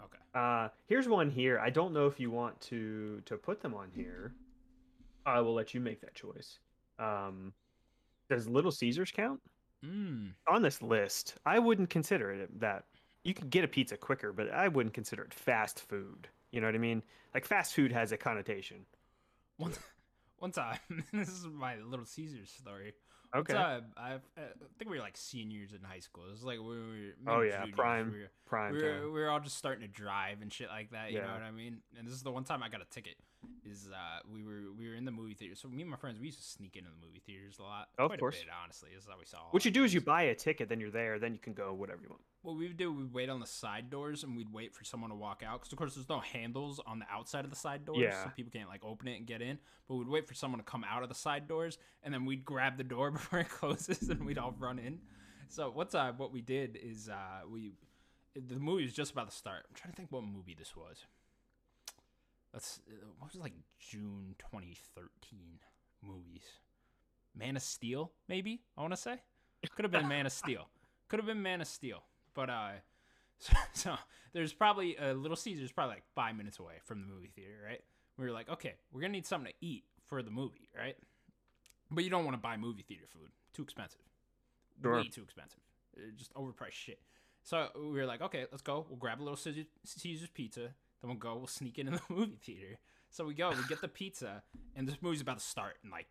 Okay. Uh, here's one here. I don't know if you want to to put them on here. I will let you make that choice. Um, does Little Caesars count Mm. on this list? I wouldn't consider it that. You can get a pizza quicker, but I wouldn't consider it fast food. You know what I mean? Like fast food has a connotation. One, one time, this is my Little Caesars story. Okay. Time, I, uh, I think we were like seniors in high school. It was like we were. Oh, yeah, juniors. prime We were, Prime we, were, we were all just starting to drive and shit like that. You know what I mean? And this is the one time I got a ticket. Is uh we were we were in the movie theater. So me and my friends we used to sneak into the movie theaters a lot. Of Quite course. A bit, honestly, this is how we saw. What you do is you buy a ticket, then you're there, then you can go whatever you want. What we would do, we'd wait on the side doors and we'd wait for someone to walk out. Because, of course, there's no handles on the outside of the side doors. Yeah. So people can't, like, open it and get in. But we'd wait for someone to come out of the side doors and then we'd grab the door before it closes and we'd all run in. So, one time, what we did is uh, we. The movie was just about to start. I'm trying to think what movie this was. Uh, What was it, like June 2013 movies? Man of Steel, maybe? I want to say. Could have been Man of Steel. Could have been Man of Steel. But uh so, so there's probably uh, Little Caesars probably like five minutes away from the movie theater, right? We were like, okay, we're gonna need something to eat for the movie, right? But you don't want to buy movie theater food; too expensive, Sure. way too expensive, Uh, just overpriced shit. So we were like, okay, let's go. We'll grab a little Caesar, Caesar's pizza. Then we'll go. We'll sneak into the movie theater. So we go. We get the pizza, and this movie's about to start, and like,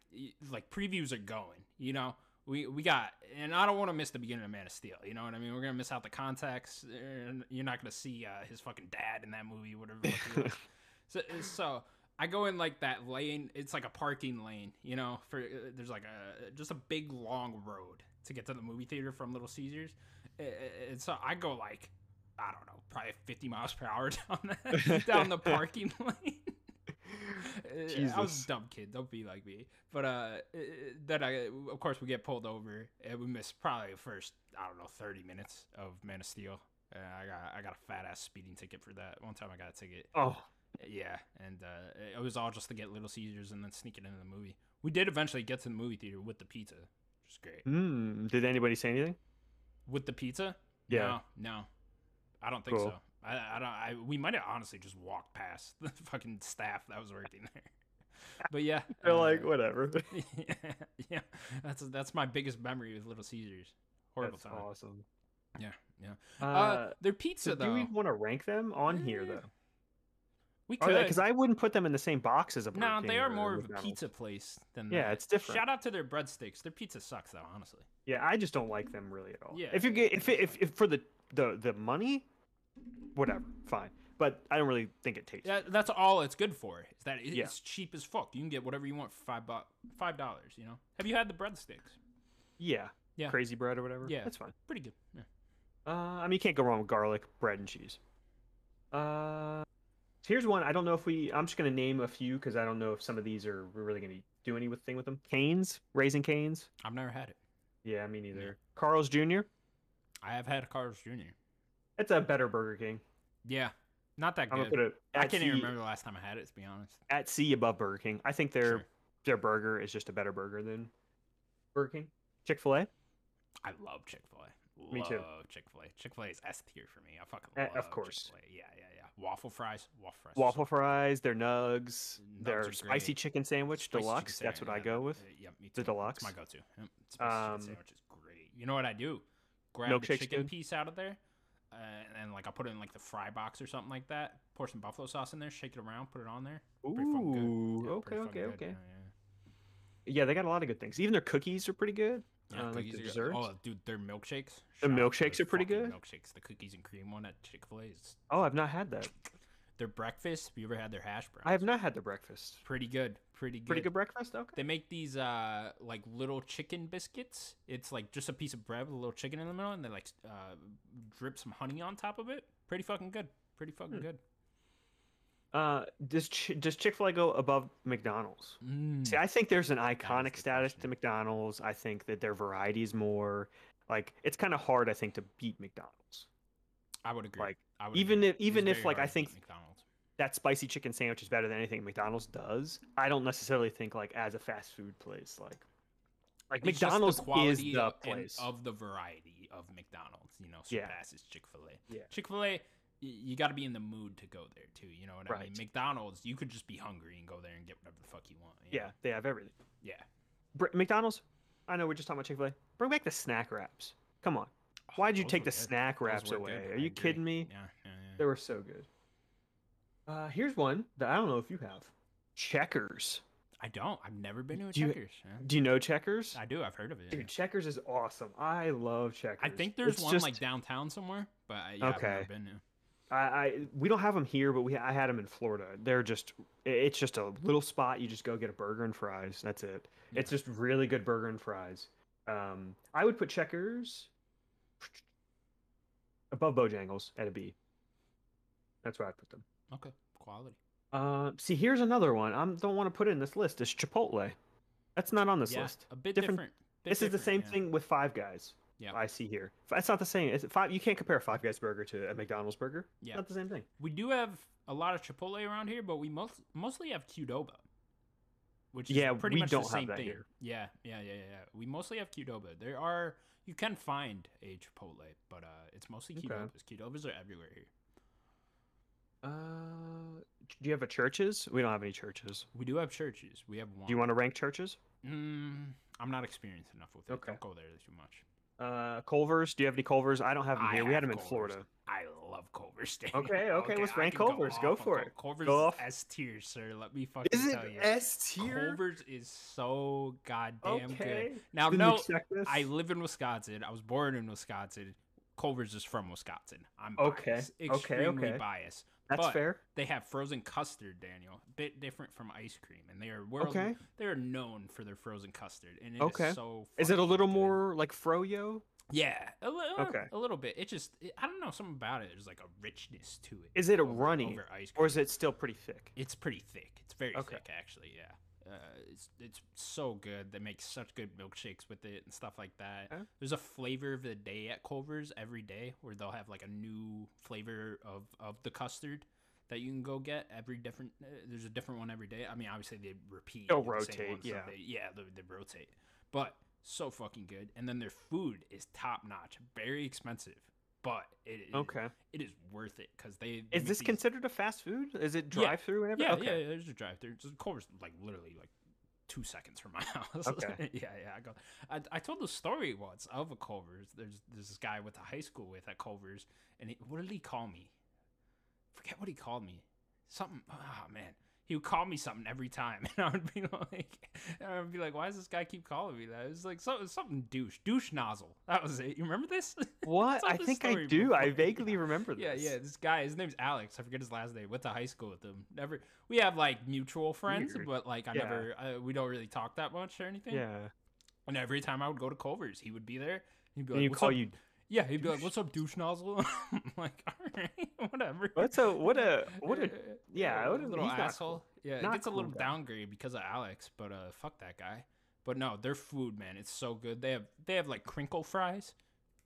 like previews are going. You know, we we got, and I don't want to miss the beginning of Man of Steel. You know what I mean? We're gonna miss out the context. And you're not gonna see uh, his fucking dad in that movie, whatever. it is. so so I go in like that lane. It's like a parking lane. You know, for uh, there's like a just a big long road to get to the movie theater from Little Caesars, Uh, and so I go like I don't know, probably 50 miles per hour down that, down the parking lane. Uh, I was Jesus. a dumb kid. Don't be like me. But uh, uh, then I, of course, we get pulled over, and we miss probably the first I don't know 30 minutes of Man of Steel. Uh, I got I got a fat ass speeding ticket for that. One time I got a ticket. Oh, Yeah, and uh, it was all just to get Little Caesars and then sneak it into the movie. We did eventually get to the movie theater with the pizza, which is great. mm, did anybody say anything? With the pizza? Yeah. No, no. I don't think Cool. so. I, I don't. I we might have honestly just walked past the fucking staff that was working there. But yeah, They're uh, like, whatever. yeah, that's that's my biggest memory with Little Caesars. Horrible That's time. awesome. Yeah, yeah. Uh, Uh, their pizza so though. do we want to rank them on here Eh, though? we could. Because I wouldn't put them in the same box as a no, King they are more of a pizza place than. Yeah, that. it's different. Shout out to their breadsticks. Their pizza sucks though, honestly. Yeah, I just don't like them really at all. Yeah, If you get if it, if, if for the the the money, whatever, fine. But I don't really think it tastes. Yeah, that's all it's good for. Is that it's Yeah. cheap as fuck. You can get whatever you want for five bu- five dollars. You know. Have you had the breadsticks? Yeah. Yeah. Crazy bread or whatever. Yeah. That's fine. Pretty good. Yeah. Uh, I mean, you can't go wrong with garlic, bread, and cheese. Uh, here's one. I don't know if we. I'm just gonna name a few because I don't know if some of these are we're really gonna do anything with them. Canes, Raising Cane's. I've never had it. Yeah, me neither. Carl's Jr. I have had Carl's Jr. It's a better Burger King. Yeah, not that good. it. I can't even remember the last time I had it. To be honest. At C above Burger King. I think their Sure. their burger is just a better burger than Burger King. Chick Fil A. I love Chick Fil A. Me too. Chick Fil A. Chick Fil A is S tier for me. I fucking Eh, love of course. Chick-fil-A. Yeah, yeah, yeah. Waffle fries. Waffle fries. Waffle fries, their nugs, Nugs their spicy great. chicken sandwich Spicy chicken deluxe. That's what I go with. uh, yeah, me The deluxe. It's my go-to. Yep. Spicy Um, chicken sandwich is great. You know what I do? Grab the Milkshake's chicken piece out of there, uh, and like I'll put it in like the fry box or something like that. Pour some buffalo sauce in there, shake it around, put it on there. Pretty fucking good. Ooh, Yeah, okay, okay, good. okay. Yeah, Yeah, they got a lot of good things. Even their cookies are pretty good. yeah. Uh, like the are good. desserts. Oh, dude, their milkshakes. The Shout out to milkshakes are pretty good? Milkshakes, the cookies and cream one at Chick Fil A is Oh, I've not had that. Their breakfast. Have you ever had their hash browns? I have not had their breakfast. Pretty good. Pretty good. Pretty good breakfast. Okay. They make these uh like little chicken biscuits. It's like just a piece of bread with a little chicken in the middle, and they like uh drip some honey on top of it. Pretty fucking good. Pretty fucking Hmm. good. Uh, does Ch- does Chick Fil A go above McDonald's? Mm. See, I think there's an iconic status to. McDonald's. I think that their variety is more like it's kind of hard. I think to beat McDonald's. I would agree. Like I would even agree. if even if like I hard to beat think. That spicy chicken sandwich is better than anything McDonald's does. I don't necessarily think like as a fast food place like like It's just the McDonald's is the place. of the variety of McDonald's. You know, Yeah. surpasses Chick Fil A. Yeah. Chick Fil A. You got to be in the mood to go there too. You know what I mean? McDonald's, you could just be hungry and go there and get whatever the fuck you want. you yeah, know? they have everything. yeah. Br- McDonald's. I know we're just talking about Chick Fil A. Bring back the snack wraps. Come on. Oh, Why'd you Those take the good. snack wraps away? good. Are you kidding me? Yeah, yeah, yeah. They were so good. Uh, here's one that I don't know if you have. Checkers. I don't. I've never been to a Do you- Checkers. yeah. Do you know Checkers? I do. I've heard of it. yeah. Dude, Checkers is awesome. I love Checkers. I think there's It's one just- like downtown somewhere, but I, yeah, I've never been to. I, I we don't have them here, but we I had them in Florida. They're just it's just a little spot. You just go get a burger and fries. That's it. It's just really good burger and fries. Um, I would put Checkers above Bojangles at a B. That's where I put them. Okay, quality. Uh, see, here's another one. I don't want to put it in this list. It's Chipotle? That's not on this yeah, list. a bit Different- different. bit This is the same yeah. thing with Five Guys. Yeah. I see here. It's not the same. It's five. You can't compare a Five Guys burger to a McDonald's burger. Yeah. not the same thing. We do have a lot of Chipotle around here, but we most mostly have Qdoba, which is Yeah, pretty we much don't the have same that thing. here. Yeah, yeah, yeah, yeah. We mostly have Qdoba. There are you can find a Chipotle, but uh, it's mostly Okay. Qdobas. Qdobas are everywhere here. Uh, do you have a Church's? We don't have any Church's. We do have Church's. We have one. Do you want to rank Church's? Mm, I'm not experienced enough with it. Okay. Don't go there too much. Uh, Culver's. Do you have any Culver's? I don't have them I here. We had them in Culver's. Florida. I love Culver's. Daniel. Okay, okay, let's rank Culver's. Go off for it. Culver's Go is. S tier, sir. Let me fucking Is it tell you. S tier? Culver's is so goddamn Okay. good. Now, Didn't no. I live in Wisconsin. I was born in Wisconsin. Culver's is from Wisconsin. I'm Okay, biased, okay, extremely okay. biased. That's but fair. They have frozen custard, Daniel. A Bit different from ice cream, and they are world. Okay. They are known for their frozen custard, and it is Okay. so. Is it a little good. more like froyo? Yeah, a little. Okay. A little bit. It just. It, I don't know. Something about it. There's like a richness to it. Is it a over- runny, over ice or is it still pretty thick? It's pretty thick. It's very Okay. thick, actually. Yeah. Uh, it's it's so good. They make such good milkshakes with it and stuff like that. Okay. There's a flavor of the day at Culver's every day where they'll have like a new flavor of of the custard that you can go get every different. Uh, there's a different one every day. I mean, obviously they repeat. They'll rotate, so yeah. they- yeah, they, they rotate, but so fucking good. And then their food is top notch. Very expensive, but it is Okay. it is worth it because they. they Is this these- considered a fast food? Is it drive through yeah, everything? yeah, okay. yeah. There's a drive through. Just Culver's like literally like two seconds from my house. Okay. yeah, yeah. I go. I, I told the story once of a Culver's. There's there's this guy I went to high school with at Culver's, and he, what did he call me? Forget what he called me. Something. Oh man. He would call me something every time, and I would be like, I would be like, why does this guy keep calling me that? It was like something, something douche, douche nozzle. That was it. You remember this? What? I think I do. I vaguely remember this. Yeah, yeah. This guy, his name's Alex. I forget his last name. Went to high school with him. Never. We have like mutual friends, Weird. but like I Yeah. never. Uh, we don't really talk that much or anything. Yeah. And every time I would go to Culver's, he would be there. He'd be And like, you "What's call up?" you. Yeah, he'd be like, "What's up, douche nozzle?" I'm like, "All right, whatever." What's a what a what a yeah, a what a- little he's not asshole. cool. Yeah, Not it gets a cool little guy. downgrade because of Alex, but uh, fuck that guy. But no, their food, man, it's so good. They have they have like crinkle fries,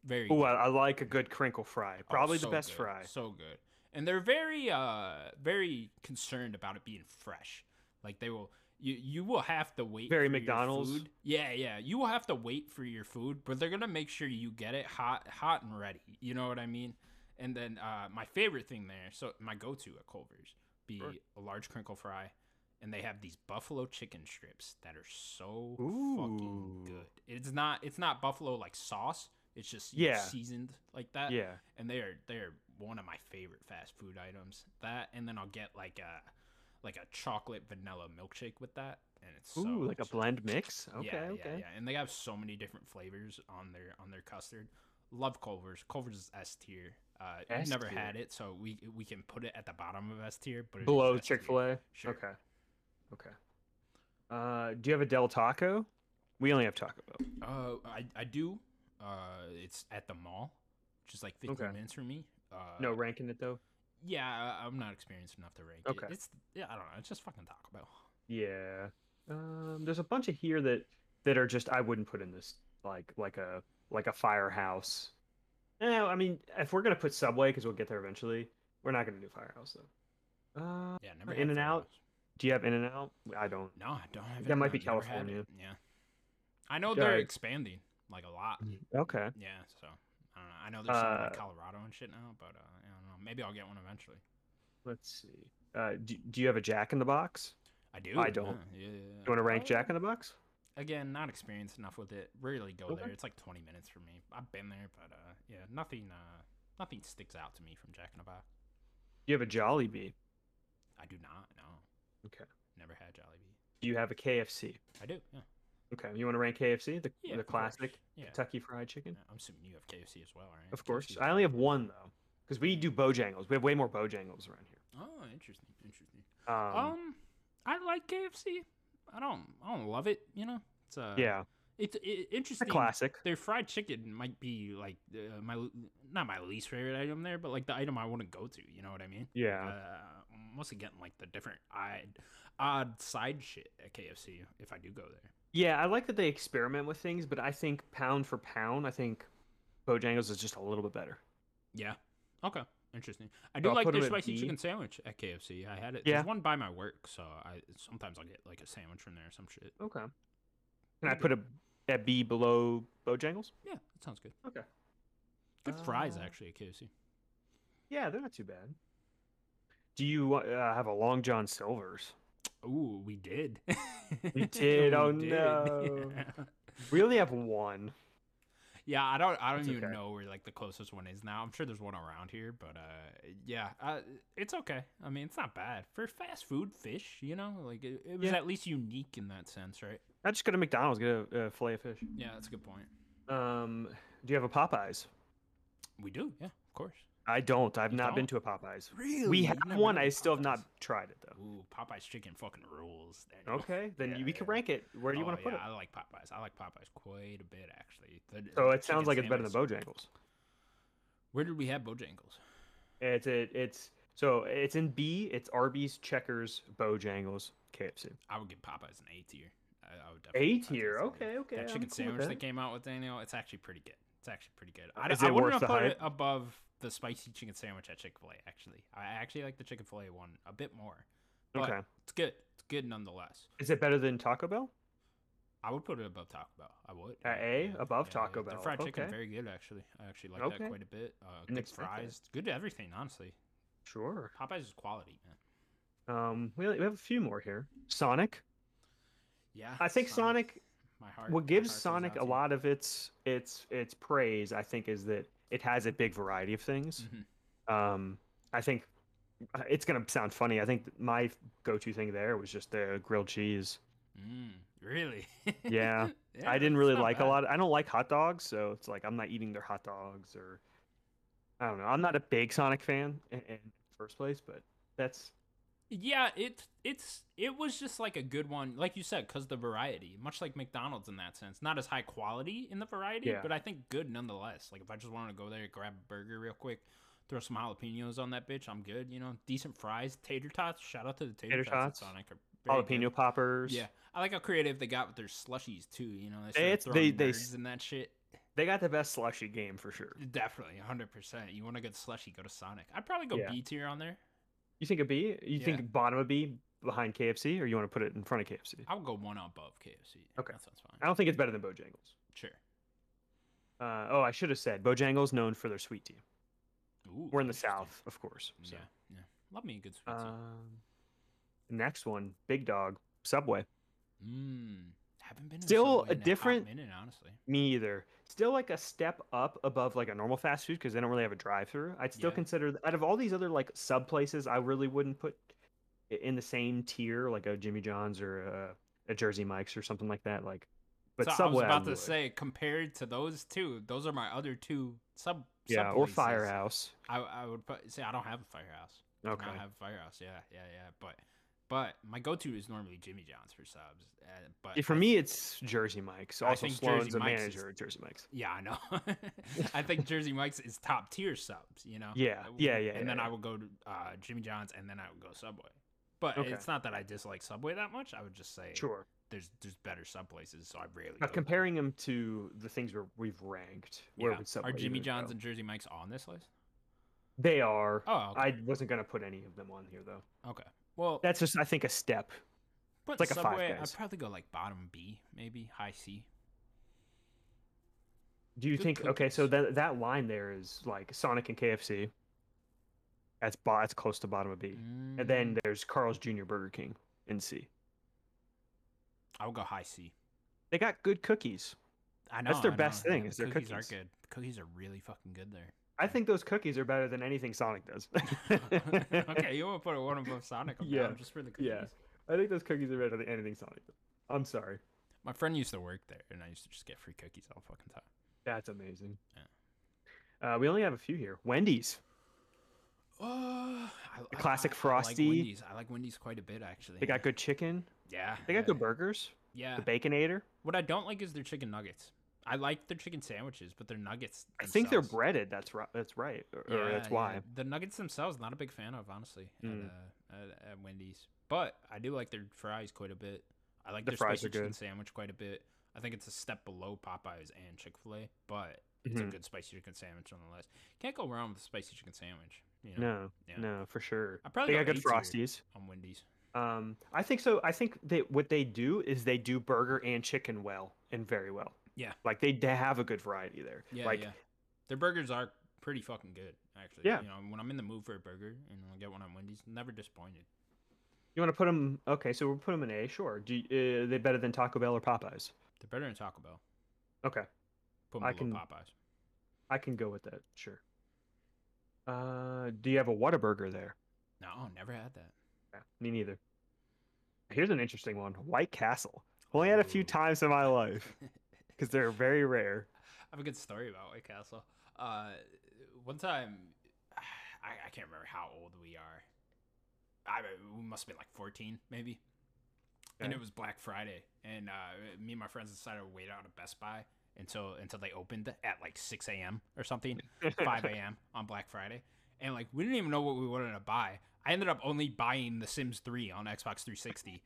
very. Oh. I, I like a good crinkle fry. Oh, Probably so the best good, fry. So good. And they're very uh very concerned about it being fresh. Like they will you you will have to wait Very for your McDonald's? food. Yeah, yeah. You will have to wait for your food, but they're going to make sure you get it hot hot and ready. You know what I mean? And then uh my favorite thing there, so my go-to at Culver's be Sure. a large crinkle fry and they have these buffalo chicken strips that are so Ooh. fucking good. It's not it's not buffalo like sauce. It's just Yeah. seasoned like that Yeah. and they are they're one of my favorite fast food items. That and then I'll get like a like a chocolate vanilla milkshake with that, and it's so Ooh, like a blend mix. Okay, yeah, okay. yeah, yeah. And they have so many different flavors on their on their custard. Love Culver's. Culver's is S tier. Uh, I've never had it, so we we can put it at the bottom of S tier, but Below. Chick Fil A. Sure. Okay. Okay. Uh, do you have a Del Taco? We only have Taco Bell. Uh, I I do. Uh, it's at the mall, which is like 15 Okay. minutes from me. Uh, No ranking it though. Yeah, I- I'm not experienced enough to rank Okay. it. It's yeah, I don't know. It's just fucking Taco Bell. Yeah. Um, there's a bunch of here that that are just I wouldn't put in this like like a like a firehouse. No, I mean if we're gonna put Subway because we'll get there eventually, we're not gonna do Firehouse though. Uh, Yeah, never. In and Out? Do you have In and Out? I don't. No, I don't have it. That might be California. Yeah, I know they're expanding like a lot. Okay. Yeah, so I don't know. I know there's some in, like Uh, Colorado and shit now, but uh, I don't know. Maybe I'll get one eventually. Let's see. Uh, do, do you have a Jack in the Box? I do. I don't. Yeah, yeah, yeah. You want to rank Jack in the Box? Again, not experienced enough with it. Rarely go Okay. there. It's like 20 minutes for me. I've been there, but uh, yeah, nothing. Uh, nothing sticks out to me from Jack in the Box. You have a Jollibee? I do not. No, Okay. never had Jollibee. Do you have a KFC? I do. Yeah. Okay. You want to rank KFC? The Yeah, the classic Yeah. Kentucky Fried Chicken? I'm assuming you have KFC as well, right? Of course. KFC 's I only have one though, because we do Bojangles. We have way more Bojangles around here. Oh, interesting. Interesting. Um, Um, I like KFC. I don't. I don't love it. You know, it's uh, yeah, It's it, it's a interesting. classic. Their fried chicken might be like uh, my not my least favorite item there, but like the item I wouldn't go to. You know what I mean? Yeah. Uh, mostly getting like the different odd, odd side shit at KFC if I do go there. Yeah, I like that they experiment with things, but I think pound for pound, I think Bojangles is just a little bit better. Yeah. Okay. Interesting. I do I'll like their spicy chicken sandwich at KFC. I had it. Yeah. There's one by my work, so I sometimes I'll get like a sandwich from there or some shit. Okay. Can I put a at B below Bojangles? Yeah, that sounds good. Okay. Good fries Uh, actually at KFC. Yeah, they're not too bad. Do you uh, have a Long John Silver's? Ooh, we did. We did? Oh, did. no. Yeah. We only have one. Yeah, I don't. I don't It's even okay. know where like the closest one is now. I'm sure there's one around here, but uh, yeah, uh, it's okay. I mean, it's not bad for fast food fish. You know, like it, it was Yeah. at least unique in that sense, right? I just go to McDonald's get a, a fillet of fish. Yeah, that's a good point. Um, do you have a Popeyes? We do, yeah, of course. I don't. I've You not been don't? to a Popeyes. Really? We You've one. I still have not tried it though. Ooh, Popeye's chicken fucking rules. Okay, then Yeah, you, we can rank it. Where do you Oh, want to put yeah, it? I like Popeyes. I like Popeyes quite a bit, actually. The- oh, So the it sounds like it's better than Bojangles. Where did we have Bojangles? It's it, it's so it's in B. It's Arby's, Checkers, Bojangles, KFC. I would give Popeyes an A tier. I, I would definitely A tier. Okay, okay. That I'm chicken cool sandwich that. that. came out with Daniel, it's actually pretty good. Actually pretty good. I, Is I wouldn't have the put hype? it above the spicy chicken sandwich at Chick Fil A. Actually, I actually like the Chick Fil A one a bit more. Okay. it's good. It's good nonetheless. Is it better than Taco Bell? I would put it above Taco Bell. I would. At A? yeah, Above yeah, Taco Bell. fried chicken Okay. very good actually. I actually like Okay. that quite a bit. Uh, good fries. Good to everything, honestly. Sure. Popeyes is quality, man. Um, we, we have a few more here. Sonic. Yeah. I think Sonic. My heart. What gives heart Sonic a lot of its its its praise, I think, is that it has a big variety of things. Mhm. Um, I think uh, it's gonna sound funny. I think my go-to thing there was just the grilled cheese. Mm, really? Yeah, Yeah, I didn't really like bad. a lot. I don't like hot dogs, so it's like I'm not eating their hot dogs or I don't know. I'm not a big Sonic fan in, in the first place, but that's Yeah, it it's it was just like a good one, like you said, because the variety, much like McDonald's in that sense, not as high quality in the variety, Yeah. but I think good nonetheless. Like if I just wanted to go there, grab a burger real quick, throw some jalapenos on that bitch, I'm good. You know, decent fries, tater tots. Shout out to the tater, Tater tots, tots, Sonic. Very good. jalapeno poppers. Yeah, I like how creative they got with their slushies too. You know, they It's- they- they in that shit. they got the best slushy game for sure. Definitely, hundred percent. You want a good slushy, go to Sonic. I'd probably go Yeah. B tier on there. You think a B? You Yeah. think bottom of B behind KFC, or you want to put it in front of KFC? I would go one above KFC. Okay. that sounds fine. I don't think it's better than Bojangles. Sure. Uh, oh, I should have said Bojangles known for their sweet tea. Ooh, We're in the. South, of course. So. Yeah, yeah. Love me a good sweet tea. Um, next one, Big Dog, Subway. Mmm. Haven't been in still a hot different- minute, honestly. Me either. Still like a step up above like a normal fast food because they don't really have a drive-through. I'd still Yeah. consider out of all these other like sub places, I really wouldn't put in the same tier like a Jimmy John's or a, a Jersey Mike's or something like that. Like, but so Subway, I was about to say, compared to those two, those are my other two sub. yeah, sub or. Firehouse. I I would put say I don't have a firehouse. I Okay. don't have a firehouse. Yeah, yeah, yeah. But but my go-to is normally Jimmy John's for subs. Uh, but Yeah, for I- me, it's Jersey Mike's. I Also, think Sloan's Jersey a Mike's is- manager at Jersey Mike's. Yeah, I know. I think Jersey Mike's is top tier subs, you know? Yeah, Uh, yeah, yeah, And yeah, then yeah. I would go to uh, Jimmy John's and then I would go Subway. But Okay. it's not that I dislike Subway that much. I would just say Sure. there's there's better sub places, so I rarely Now, go there. comparing them to the things we're, we've ranked, where Yeah. would Subway Are Jimmy John's go? and Jersey Mike's on this list? They are. Oh, okay. I wasn't gonna put any of them on here though. okay. Well, That's just, I think, a step. but it's like a Five Guys. I'd probably go like bottom B, maybe high C. Do you Good think? Okay, so that that line there is like Sonic and KFC. That's bo- that's close to bottom of B, and then Mm, there's Carl's Jr. Burger King in C. I would go high C. They got good cookies. I know That's their I best know, thing, yeah, is the their cookies, cookies. are good. The cookies are really fucking good there. I think those cookies are better than anything Sonic does. okay, you want to put a one above Sonic? Okay, Yeah, just for the cookies. yeah. I think those cookies are better than anything Sonic does. I'm sorry. My friend used to work there, and I used to just get free cookies all fucking time. That's amazing. Uh, we only have a few here. Wendy's. Oh, I, The classic I- I Frosty. like Wendy's. I like Wendy's quite a bit, actually. They got good chicken. yeah. They yeah, got good burgers. Yeah. The Baconator. What I don't like is their chicken nuggets. I like their chicken sandwiches, but their nuggets. I think they're breaded. That's right. That's right. Or, or that's yeah. The nuggets themselves, not a big fan of, honestly, Mm. at, uh, at, at Wendy's. But I do like their fries quite a bit. I like The their fries spicy chicken sandwich quite a bit. I think it's a step below Popeyes and Chick Fil A, but it's Mhm. a good spicy chicken sandwich nonetheless. Can't go wrong with a spicy chicken sandwich. You know, No, Yeah. no, for sure. I probably They got good frosties. on Wendy's. Um, I think so. I think that what they do is they do burger and chicken well and very well. Yeah. Like they, they have a good variety there. Yeah, like yeah. Their burgers are pretty fucking good, actually. Yeah. You know, when I'm in the mood for a burger and I get one at Wendy's, never disappointed. you want to put them. Okay, so we'll put them in A. Sure. Do you, uh, they better than Taco Bell or Popeyes? They're better than Taco Bell. Okay. Put I them below can- Popeyes. I can go with that. Sure. Uh, do you have a Whataburger there? No, never had that. Yeah, me neither. Here's an interesting one. White Castle. Only had a few times in my life because they're very rare. I have a good story about White Castle. Uh, one time, I, I can't remember how old we are. I we must have been like 14, maybe. And it was Black Friday, and uh, me and my friends decided to wait out at Best Buy until until they opened at like 6 a.m. or something, 5 a.m. on Black Friday, and like we didn't even know what we wanted to buy. I ended up only buying The Sims 3 on Xbox 360,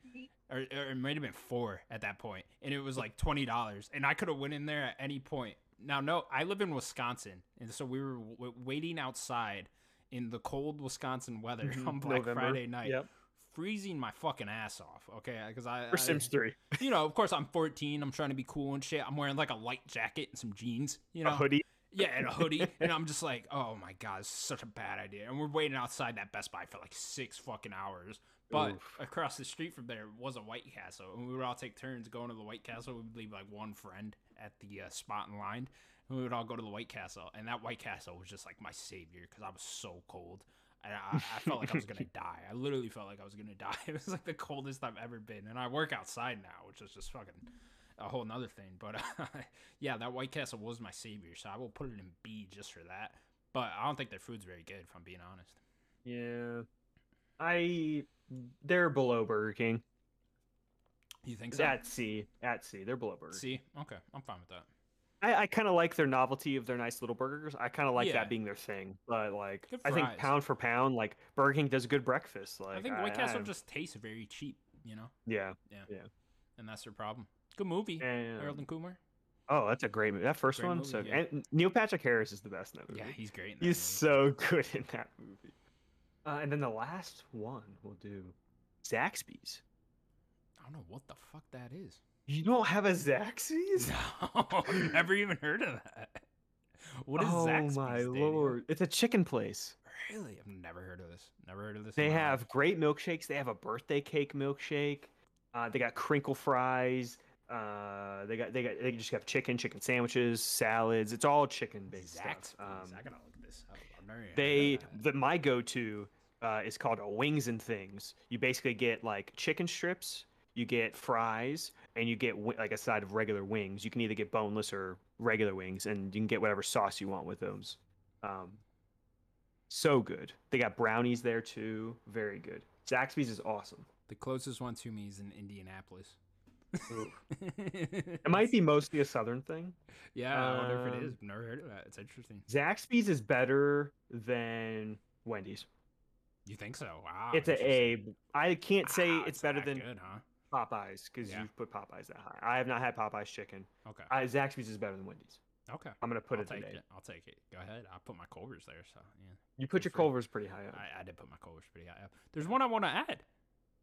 or, or it might have been four at that point, and it was like twenty dollars, and I could have went in there at any point. Now, no, I live in Wisconsin, and so we were w- waiting outside in the cold Wisconsin weather Mhm, on Black November. Friday night, Yep. freezing my fucking ass off. Okay, because I, For I- Sims 3. you know, of course, I'm 14. I'm trying to be cool and shit. I'm wearing like a light jacket and some jeans, you know, A hoodie. Yeah, and a hoodie, and I'm just like, oh my god, this is such a bad idea. And we're waiting outside that Best Buy for like six fucking hours. But Oof. across the street from there was a White Castle, and we would all take turns going to the White Castle. We would leave like one friend at the uh, spot in line, and we would all go to the White Castle. And that White Castle was just like my savior because I was so cold. And I, I felt like I was gonna die. I literally felt like I was gonna die. It was like the coldest I've ever been. And I work outside now, which is just fucking a whole nother thing. But uh, yeah, that White Castle was my savior, so I will put it in B just for that. But I don't think their food's very good, if I'm being honest. Yeah. I. They're below Burger King. You think so? At C. At C. They're below Burger King. See, okay, I'm fine with that. I, I kind of like their novelty of their nice little burgers. I kind of like Yeah. that being their thing. But like, I think pound for pound, like Burger King does a good breakfast. Like, I think White Castle I- just tastes very cheap, you know, Yeah. Yeah. Yeah. and that's their problem. Good movie, And, Harold and Kumar. oh, that's a great movie. That first Great one. movie, so yeah. and Neil Patrick Harris is the best in that movie. Yeah, he's great. In that He's movie. so good in that movie. Uh, and then the last one we'll do Zaxby's. I don't know what the fuck that is. You don't have a Zaxby's? No, I've never even heard of that. What is oh Zaxby's? my Daniel? lord! It's a chicken place. Really? I've never heard of this. Never heard of this. They my life. have great milkshakes. They have a birthday cake milkshake. Uh, they got crinkle fries. Uh, they got they got they just have chicken, chicken sandwiches, salads. It's all chicken based Zaxby's. stuff. Um, I gotta look this. I've never they of the my go-to uh, is called a wings and things. You basically get like chicken strips, you get fries, and you get like a side of regular wings. You can either get boneless or regular wings, and you can get whatever sauce you want with those. Um, so good. They got brownies there too. Very good. Zaxby's is awesome. The closest one to me is in Indianapolis. It might be mostly a southern thing. Yeah, I wonder if it Um, is. Never heard of that. It's interesting. Zaxby's is better than Wendy's. You think so? Wow. it's a. A. I can't say Wow, it's better than good, huh? Popeyes because Yeah. you've put Popeyes that high. I have not had Popeyes chicken. Okay. I, Zaxby's is better than Wendy's. Okay. I'm gonna put I'll it take today. it. I'll take it. Go ahead. I'll put my Culver's there. So yeah, You put Good your. Culver's pretty high up. I, I did put my Culver's pretty high up. There's one I want to add.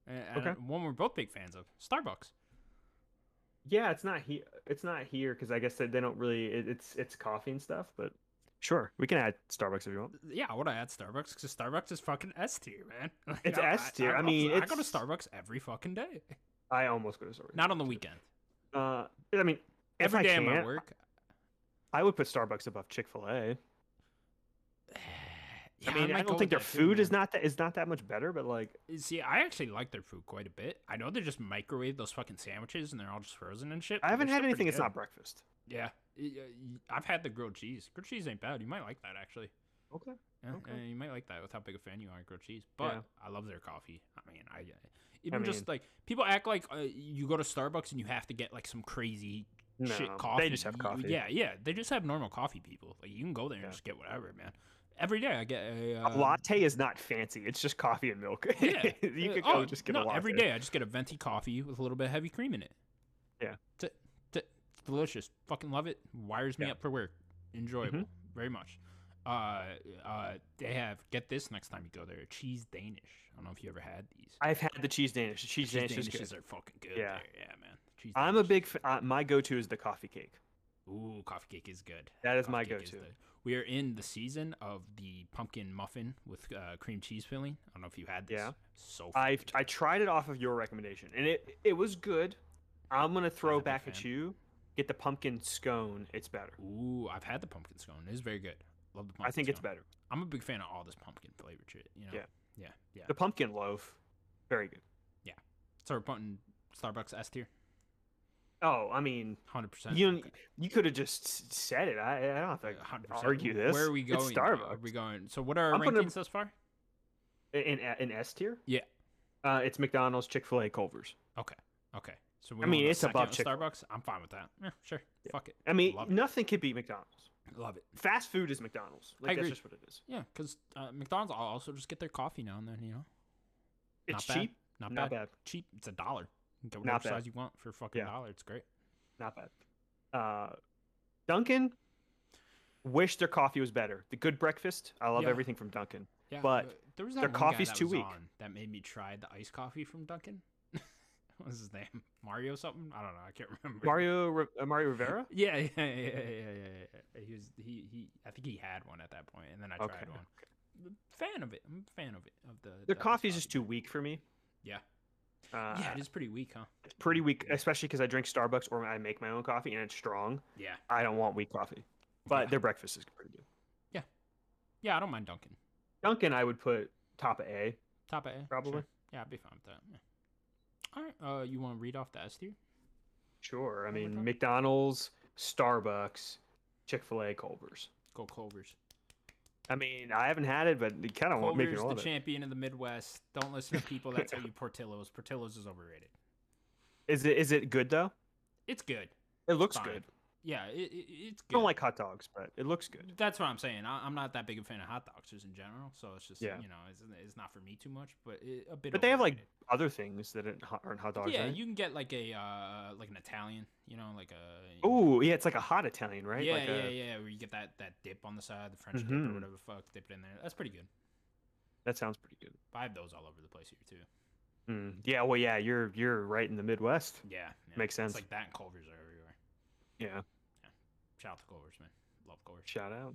Uh, Okay. One we're both big fans of. Starbucks. Yeah, it's not here. It's not here because I guess they, they don't really. It, it's it's coffee and stuff, but sure, we can add Starbucks if you want. Yeah, I want to add Starbucks because Starbucks is fucking S tier, man. Like, It's I- S tier. I love- mean, I go to Starbucks every fucking day. I almost go to Starbucks. Not on the weekend. Uh, I mean, if Every I can, I'm work. I would put Starbucks above Chick Fil A. Yeah, I mean, I, go don't think their that too, food is not that is not that much better, but like, See, I actually like their food quite a bit. I know they just microwave those fucking sandwiches and they're all just frozen and shit. I haven't had anything that's not breakfast. Yeah, I've had the grilled cheese. Grilled cheese ain't bad. You might like that actually. Okay. Yeah, Okay. uh, you might like that with how big a fan you are of grilled cheese. But Yeah. I love their coffee. I mean, I uh, even mean- just like people act like uh, you go to Starbucks and you have to get like some crazy No, shit coffee. they just have coffee. Yeah, yeah, they just have normal coffee people. Like you can go there and just get whatever, man. Every day I get a, A uh, latte is not fancy. It's just coffee and milk. Yeah, you could go oh, just get no, a latte. every day I just get a venti coffee with a little bit of heavy cream in it. Yeah. It's, it- it's, delicious. Fucking love it. Wires me Yeah. up for work. Enjoyable. Very much. Uh, uh, they have get this next time you go there. Cheese Danish. I don't know if you ever had these. I've had the cheese Danish. The cheese, Danish, is good. Danishes are fucking good. Yeah. there. yeah, man. Cheese I'm a big. F- uh, my go-to is the coffee cake. Ooh, coffee cake is good. That is my Coffee cake go-to. the- We are in the season of the pumpkin muffin with uh, cream cheese filling. I don't know if you had this. Yeah. So I I tried it off of your recommendation, and it it was good. I'm gonna throw back at you. get the pumpkin scone. It's better. Ooh, I've had the pumpkin scone. It is very good. Love the pumpkin. I think it's better. I'm a big fan of all this pumpkin flavored shit. You know. Yeah. Yeah. Yeah. The pumpkin loaf, very good. Yeah. So we're putting Starbucks S tier. Oh, I mean, Hundred percent. you you could have just said it. I, I don't have to Hundred percent. argue this. Where are we going? It's? Starbucks. Are we going? So what are our I'm rankings thus far? in in S tier. Yeah. Uh, it's McDonald's, Chick Fil A, Culver's. Okay. Okay. So we I mean, it's above. Starbucks. I'm fine with that. Yeah, sure. Yeah. Fuck it. I mean, Love it. nothing could beat McDonald's. Love it. Fast food is McDonald's. Like, I that's just what it is. Yeah, because uh, McDonald's I'll also just get their coffee now and then. You know, It's Not bad. cheap, not, not bad. bad, Cheap. It's a dollar. Get Not bad. size you want for a fucking Yeah. dollar. It's great. not bad. Uh, Dunkin', Wish their coffee was better. The good breakfast. I love Yeah. everything from Dunkin'. Yeah, But there was that their coffee's too weak. that made me try the iced coffee from Dunkin'. what was his name? Mario something? I don't know. I can't remember. Mario uh, Mario Rivera. Yeah, yeah, yeah, yeah, yeah, yeah. He was he he. I think he had one at that point, and then I tried Okay, one. Fan of it. I'm a fan of it. Of the Their the iced coffee just too weak for me. Yeah. Uh, yeah, it is pretty weak, huh? It's pretty weak, especially because I drink Starbucks or I make my own coffee and it's strong. Yeah. I don't want weak coffee, but Yeah. their breakfast is pretty good. Yeah, Yeah, I don't mind Dunkin'. Dunkin', I would put top of A. Top of A. Probably. Sure. Yeah, I'd be fine with that. Yeah. All right. Uh, you want to read off the S tier? Sure. I mean. McDonald's, Starbucks, Chick Fil A, Culver's. Go Culver's. I mean, I haven't had it, but you kind of want making make all the it. champion of the Midwest. Don't listen to people that tell you Portillo's. Portillo's is overrated. Is it is it good though? It's good. It looks Fine. good. Yeah, it, it, it's I good. don't like hot dogs, but it looks good. That's what I'm saying. I, I'm not that big a fan of hot dogs just in general, so it's just Yeah. you know it's, it's not for me too much, but it, a bit. But they have like other things that aren't hot- dogs. yeah, right? you can get like a uh like an Italian, you know, like a Oh, yeah, it's like a hot Italian, right? yeah like yeah a, yeah where you get that that dip on the side, the French dip Mhm. or whatever the fuck, dip it in there. That's pretty good. That sounds pretty good. I have those all over the place here too. Mm. Yeah, well, yeah, you're you're right in the Midwest. Yeah, yeah. Makes sense. It's like that and Culver's are everywhere. Yeah, Shout out to Culver's, man. Love Culver's. shout out.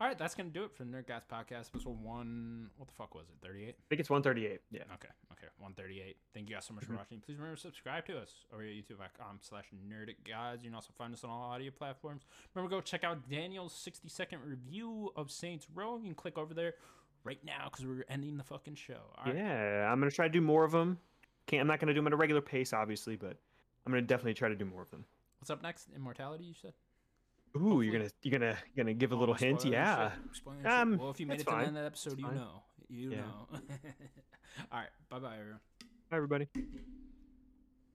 All right, that's gonna do it for the Nerdcast podcast. Episode one. What the fuck was it? Thirty-eight. I think it's 138. Yeah. Okay, okay, 138. Thank you guys so much for Mhm. watching. Please remember to subscribe to us over at youtube.com slash nerdic guys. You can also find us on all audio platforms. Remember, go check out Daniel's 60 second review of Saints Row. You can click over there right now because we're ending the fucking show. All right. Yeah, I'm gonna try to do more of them. Can't, I'm not gonna do them at a regular pace, obviously, but I'm gonna definitely try to do more of them. What's up next? Immortality, you said? Ooh, Hopefully. you're gonna you're gonna gonna give a little Oh, hint, yeah. shit, spoiler shit. Um, well, if you made it to the end of the episode, you know. You Yeah. know. all right. Bye bye, everyone. Hi, everybody.